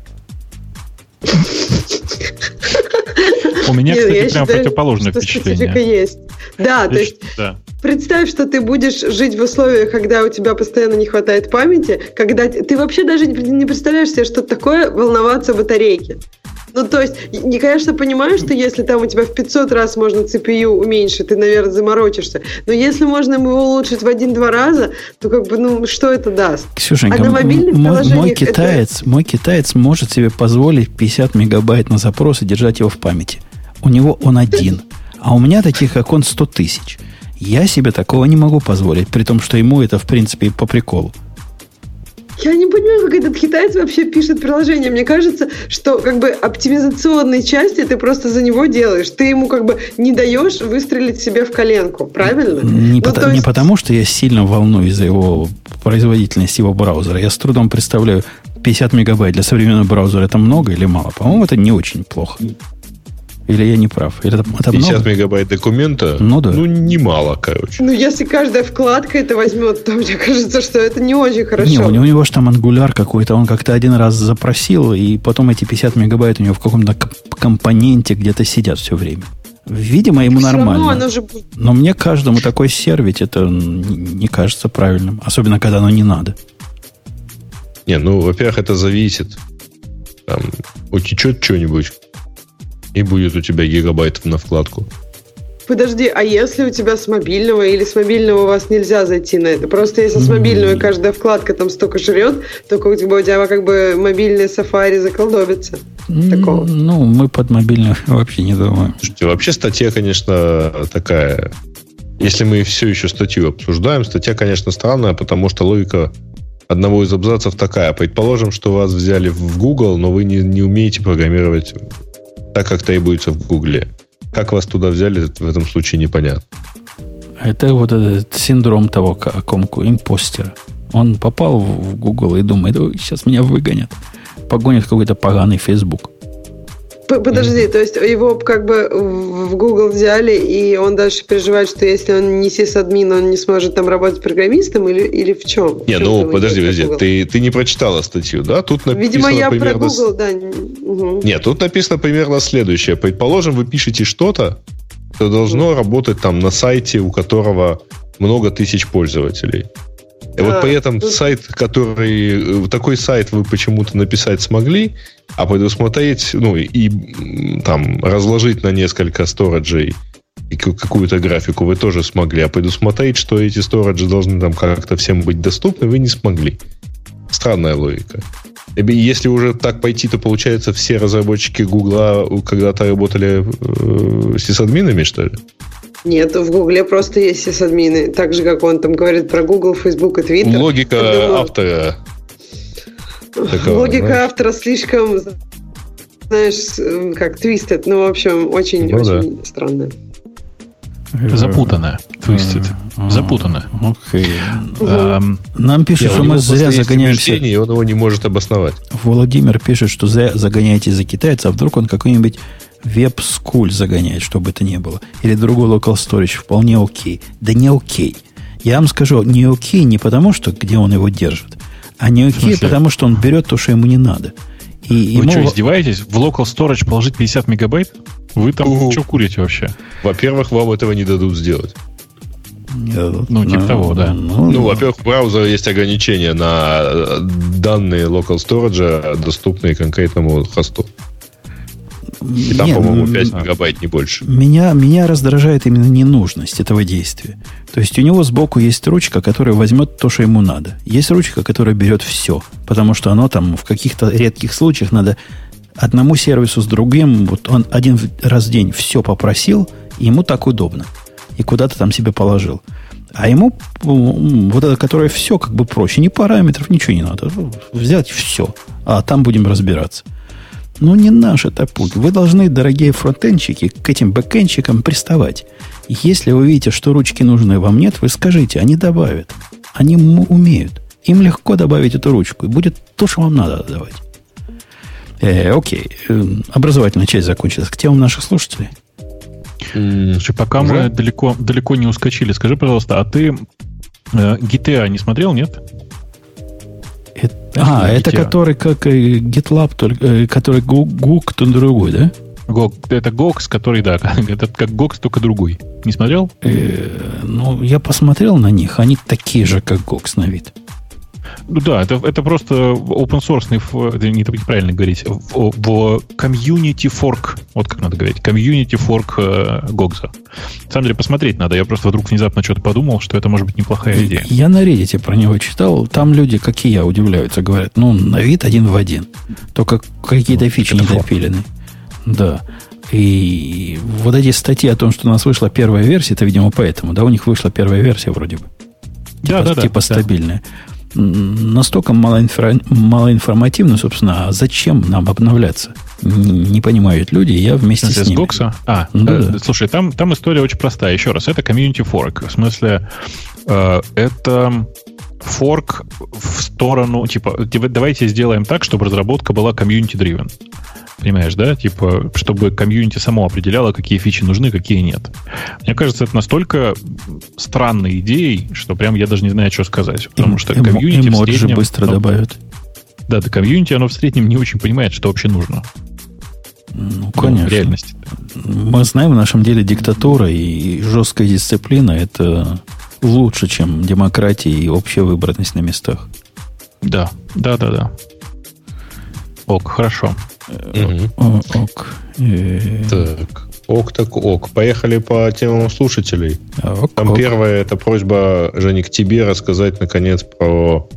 У меня, Нет, кстати, прям противоположное впечатление. есть. Да, то есть да. представь, что ты будешь жить в условиях, когда у тебя постоянно не хватает памяти, когда ты вообще даже не представляешь себе, что такое волноваться батарейки. Ну, то есть, не, конечно, понимаю, что если там у тебя в 500 раз можно CPU уменьшить, ты, наверное, заморочишься. Но если можно его улучшить в один-два раза, то как бы, ну, что это даст? Ксюшенька, а на мой, мой китаец, это... мой китаец может себе позволить 50 мегабайт на запрос и держать его в памяти. У него он один. А у меня таких, как он, 100 тысяч. Я себе такого не могу позволить, при том, что ему это, в принципе, по приколу. Я не понимаю, как этот китаец вообще пишет приложение. Мне кажется, что как бы оптимизационной части ты просто за него делаешь. Ты ему как бы не даешь выстрелить себе в коленку, правильно? Не, ну, по- есть... не потому, что я сильно волнуюсь за его производительность его браузера. Я с трудом представляю, 50 мегабайт для современного браузера это много или мало? По-моему, это не очень плохо. Или я не прав? Или это, это 50 много? мегабайт документа? Ну да. Ну, немало, короче. Ну, если каждая вкладка это возьмет, то мне кажется, что это не очень хорошо. Не, у него, у него же там ангуляр какой-то, он как-то один раз запросил, и потом эти 50 мегабайт у него в каком-то компоненте где-то сидят все время. Видимо, ему все нормально. Равно оно же... Но мне каждому такой сервить это не кажется правильным. Особенно, когда оно не надо. Не, ну, во-первых, это зависит. Там, утечет что-нибудь, и будет у тебя гигабайтов на вкладку. Подожди, а если у тебя с мобильного или с мобильного у вас нельзя зайти на это? Просто если с мобильного каждая вкладка там столько жрет, то у тебя, у тебя как бы мобильный сафари заколдобится. Такого. Ну, мы под мобильным вообще не думаем. Слушайте, вообще статья, конечно, такая... Если мы все еще статью обсуждаем, статья, конечно, странная, потому что логика одного из абзацев такая. Предположим, что вас взяли в Google, но вы не, не умеете программировать так, как требуется в Гугле. Как вас туда взяли, в этом случае непонятно. Это вот этот синдром того, какому импостера. Он попал в Google и думает, сейчас меня выгонят. Погонят какой-то поганый Facebook. Подожди, то есть его как бы в Google взяли, и он дальше переживает, что если он не сисадмин, он не сможет там работать программистом, или, или в чем? Не, в чем ну подожди, подожди, ты, ты не прочитала статью, да? Тут написано Видимо, я примерно... про Google, да. Угу. Нет, тут написано примерно следующее. Предположим, вы пишете что-то, что должно угу. работать там на сайте, у которого много тысяч пользователей. И вот при этом сайт, который... Э, такой сайт вы почему-то написать смогли, а предусмотреть, ну, и там разложить на несколько сториджей и какую-то графику вы тоже смогли, а предусмотреть, что эти сториджи должны там как-то всем быть доступны, вы не смогли. Странная логика. Если уже так пойти, то получается все разработчики Гугла когда-то работали э, с админами, что ли? Нет, в Гугле просто есть сисадмины. Так же, как он там говорит про Google, Facebook и Twitter. Логика думаю, автора. Такого, Логика знаешь? автора слишком, знаешь, как твистед. Ну, в общем, очень, ну, очень да. странная. Запутанная. Твистит. Запутанная. Окей. Нам пишут, что мы зря загоняемся. И он его не может обосновать. Владимир пишет, что зря загоняетесь за китайца, а вдруг он какой-нибудь веб-скуль загоняет, чтобы это не было. Или другой local storage вполне окей. Да не окей. Я вам скажу, не окей не потому, что где он его держит, а не окей, потому что он берет то, что ему не надо. И Вы ему... что, издеваетесь? В local storage положить 50 мегабайт? Вы там У-у. что курите вообще? Во-первых, вам этого не дадут сделать. Ну, типа того, да. Ну, ну во-первых, в браузере есть ограничения на данные local storage, доступные конкретному хосту. И там, по-моему, 5 мегабайт, не больше. Меня, меня раздражает именно ненужность этого действия. То есть у него сбоку есть ручка, которая возьмет то, что ему надо. Есть ручка, которая берет все. Потому что оно там в каких-то редких случаях надо одному сервису с другим, вот он один раз в день все попросил, и ему так удобно. И куда-то там себе положил. А ему вот это, которое все как бы проще, ни параметров, ничего не надо. Взять все, а там будем разбираться. Ну, не наш это путь. Вы должны, дорогие фронтенщики, к этим бэкенщикам приставать. Если вы видите, что ручки нужны вам нет, вы скажите, они добавят. Они умеют. Им легко добавить эту ручку. И будет то, что вам надо давать. Э, окей. Э, образовательная часть закончилась. К темам наших слушателей. Слушай, пока Уже? мы далеко, далеко не ускочили, скажи, пожалуйста, а ты э, GTA не смотрел, нет? Это, а, это GTA. который как э, GitLab, только, э, который GUG, то другой, да? GOG, это GOX, который, да, это как GOX, только другой. Не смотрел? Э, ну, я посмотрел на них, они такие же, как GOX на вид. Ну да, это, это просто open source, не правильно говорить, в, в community fork, вот как надо говорить, community fork э, Гогза. На самом деле посмотреть надо, я просто вдруг внезапно что-то подумал, что это может быть неплохая идея. Я на Reddit про него читал, там люди, как и я, удивляются, говорят, ну, на вид один в один, только какие-то ну, фичи не допилены. Да. И вот эти статьи о том, что у нас вышла первая версия, это, видимо, поэтому, да, у них вышла первая версия вроде бы. Типа, да, да, типа да, стабильная. Да настолько малоинфра... малоинформативно, собственно, а зачем нам обновляться? Не понимают люди, я вместе с, с ними. Гокса? А, ну, э, да. слушай, там, там история очень простая. Еще раз, это community fork. В смысле, э, это форк в сторону, типа, давайте сделаем так, чтобы разработка была community-driven. Понимаешь, да? Типа, чтобы комьюнити само определяло, какие фичи нужны, какие нет. Мне кажется, это настолько странной идеей, что прям я даже не знаю, что сказать. Потому что комьюнити в среднем... быстро ну, добавят. Да, да, комьюнити, оно в среднем не очень понимает, что вообще нужно. Ну, конечно. Ну, в реальности. Мы знаем, в нашем деле диктатура и жесткая дисциплина – это лучше, чем демократия и общая выборность на местах. Да, да, да, да. Ок, хорошо. Ок. Так. Ок, так ок. Поехали по темам слушателей. Ок, Там ок. первая это просьба, Женя, к тебе рассказать, наконец, про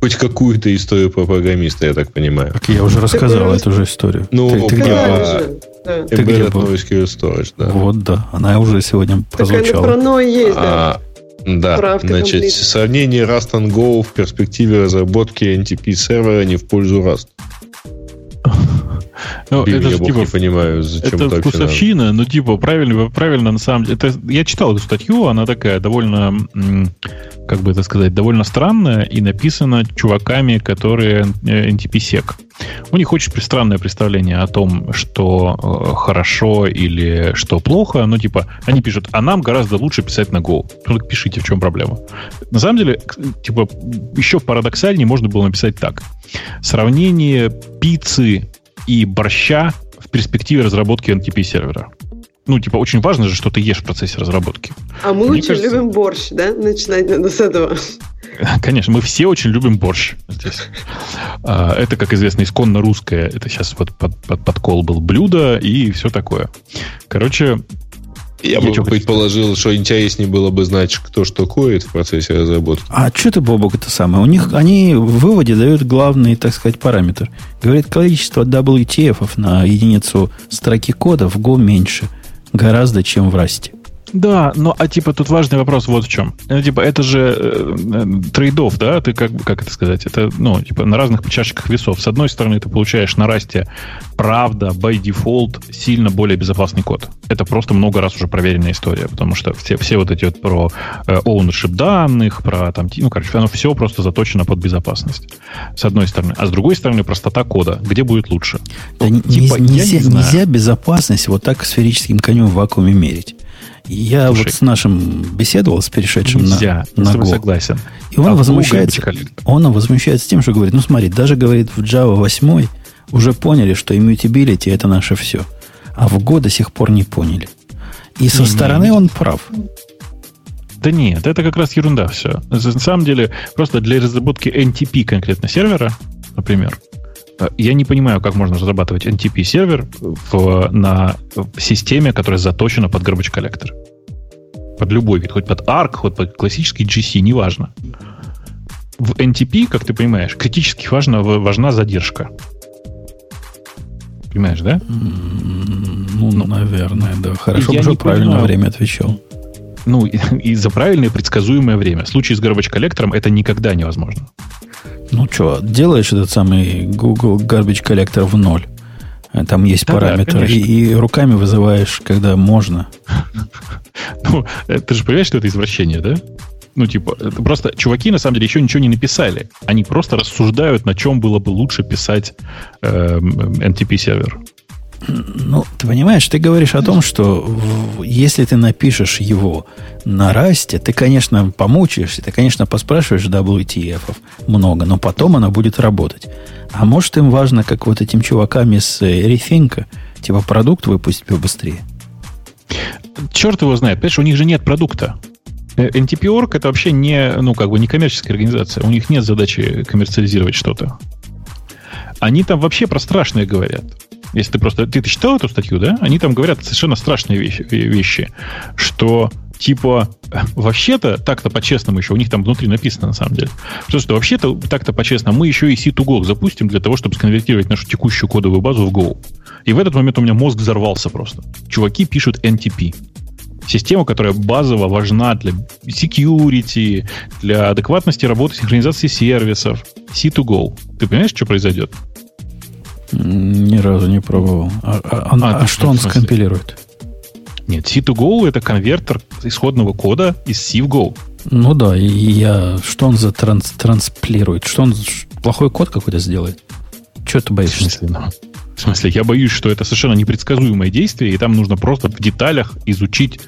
хоть какую-то историю про программиста, я так понимаю. Так я уже рассказал эту же историю. Ну, ты, ты где был? Ты где был? Storage, да. Вот, да. Она уже сегодня прозвучала. Так она про есть, да. Да, Правка значит, комплит. сравнение Rust and Go в перспективе разработки NTP сервера не в пользу Rust. Ну, это я же, типа, не понимаю, зачем это вкусовщина, надо. ну, типа, правильно, правильно, на самом деле. Это, я читал эту статью, она такая довольно, как бы это сказать, довольно странная и написана чуваками, которые NTP-сек. У них очень странное представление о том, что э, хорошо или что плохо. Ну, типа, они пишут, а нам гораздо лучше писать на Go. Ну, так пишите, в чем проблема. На самом деле, типа, еще парадоксальнее можно было написать так. Сравнение пиццы и борща в перспективе разработки NTP-сервера. Ну, типа, очень важно же, что ты ешь в процессе разработки. А мы Мне очень кажется... любим борщ, да? Начинать надо с этого. Конечно, мы все очень любим борщ здесь. А, это, как известно, исконно русское. Это сейчас под, под, под подкол был блюдо и все такое. Короче, я, бы предположил, что интереснее было бы знать, кто что коет в процессе разработки. А что ты, Бобок, это самое? У них они в выводе дают главный, так сказать, параметр. Говорит, количество WTF на единицу строки кода в Go меньше. Гораздо, чем в Расте. Да, но а типа тут важный вопрос вот в чем. Ну, типа, это же э, э, трейдов, да? Ты как, как это сказать? Это, ну, типа, на разных чашечках весов. С одной стороны, ты получаешь на расте правда, by default, сильно более безопасный код. Это просто много раз уже проверенная история, потому что все, все вот эти вот про э, ownership данных, про там, ну, короче, оно все просто заточено под безопасность. С одной стороны. А с другой стороны, простота кода. Где будет лучше? Да, ну, типа, нельзя, не нельзя безопасность вот так сферическим конем в вакууме мерить. Я Слушай, вот с нашим беседовал, с перешедшим нельзя, на, на Go. согласен. И он а возмущается, он возмущается тем, что говорит, ну смотри, даже говорит в Java 8 уже поняли, что immutability это наше все. А в Go до сих пор не поняли. И со не, стороны не, он прав. Да нет, это как раз ерунда все. На самом деле, просто для разработки NTP конкретно сервера, например, я не понимаю, как можно разрабатывать NTP-сервер в, на в системе, которая заточена под garbage коллектор. Под любой вид, хоть под ARC, хоть под классический GC, неважно. В NTP, как ты понимаешь, критически важна, важна задержка. Понимаешь, да? Ну, ну наверное, да. Хорошо, уже правильное понимаю. время отвечал. Ну, и, за правильное предсказуемое время. В случае с garbage коллектором это никогда невозможно. Ну что, делаешь этот самый Google Garbage Collector в ноль. Там есть да, параметры. Да, и, и руками вызываешь, когда можно. Ну, ты же понимаешь, что это извращение, да? Ну, типа, просто чуваки, на самом деле, еще ничего не написали. Они просто рассуждают, на чем было бы лучше писать э, NTP-сервер. Ну, ты понимаешь, ты говоришь о том, что если ты напишешь его на расте, ты, конечно, помучаешься, ты, конечно, поспрашиваешь WTF много, но потом она будет работать. А может, им важно, как вот этим чувакам из Rethink, типа продукт выпустить побыстрее? Черт его знает, понимаешь, у них же нет продукта. NTP.org это вообще не, ну, как бы не коммерческая организация. У них нет задачи коммерциализировать что-то. Они там вообще про страшное говорят. Если ты просто... Ты, ты читал эту статью, да? Они там говорят совершенно страшные вещи, вещи что типа вообще-то так-то по-честному еще, у них там внутри написано на самом деле, что, что вообще-то так-то по-честному мы еще и C2Go запустим для того, чтобы сконвертировать нашу текущую кодовую базу в Go. И в этот момент у меня мозг взорвался просто. Чуваки пишут NTP система, которая базово важна для security, для адекватности работы синхронизации сервисов. C2Go. Ты понимаешь, что произойдет? Ни разу не пробовал. А, а, а, а что он скомпилирует? Нет, C2Go это конвертер исходного кода из C в Go. Ну да, и я... Что он за транс, трансплирует? Что он плохой код какой-то сделает? Чего ты боишься? В смысле, ну, в смысле, я боюсь, что это совершенно непредсказуемое действие, и там нужно просто в деталях изучить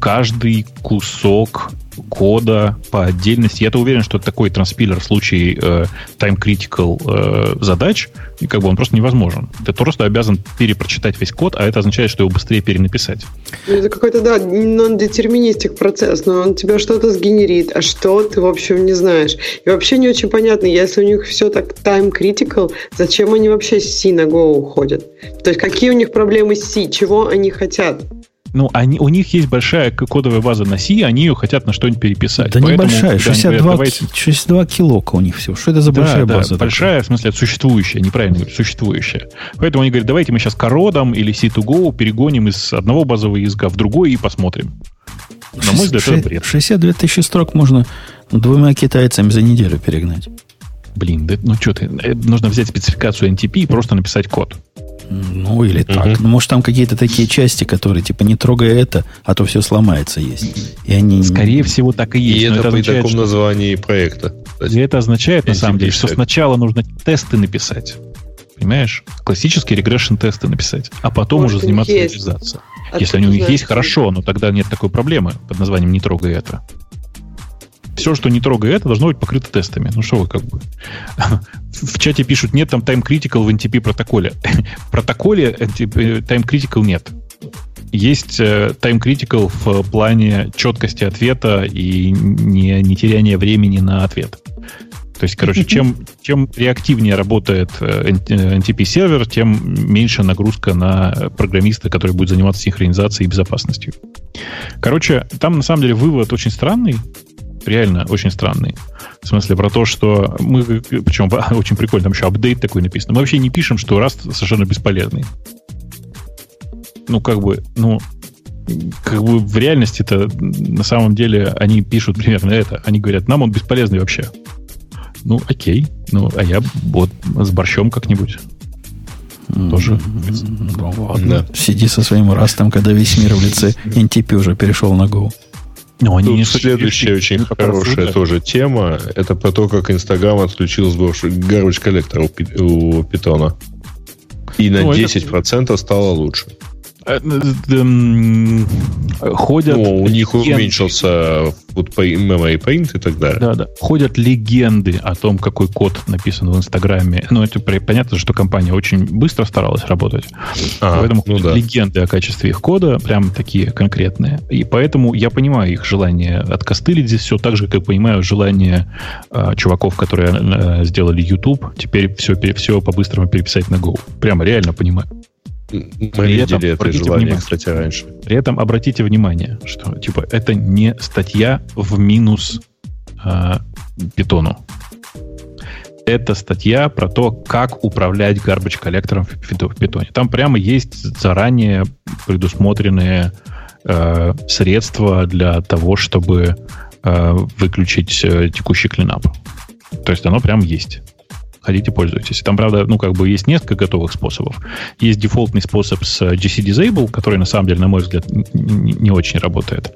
каждый кусок кода по отдельности. Я-то уверен, что такой транспилер в случае э, time critical э, задач, и как бы он просто невозможен. Ты просто обязан перепрочитать весь код, а это означает, что его быстрее перенаписать. Ну, это какой-то, да, non-детерминистик процесс, но он тебя что-то сгенерит, а что ты, в общем, не знаешь. И вообще не очень понятно, если у них все так time critical, зачем они вообще с C на Go уходят? То есть какие у них проблемы с C, чего они хотят? Ну, они, у них есть большая кодовая база на C, они ее хотят на что-нибудь переписать. Да Поэтому, небольшая, 62, говорят, давайте... 62 килока у них всего. Что это за да, большая да, база? Большая, такая? в смысле, существующая, неправильно говорю, существующая. Поэтому они говорят, давайте мы сейчас кородом или C2Go перегоним из одного базового языка в другой и посмотрим. На мой взгляд, 6, это бред. 62 тысячи строк можно двумя китайцами за неделю перегнать. Блин, да, ну что ты, э, нужно взять спецификацию NTP и просто написать код. Ну, или так. Угу. Ну, может, там какие-то такие части, которые, типа, не трогая это, а то все сломается, есть. И они... Скорее всего, так и есть. И это, это при таком что... названии проекта. И это означает, на самом деле, что сначала нужно тесты написать. Понимаешь? Классические регрессион-тесты написать, а потом Может, уже заниматься реализацией. Если они у них есть, хорошо, но тогда нет такой проблемы под названием «не трогай это» все, что не трогает это, должно быть покрыто тестами. Ну что вы как бы... В чате пишут, нет там time critical в NTP протоколе. В протоколе time critical нет. Есть э, time critical в плане четкости ответа и не, не теряния времени на ответ. То есть, короче, чем, чем реактивнее работает NTP-сервер, тем меньше нагрузка на программиста, который будет заниматься синхронизацией и безопасностью. Короче, там на самом деле вывод очень странный реально очень странный. В смысле, про то, что мы, причем очень прикольно, там еще апдейт такой написан. Мы вообще не пишем, что Rust совершенно бесполезный. Ну, как бы, ну, как бы в реальности-то на самом деле они пишут примерно это. Они говорят, нам он бесполезный вообще. Ну, окей. Ну, а я вот с борщом как-нибудь. Тоже. Ну, ладно. Да. Сиди со своим растом, когда весь мир в лице NTP уже перешел на Go. Но они не следующая очень хорошая тоже тема. Это про то, как Инстаграм отключил сбор garbage коллектора у, у питона. И на ну, 10% это... стало лучше. Э, ходят... Ну, у них легенды. уменьшился memory print и так далее. Да, да. Ходят легенды о том, какой код написан в Инстаграме. Ну, это понятно, что компания очень быстро старалась работать. А, поэтому ну да. легенды о качестве их кода прям такие конкретные. И поэтому я понимаю их желание откостылить здесь все так же, как понимаю желание э, чуваков, которые э, сделали YouTube, теперь все, все по-быстрому переписать на Go. Прямо реально понимаю. Мы При видели это желание, внимание, кстати, раньше. При этом обратите внимание, что типа это не статья в минус э, питону. Это статья про то, как управлять garbage коллектором в питоне. Там прямо есть заранее предусмотренные э, средства для того, чтобы э, выключить э, текущий клинап. То есть оно прям есть хотите, пользуйтесь. Там, правда, ну, как бы есть несколько готовых способов. Есть дефолтный способ с GC Disable, который, на самом деле, на мой взгляд, не, очень работает.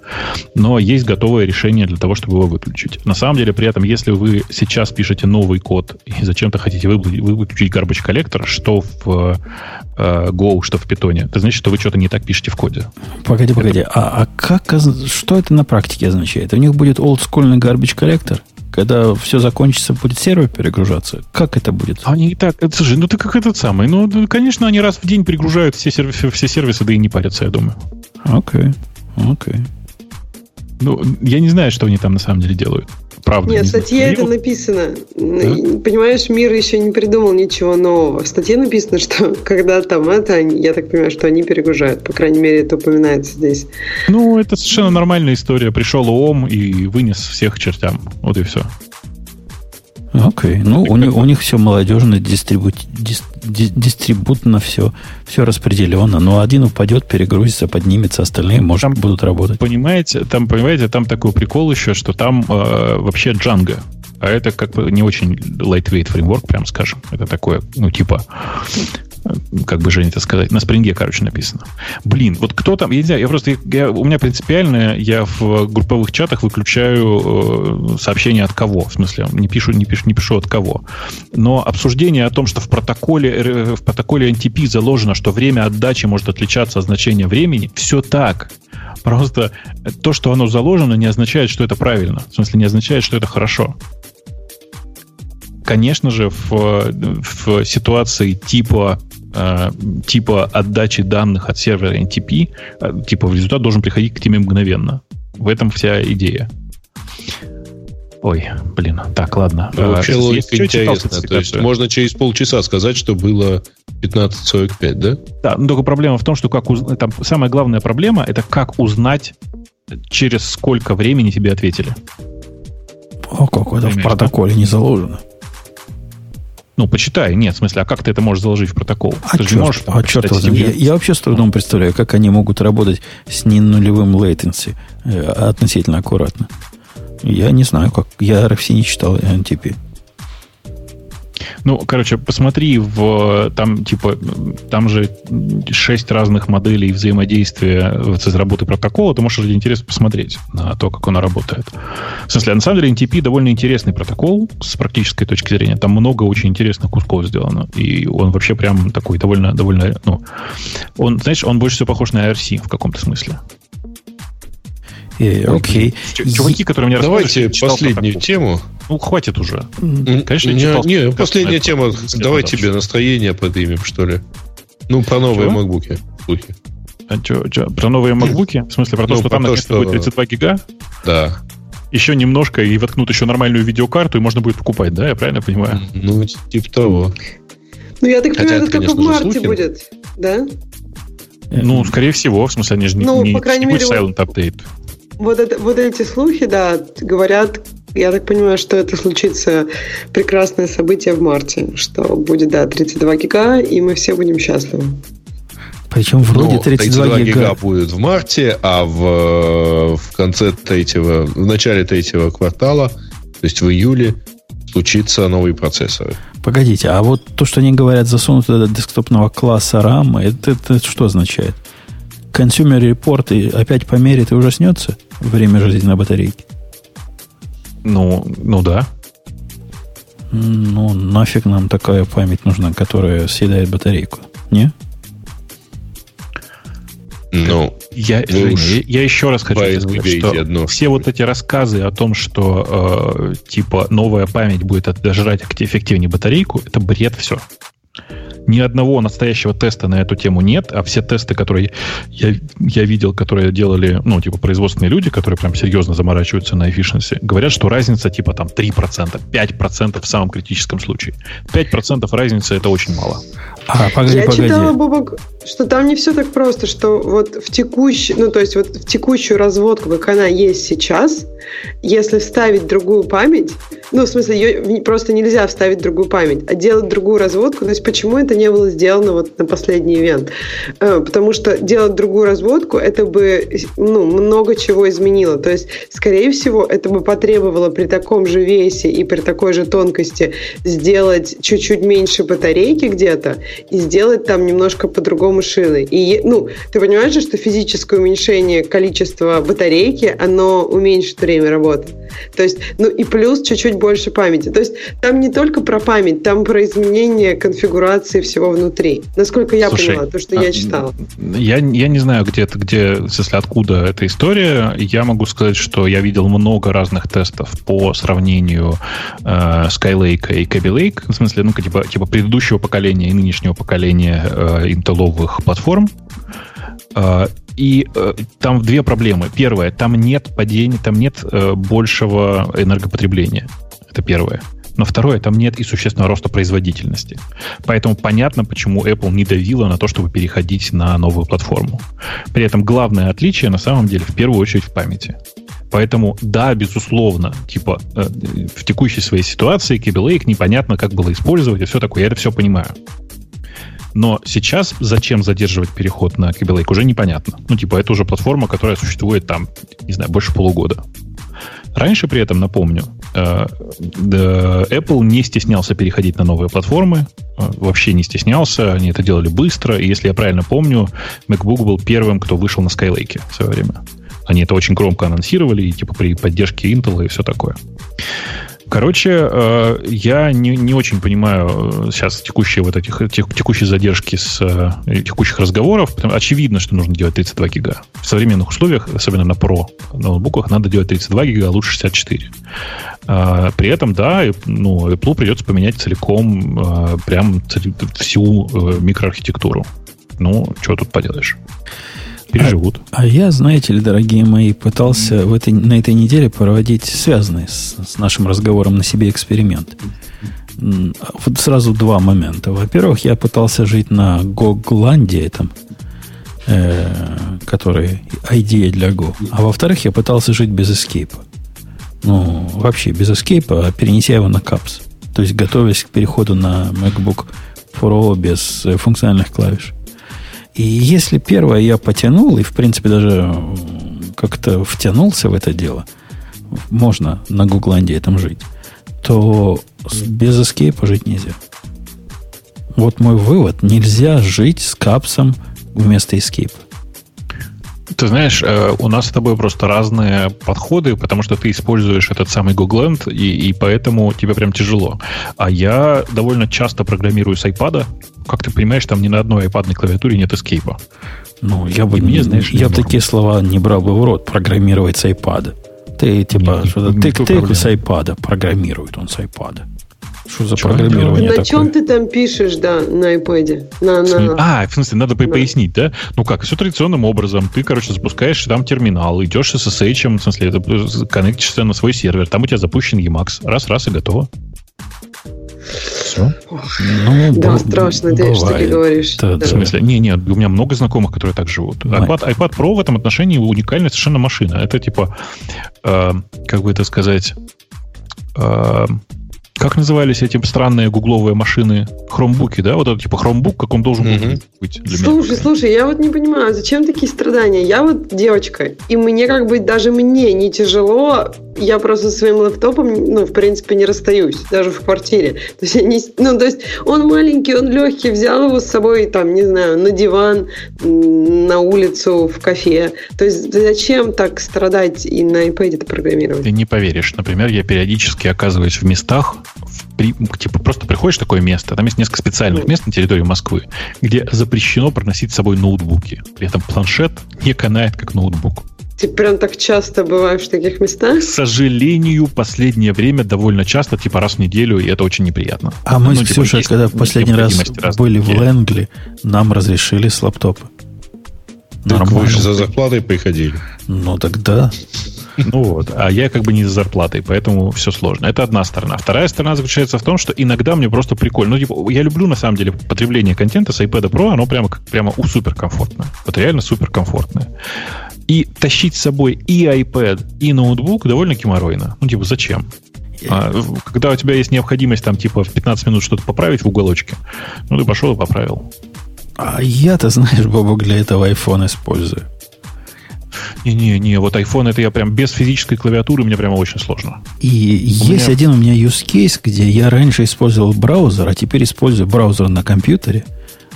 Но есть готовое решение для того, чтобы его выключить. На самом деле, при этом, если вы сейчас пишете новый код и зачем-то хотите вы, вы выключить garbage коллектор, что в э, Go, что в Python, это значит, что вы что-то не так пишете в коде. Погоди, погоди. Это... А, а как, что это на практике означает? У них будет олдскульный garbage коллектор? Когда все закончится, будет сервер перегружаться? Как это будет? Они так, это, слушай, ну ты как этот самый. Ну, конечно, они раз в день перегружают все сервисы, все сервисы, да и не парятся, я думаю. Окей, okay. окей. Okay. Ну, я не знаю, что они там на самом деле делают правда. Нет, в статье это написано. Да? Понимаешь, мир еще не придумал ничего нового. В статье написано, что когда там это, я так понимаю, что они перегружают. По крайней мере, это упоминается здесь. Ну, это совершенно нормальная история. Пришел ООМ и вынес всех чертям. Вот и все. Окей. Okay. Ну, у, них, у них все молодежно, дистрибут, дис, дистрибутно все, все распределено. Но один упадет, перегрузится, поднимется, остальные, может, там, будут работать. Понимаете, там, понимаете, там такой прикол еще, что там э, вообще Django. А это как бы не очень lightweight фреймворк, прям скажем. Это такое, ну, типа как бы Женя это сказать, на спринге, короче, написано. Блин, вот кто там, я не знаю, я просто, я, у меня принципиально, я в групповых чатах выключаю э, сообщения от кого, в смысле, не пишу, не пишу, не пишу от кого. Но обсуждение о том, что в протоколе, в протоколе NTP заложено, что время отдачи может отличаться от значения времени, все так. Просто то, что оно заложено, не означает, что это правильно. В смысле, не означает, что это хорошо конечно же, в, в ситуации типа Э, типа отдачи данных от сервера NTP, э, типа результат должен приходить к тебе мгновенно. В этом вся идея. Ой, блин, так, ладно. Ну, вообще а, логика интересная. То есть можно через полчаса сказать, что было 15.45, да? Да, но только проблема в том, что как уз... там самая главная проблема это как узнать, через сколько времени тебе ответили. О, как это в протоколе не заложено. Ну, почитай. Нет, в смысле, а как ты это можешь заложить в протокол? А ты черт, можешь, а черт я, я вообще с трудом представляю, как они могут работать с ненулевым latency э, относительно аккуратно. Я не знаю, как. Я RFC не читал NTP. Ну, короче, посмотри в там, типа, там же шесть разных моделей взаимодействия с разработкой протокола. Ты можешь ради интереса посмотреть на то, как оно работает. В смысле, на самом деле, NTP довольно интересный протокол с практической точки зрения. Там много очень интересных кусков сделано. И он вообще прям такой довольно, довольно, ну, он, знаешь, он больше всего похож на IRC в каком-то смысле. Э, окей. Чуваки, которые мне Давайте последнюю тему. Ну, хватит уже. Конечно, не, читал, не, последняя тема. Давай тебе настроение поднимем, что ли. Ну, про новые. Слухи. А чё, чё, про новые MacBook? В смысле, про то, ну, что там то, что... будет 32 гига? Да. Еще немножко и воткнут еще нормальную видеокарту, и можно будет покупать, да? Я правильно понимаю? Ну, типа того. Ну, я так понимаю, это только в марте слухи. будет, да? Ну, скорее всего, в смысле, они же ну, не, по крайней не мере, silent update. Вот, это, вот эти слухи, да, говорят, я так понимаю, что это случится прекрасное событие в марте, что будет, да, 32 гига, и мы все будем счастливы. Причем вроде 32, ну, 32 гига. гига будет в марте, а в, в конце третьего, в начале третьего квартала, то есть в июле, случится новые процессоры. Погодите, а вот то, что они говорят, засунут до десктопного класса RAM, это, это что означает? Consumer Report и опять померит и ужаснется время жизни на батарейке? Ну, ну да. Ну, нафиг нам такая память нужна, которая съедает батарейку, не? Я, Женя, я, я еще раз хочу сказать, что одно. все вот эти рассказы о том, что э, типа новая память будет отжирать эффективнее батарейку, это бред все. Ни одного настоящего теста на эту тему нет, а все тесты, которые я, я видел, которые делали, ну, типа, производственные люди, которые прям серьезно заморачиваются на efficiency, говорят, что разница типа там 3%, 5% в самом критическом случае. 5% разницы это очень мало. А, погоди, я погоди. читала, Бобок, что там не все так просто, что вот в текущую, ну, то есть вот в текущую разводку, как она есть сейчас, если вставить другую память, ну, в смысле, ее просто нельзя вставить другую память, а делать другую разводку, то есть почему это не было сделано вот на последний ивент? Э, потому что делать другую разводку, это бы, ну, много чего изменило. То есть, скорее всего, это бы потребовало при таком же весе и при такой же тонкости сделать чуть-чуть меньше батарейки где-то и сделать там немножко по-другому шины. И, ну, ты понимаешь же, что физическое уменьшение количества батарейки, оно уменьшит время работы. То есть, ну и плюс чуть-чуть больше памяти. То есть там не только про память, там про изменение конфигурации всего внутри. Насколько я Слушай, поняла, то, что а, я читала. Я, я не знаю, где это, где, если откуда эта история. Я могу сказать, что я видел много разных тестов по сравнению э, Skylake и Kaby Lake. В смысле, ну, типа, типа предыдущего поколения и нынешнего поколения э, интелловых платформ. Э, и э, там две проблемы. Первое, там нет падения, там нет э, большего энергопотребления. Это первое. Но второе, там нет и существенного роста производительности. Поэтому понятно, почему Apple не давила на то, чтобы переходить на новую платформу. При этом главное отличие на самом деле в первую очередь в памяти. Поэтому, да, безусловно, типа э, в текущей своей ситуации Lake непонятно, как было использовать и все такое. Я это все понимаю. Но сейчас зачем задерживать переход на Kaby уже непонятно. Ну, типа, это уже платформа, которая существует там, не знаю, больше полугода. Раньше при этом, напомню, э, Apple не стеснялся переходить на новые платформы, э, вообще не стеснялся, они это делали быстро, и если я правильно помню, MacBook был первым, кто вышел на Skylake в свое время. Они это очень громко анонсировали, и типа при поддержке Intel и все такое. Короче, э, я не, не очень понимаю сейчас текущие вот этих текущие задержки с текущих разговоров. Очевидно, что нужно делать 32 гига. В современных условиях, особенно на Pro ноутбуках, надо делать 32 гига, а лучше 64. А, при этом, да, ну, Apple придется поменять целиком прям всю э, микроархитектуру. Ну, что тут поделаешь? Переживут. А, а я, знаете ли, дорогие мои, пытался в этой, на этой неделе проводить связанный с, с нашим разговором на себе эксперимент. Вот сразу два момента. Во-первых, я пытался жить на Гогланде этом, э, который IDE для Go. А во-вторых, я пытался жить без эскейпа. Ну, вообще без эскейпа, а перенеся его на капс. То есть, готовясь к переходу на MacBook Pro без э, функциональных клавиш. И если первое я потянул, и, в принципе, даже как-то втянулся в это дело, можно на Гугланде этом жить, то без эскейпа жить нельзя. Вот мой вывод. Нельзя жить с капсом вместо эскейпа. Ты знаешь, э, у нас с тобой просто разные подходы, потому что ты используешь этот самый Google Land, и, и поэтому тебе прям тяжело. А я довольно часто программирую с iPad. Как ты понимаешь, там ни на одной iPad клавиатуре нет эскейпа. Ну, я бы, мне, знаешь, я бы такие слова не брал бы в рот, программировать с iPad. Ты, типа, что-то тык-тык с iPad, программирует он с iPad. Что за Чего? программирование На такое? чем ты там пишешь, да, на iPad? На, на... А, в смысле, надо да. пояснить, да? Ну как, все традиционным образом. Ты, короче, запускаешь там терминал, идешь с SSH, в смысле, это, коннектишься на свой сервер, там у тебя запущен Emacs. Раз-раз и готово. Все. Ну, да, страшно, ты что ты говоришь. Да, да. В смысле? Не, нет, у меня много знакомых, которые так живут. iPad, iPad Pro в этом отношении уникальная совершенно машина. Это типа, э, как бы это сказать, э, как назывались эти странные гугловые машины? Хромбуки, да? Вот это типа хромбук, как он должен mm-hmm. быть для слушай, меня. Слушай, слушай, я вот не понимаю, зачем такие страдания? Я вот девочка, и мне как бы даже мне не тяжело, я просто своим лэптопом, ну, в принципе, не расстаюсь, даже в квартире. То есть, я не, ну, то есть он маленький, он легкий, взял его с собой, там, не знаю, на диван, на улицу, в кафе. То есть зачем так страдать и на iPad это программировать? Ты не поверишь. Например, я периодически оказываюсь в местах, при, типа, просто приходишь в такое место, там есть несколько специальных мест на территории Москвы, где запрещено проносить с собой ноутбуки. При этом планшет не канает как ноутбук. Ты прям так часто бываешь в таких местах? К сожалению, последнее время довольно часто, типа раз в неделю, и это очень неприятно. А мы ну, с типа, Ксюшей, когда в последний раз были в Лэнгли, нам разрешили с лаптопа. Так вы же за зарплатой приходили. Ну тогда. Ну вот, а я как бы не за зарплатой, поэтому все сложно. Это одна сторона. Вторая сторона заключается в том, что иногда мне просто прикольно. Ну, типа, я люблю, на самом деле, потребление контента с iPad Pro, оно прямо, прямо у суперкомфортное. Вот реально суперкомфортное. И тащить с собой и iPad, и ноутбук довольно геморройно. Ну, типа, зачем? А, когда у тебя есть необходимость там, типа, в 15 минут что-то поправить в уголочке, ну, ты пошел и поправил. А я-то, знаешь, Бобок, для этого iPhone использую. Не-не-не, вот iPhone это я прям без физической клавиатуры, мне прямо очень сложно. И у есть меня... один у меня use case, где я раньше использовал браузер, а теперь использую браузер на компьютере,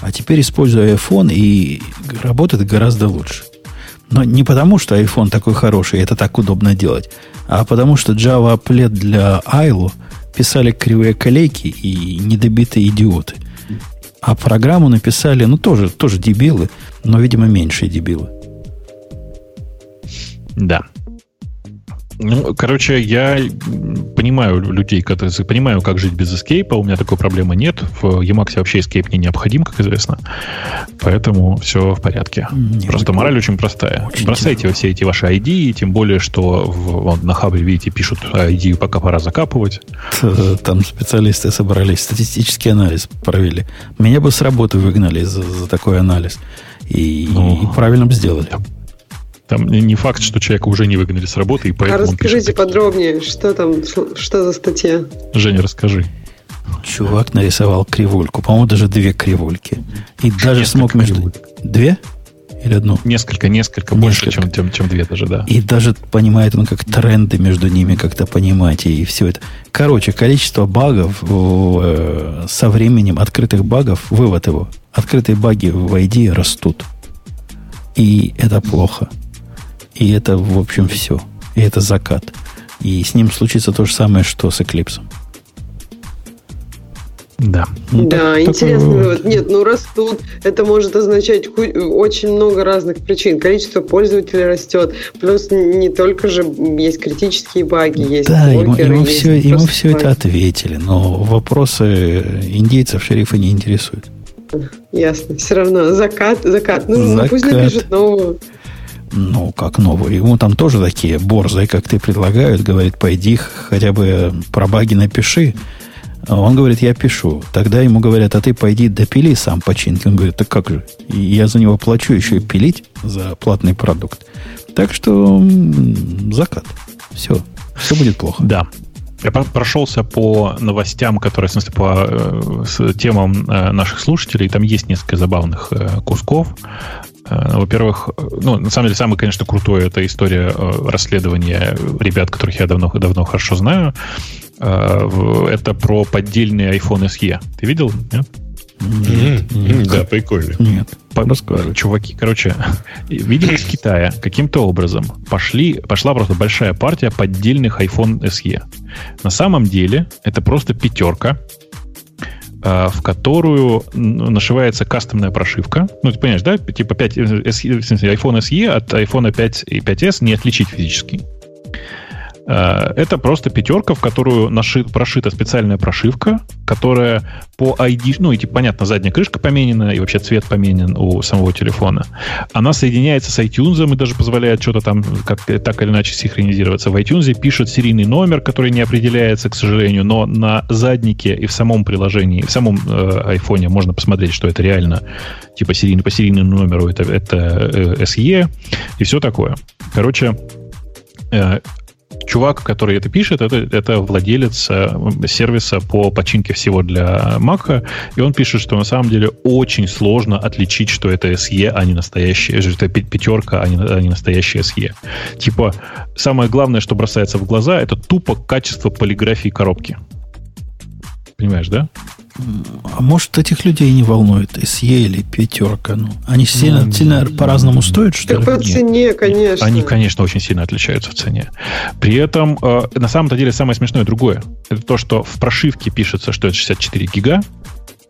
а теперь использую iPhone и работает гораздо лучше. Но не потому, что iPhone такой хороший, это так удобно делать, а потому что Java Applet для ILO писали кривые коллеги и недобитые идиоты. А программу написали, ну, тоже, тоже дебилы, но, видимо, меньшие дебилы. Да. Ну, короче, я понимаю людей, которые понимаю, как жить без эскейпа. У меня такой проблемы нет. В Emacs вообще эскейп не необходим, как известно. Поэтому все в порядке. Не Просто мораль очень простая. Очень Бросайте тяжело. все эти ваши ID, тем более, что в, вон, на хабре, видите, пишут ID, пока пора закапывать. Там специалисты собрались, статистический анализ провели. Меня бы с работы выгнали за, за такой анализ. И, ну, и правильно бы сделали. Там не факт, что человека уже не выгнали с работы, и поэтому... А расскажите подробнее, что там, что за статья? Женя, расскажи. Чувак нарисовал кривульку. По-моему, даже две кривульки. И даже Несколько смог между... Кривульк. Две? Или одну? Несколько, несколько, несколько. больше, чем, чем, чем две даже, да. И даже понимает он, как тренды между ними как-то понимать, и все это. Короче, количество багов э, со временем, открытых багов, вывод его, открытые баги в ID растут. И это плохо. И это, в общем, все. И это закат. И с ним случится то же самое, что с Эклипсом. Да. Ну, да, так, интересный такой... вывод. Нет, ну растут. Это может означать очень много разных причин. Количество пользователей растет. Плюс не только же есть критические баги, есть Да, ему, ему, есть все, ему все это ответили. Но вопросы индейцев шерифа не интересуют. Ясно. Все равно закат, закат. Ну, закат. ну пусть напишут новую. Ну, как новую. Ему там тоже такие борзые, как ты предлагают. Говорит, пойди хотя бы про баги напиши. Он говорит, я пишу. Тогда ему говорят, а ты пойди допили сам починки. Он говорит, так как же? Я за него плачу еще и пилить за платный продукт. Так что закат. Все. Все будет плохо. Да. Я прошелся по новостям, которые, в смысле, по э, темам э, наших слушателей. Там есть несколько забавных э, кусков. Э, во-первых, ну, на самом деле, самое, конечно, крутое это история э, расследования ребят, которых я давно, давно хорошо знаю. Э, это про поддельный iPhone SE. Ты видел? Нет? Нет, нет, да, прикольно. Нет. Рассказывай. Чуваки, короче, видимо, из Китая каким-то образом пошли, пошла просто большая партия поддельных iPhone SE. На самом деле, это просто пятерка в которую нашивается кастомная прошивка. Ну, ты понимаешь, да? Типа 5, iPhone SE от iPhone 5 и 5s не отличить физически. Э, это просто пятерка, в которую нашит, прошита специальная прошивка, которая по ID, ну и типа, понятно, задняя крышка поменена, и вообще цвет поменен у самого телефона. Она соединяется с iTunes и даже позволяет что-то там как, так или иначе синхронизироваться. В iTunes пишет серийный номер, который не определяется, к сожалению, но на заднике и в самом приложении, в самом э, iPhone можно посмотреть, что это реально типа серийный, по серийному номеру это, это э, SE и все такое. Короче, э, чувак, который это пишет, это, это владелец э, сервиса по починке всего для Mac, и он пишет, что на самом деле очень сложно отличить, что это SE, а не настоящая, что это пятерка, а не, а не настоящая SE. Типа, самое главное, что бросается в глаза, это тупо качество полиграфии коробки. Понимаешь, да? А может, этих людей не волнует SE или пятерка? Ну, они сильно, ну, сильно по-разному стоят, что ли? По цене, конечно. Они, конечно, очень сильно отличаются в цене. При этом, э, на самом-то деле, самое смешное другое. Это то, что в прошивке пишется, что это 64 гига,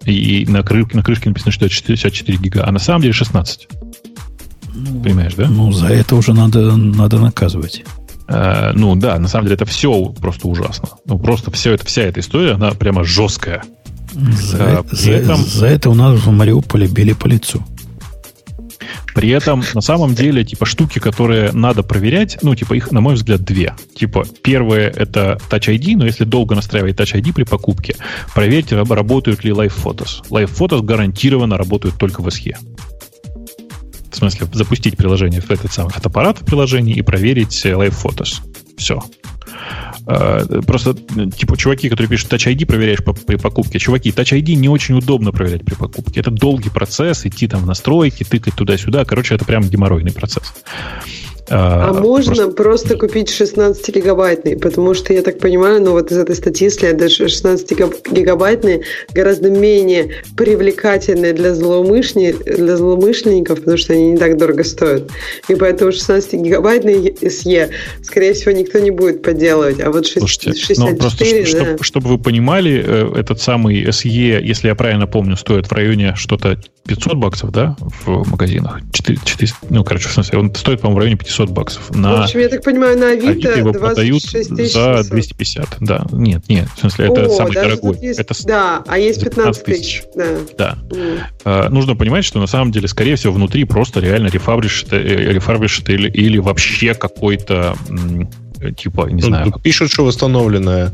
и на, крышке, на крышке написано, что это 64 гига, а на самом деле 16. Ну, Понимаешь, да? Ну, за это уже надо, надо наказывать. Э, ну да, на самом деле это все просто ужасно. Ну просто все это, вся эта история, она прямо жесткая. За, а, за, этом, за это у нас в Мариуполе били по лицу. При этом, на самом деле, типа, штуки, которые надо проверять, ну, типа, их, на мой взгляд, две. Типа, первое — это Touch ID, но если долго настраивать Touch ID при покупке, проверьте, работают ли Live Photos. Live Photos гарантированно работают только в SE. В смысле, запустить приложение в этот самый фотоаппарат в приложении и проверить Live Photos. Все. А, просто, типа, чуваки, которые пишут Touch ID, проверяешь при покупке. Чуваки, Touch ID не очень удобно проверять при покупке. Это долгий процесс, идти там в настройки, тыкать туда-сюда. Короче, это прям геморройный процесс. А, а можно просто... просто купить 16-гигабайтный, потому что, я так понимаю, ну вот из этой статьи следует, что 16-гигабайтные гораздо менее привлекательные для, злоумышленни... для злоумышленников, потому что они не так дорого стоят. И поэтому 16-гигабайтный SE, скорее всего, никто не будет подделывать. А вот 6... Слушайте, 64, ну, просто, да. чтобы, чтобы вы понимали, э, этот самый SE, если я правильно помню, стоит в районе что-то 500 баксов, да, в магазинах? 4, 4, ну, короче, в смысле, он стоит, по-моему, в районе 500 500 баксов. На в общем, я так понимаю, на Авито, Авито его продают за 250. Да, нет, нет, в смысле, это О, самый дорогой. Есть, это да, а есть 15 тысяч. Да. да. Mm. А, нужно понимать, что на самом деле, скорее всего, внутри просто реально рефабришит, э, рефабришит или, или вообще какой-то типа, не ну, знаю. Пишут, что восстановленная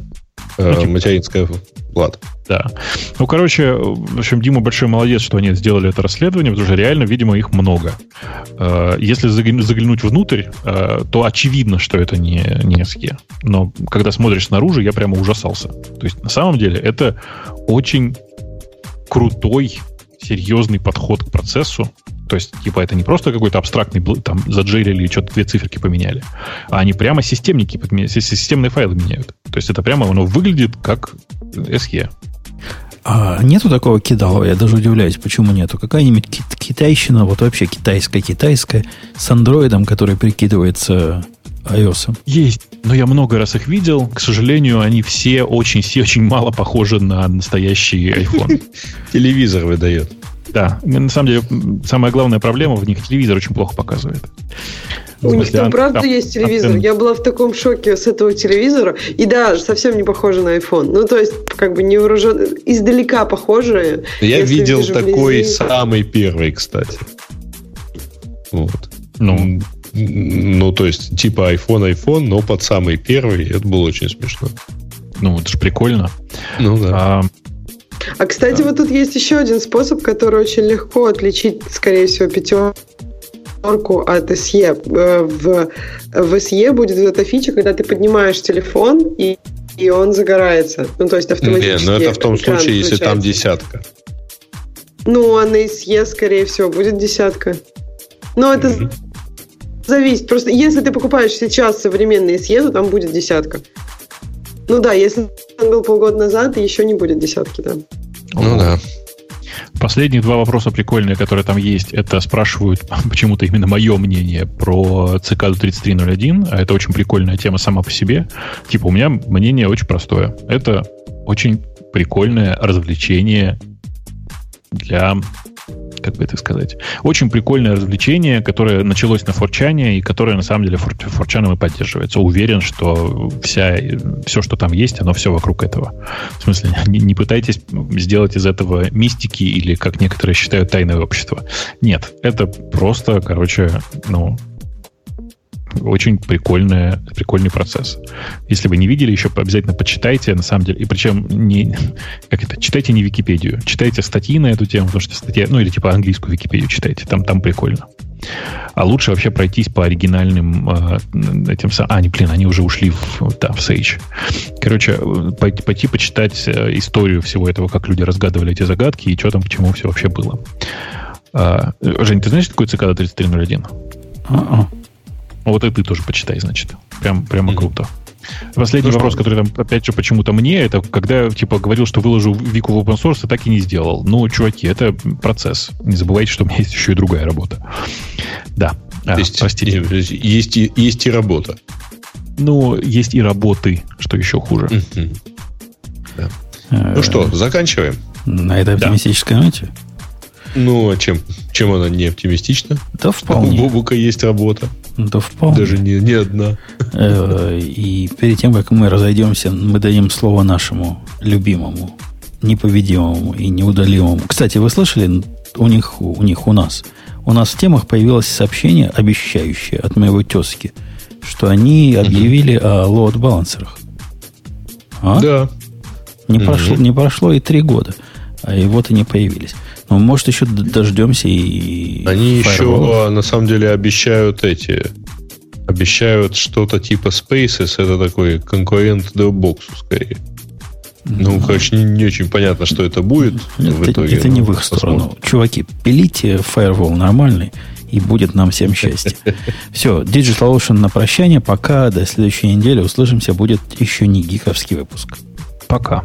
э, ну, типа, материнская плата. Да. Ну, короче, в общем, Дима большой молодец, что они сделали это расследование, потому что реально, видимо, их много. Э, если заглянуть внутрь, э, то очевидно, что это не, не SE. Но когда смотришь снаружи, я прямо ужасался. То есть, на самом деле, это очень крутой, серьезный подход к процессу. То есть, типа, это не просто какой-то абстрактный, там, заджерили и что-то две циферки поменяли, а они прямо системники, системные файлы меняют. То есть, это прямо, оно выглядит как SE. А нету такого кидалова, я даже удивляюсь, почему нету. Какая-нибудь кит- китайщина, вот вообще китайская-китайская, с андроидом, который прикидывается iOS. Есть, но я много раз их видел. К сожалению, они все очень, все очень мало похожи на настоящий iPhone. Телевизор выдает. Да, на самом деле, самая главная проблема в них телевизор очень плохо показывает. У них там правда там, есть телевизор. Там... Я была в таком шоке с этого телевизора. И да, совсем не похоже на iPhone. Ну, то есть, как бы невооружен... Издалека похожие. Я видел такой вблизи... самый первый, кстати. Вот. Ну, ну, то есть, типа iPhone, iPhone, но под самый первый. Это было очень смешно. Ну, это же прикольно. Ну, да. А, а кстати, да. вот тут есть еще один способ, который очень легко отличить, скорее всего, пятерку пятерку от SE. Э, в, в SE будет эта фича, когда ты поднимаешь телефон и, и он загорается. Ну, то есть автоматически. Не, но это в том случае, если там десятка. Ну, а на SE, скорее всего, будет десятка. Но это mm-hmm. зависит. Просто если ты покупаешь сейчас современный SE, то там будет десятка. Ну да, если он был полгода назад, еще не будет десятки, да. Ну да. Последние два вопроса прикольные, которые там есть, это спрашивают почему-то именно мое мнение про цикаду 3301, а это очень прикольная тема сама по себе. Типа, у меня мнение очень простое. Это очень прикольное развлечение для как бы это сказать, очень прикольное развлечение, которое началось на Форчане и которое на самом деле фор, Форчаном и поддерживается. Уверен, что вся, все, что там есть, оно все вокруг этого. В смысле, не, не пытайтесь сделать из этого мистики или, как некоторые считают, тайное общество. Нет, это просто, короче, ну, очень прикольная, прикольный процесс. Если вы не видели, еще обязательно почитайте, на самом деле. И причем не, как это, читайте не Википедию, читайте статьи на эту тему, потому что статья, ну или типа английскую Википедию читайте, там, там прикольно. А лучше вообще пройтись по оригинальным э, этим... А, не, блин, они уже ушли в, да, в Sage. Короче, пойти, пойти почитать э, историю всего этого, как люди разгадывали эти загадки и что там, к чему все вообще было. А, Жень, ты знаешь, что такое цикада 3301? Uh-uh. Вот и ты тоже почитай, значит. Прям, прямо mm-hmm. круто. Последний ну, вопрос, что? который там, опять же, почему-то мне, это когда, типа, говорил, что выложу Вику в open source, и так и не сделал. Ну, чуваки, это процесс. Не забывайте, что у меня есть еще и другая работа. Да. А, есть, простите. Есть, и, есть и работа. Ну, есть и работы, что еще хуже. Да. Ну что, заканчиваем? На этой оптимистической ноте? Ну, а чем, чем она не оптимистична? Да вполне. У Бобука есть работа. Да вполне. Даже не, не одна. Э, и перед тем, как мы разойдемся, мы дадим слово нашему любимому, непобедимому и неудалимому. Кстати, вы слышали у них, у них, у нас? У нас в темах появилось сообщение, обещающее от моего тезки, что они объявили о лоуд-балансерах. А? Да. Не, прошло, не прошло и три года, а и вот они появились. Ну, может, еще дождемся и... Они еще, а, на самом деле, обещают эти... Обещают что-то типа Spaces. Это такой конкурент Dropbox, скорее. Ну, mm короче, не, не очень понятно, что это будет это, в итоге. Это не в их посмотрим. сторону. Чуваки, пилите Firewall нормальный, и будет нам всем счастье. Все, Digital Ocean на прощание. Пока до следующей недели услышимся. Будет еще не гиковский выпуск. Пока.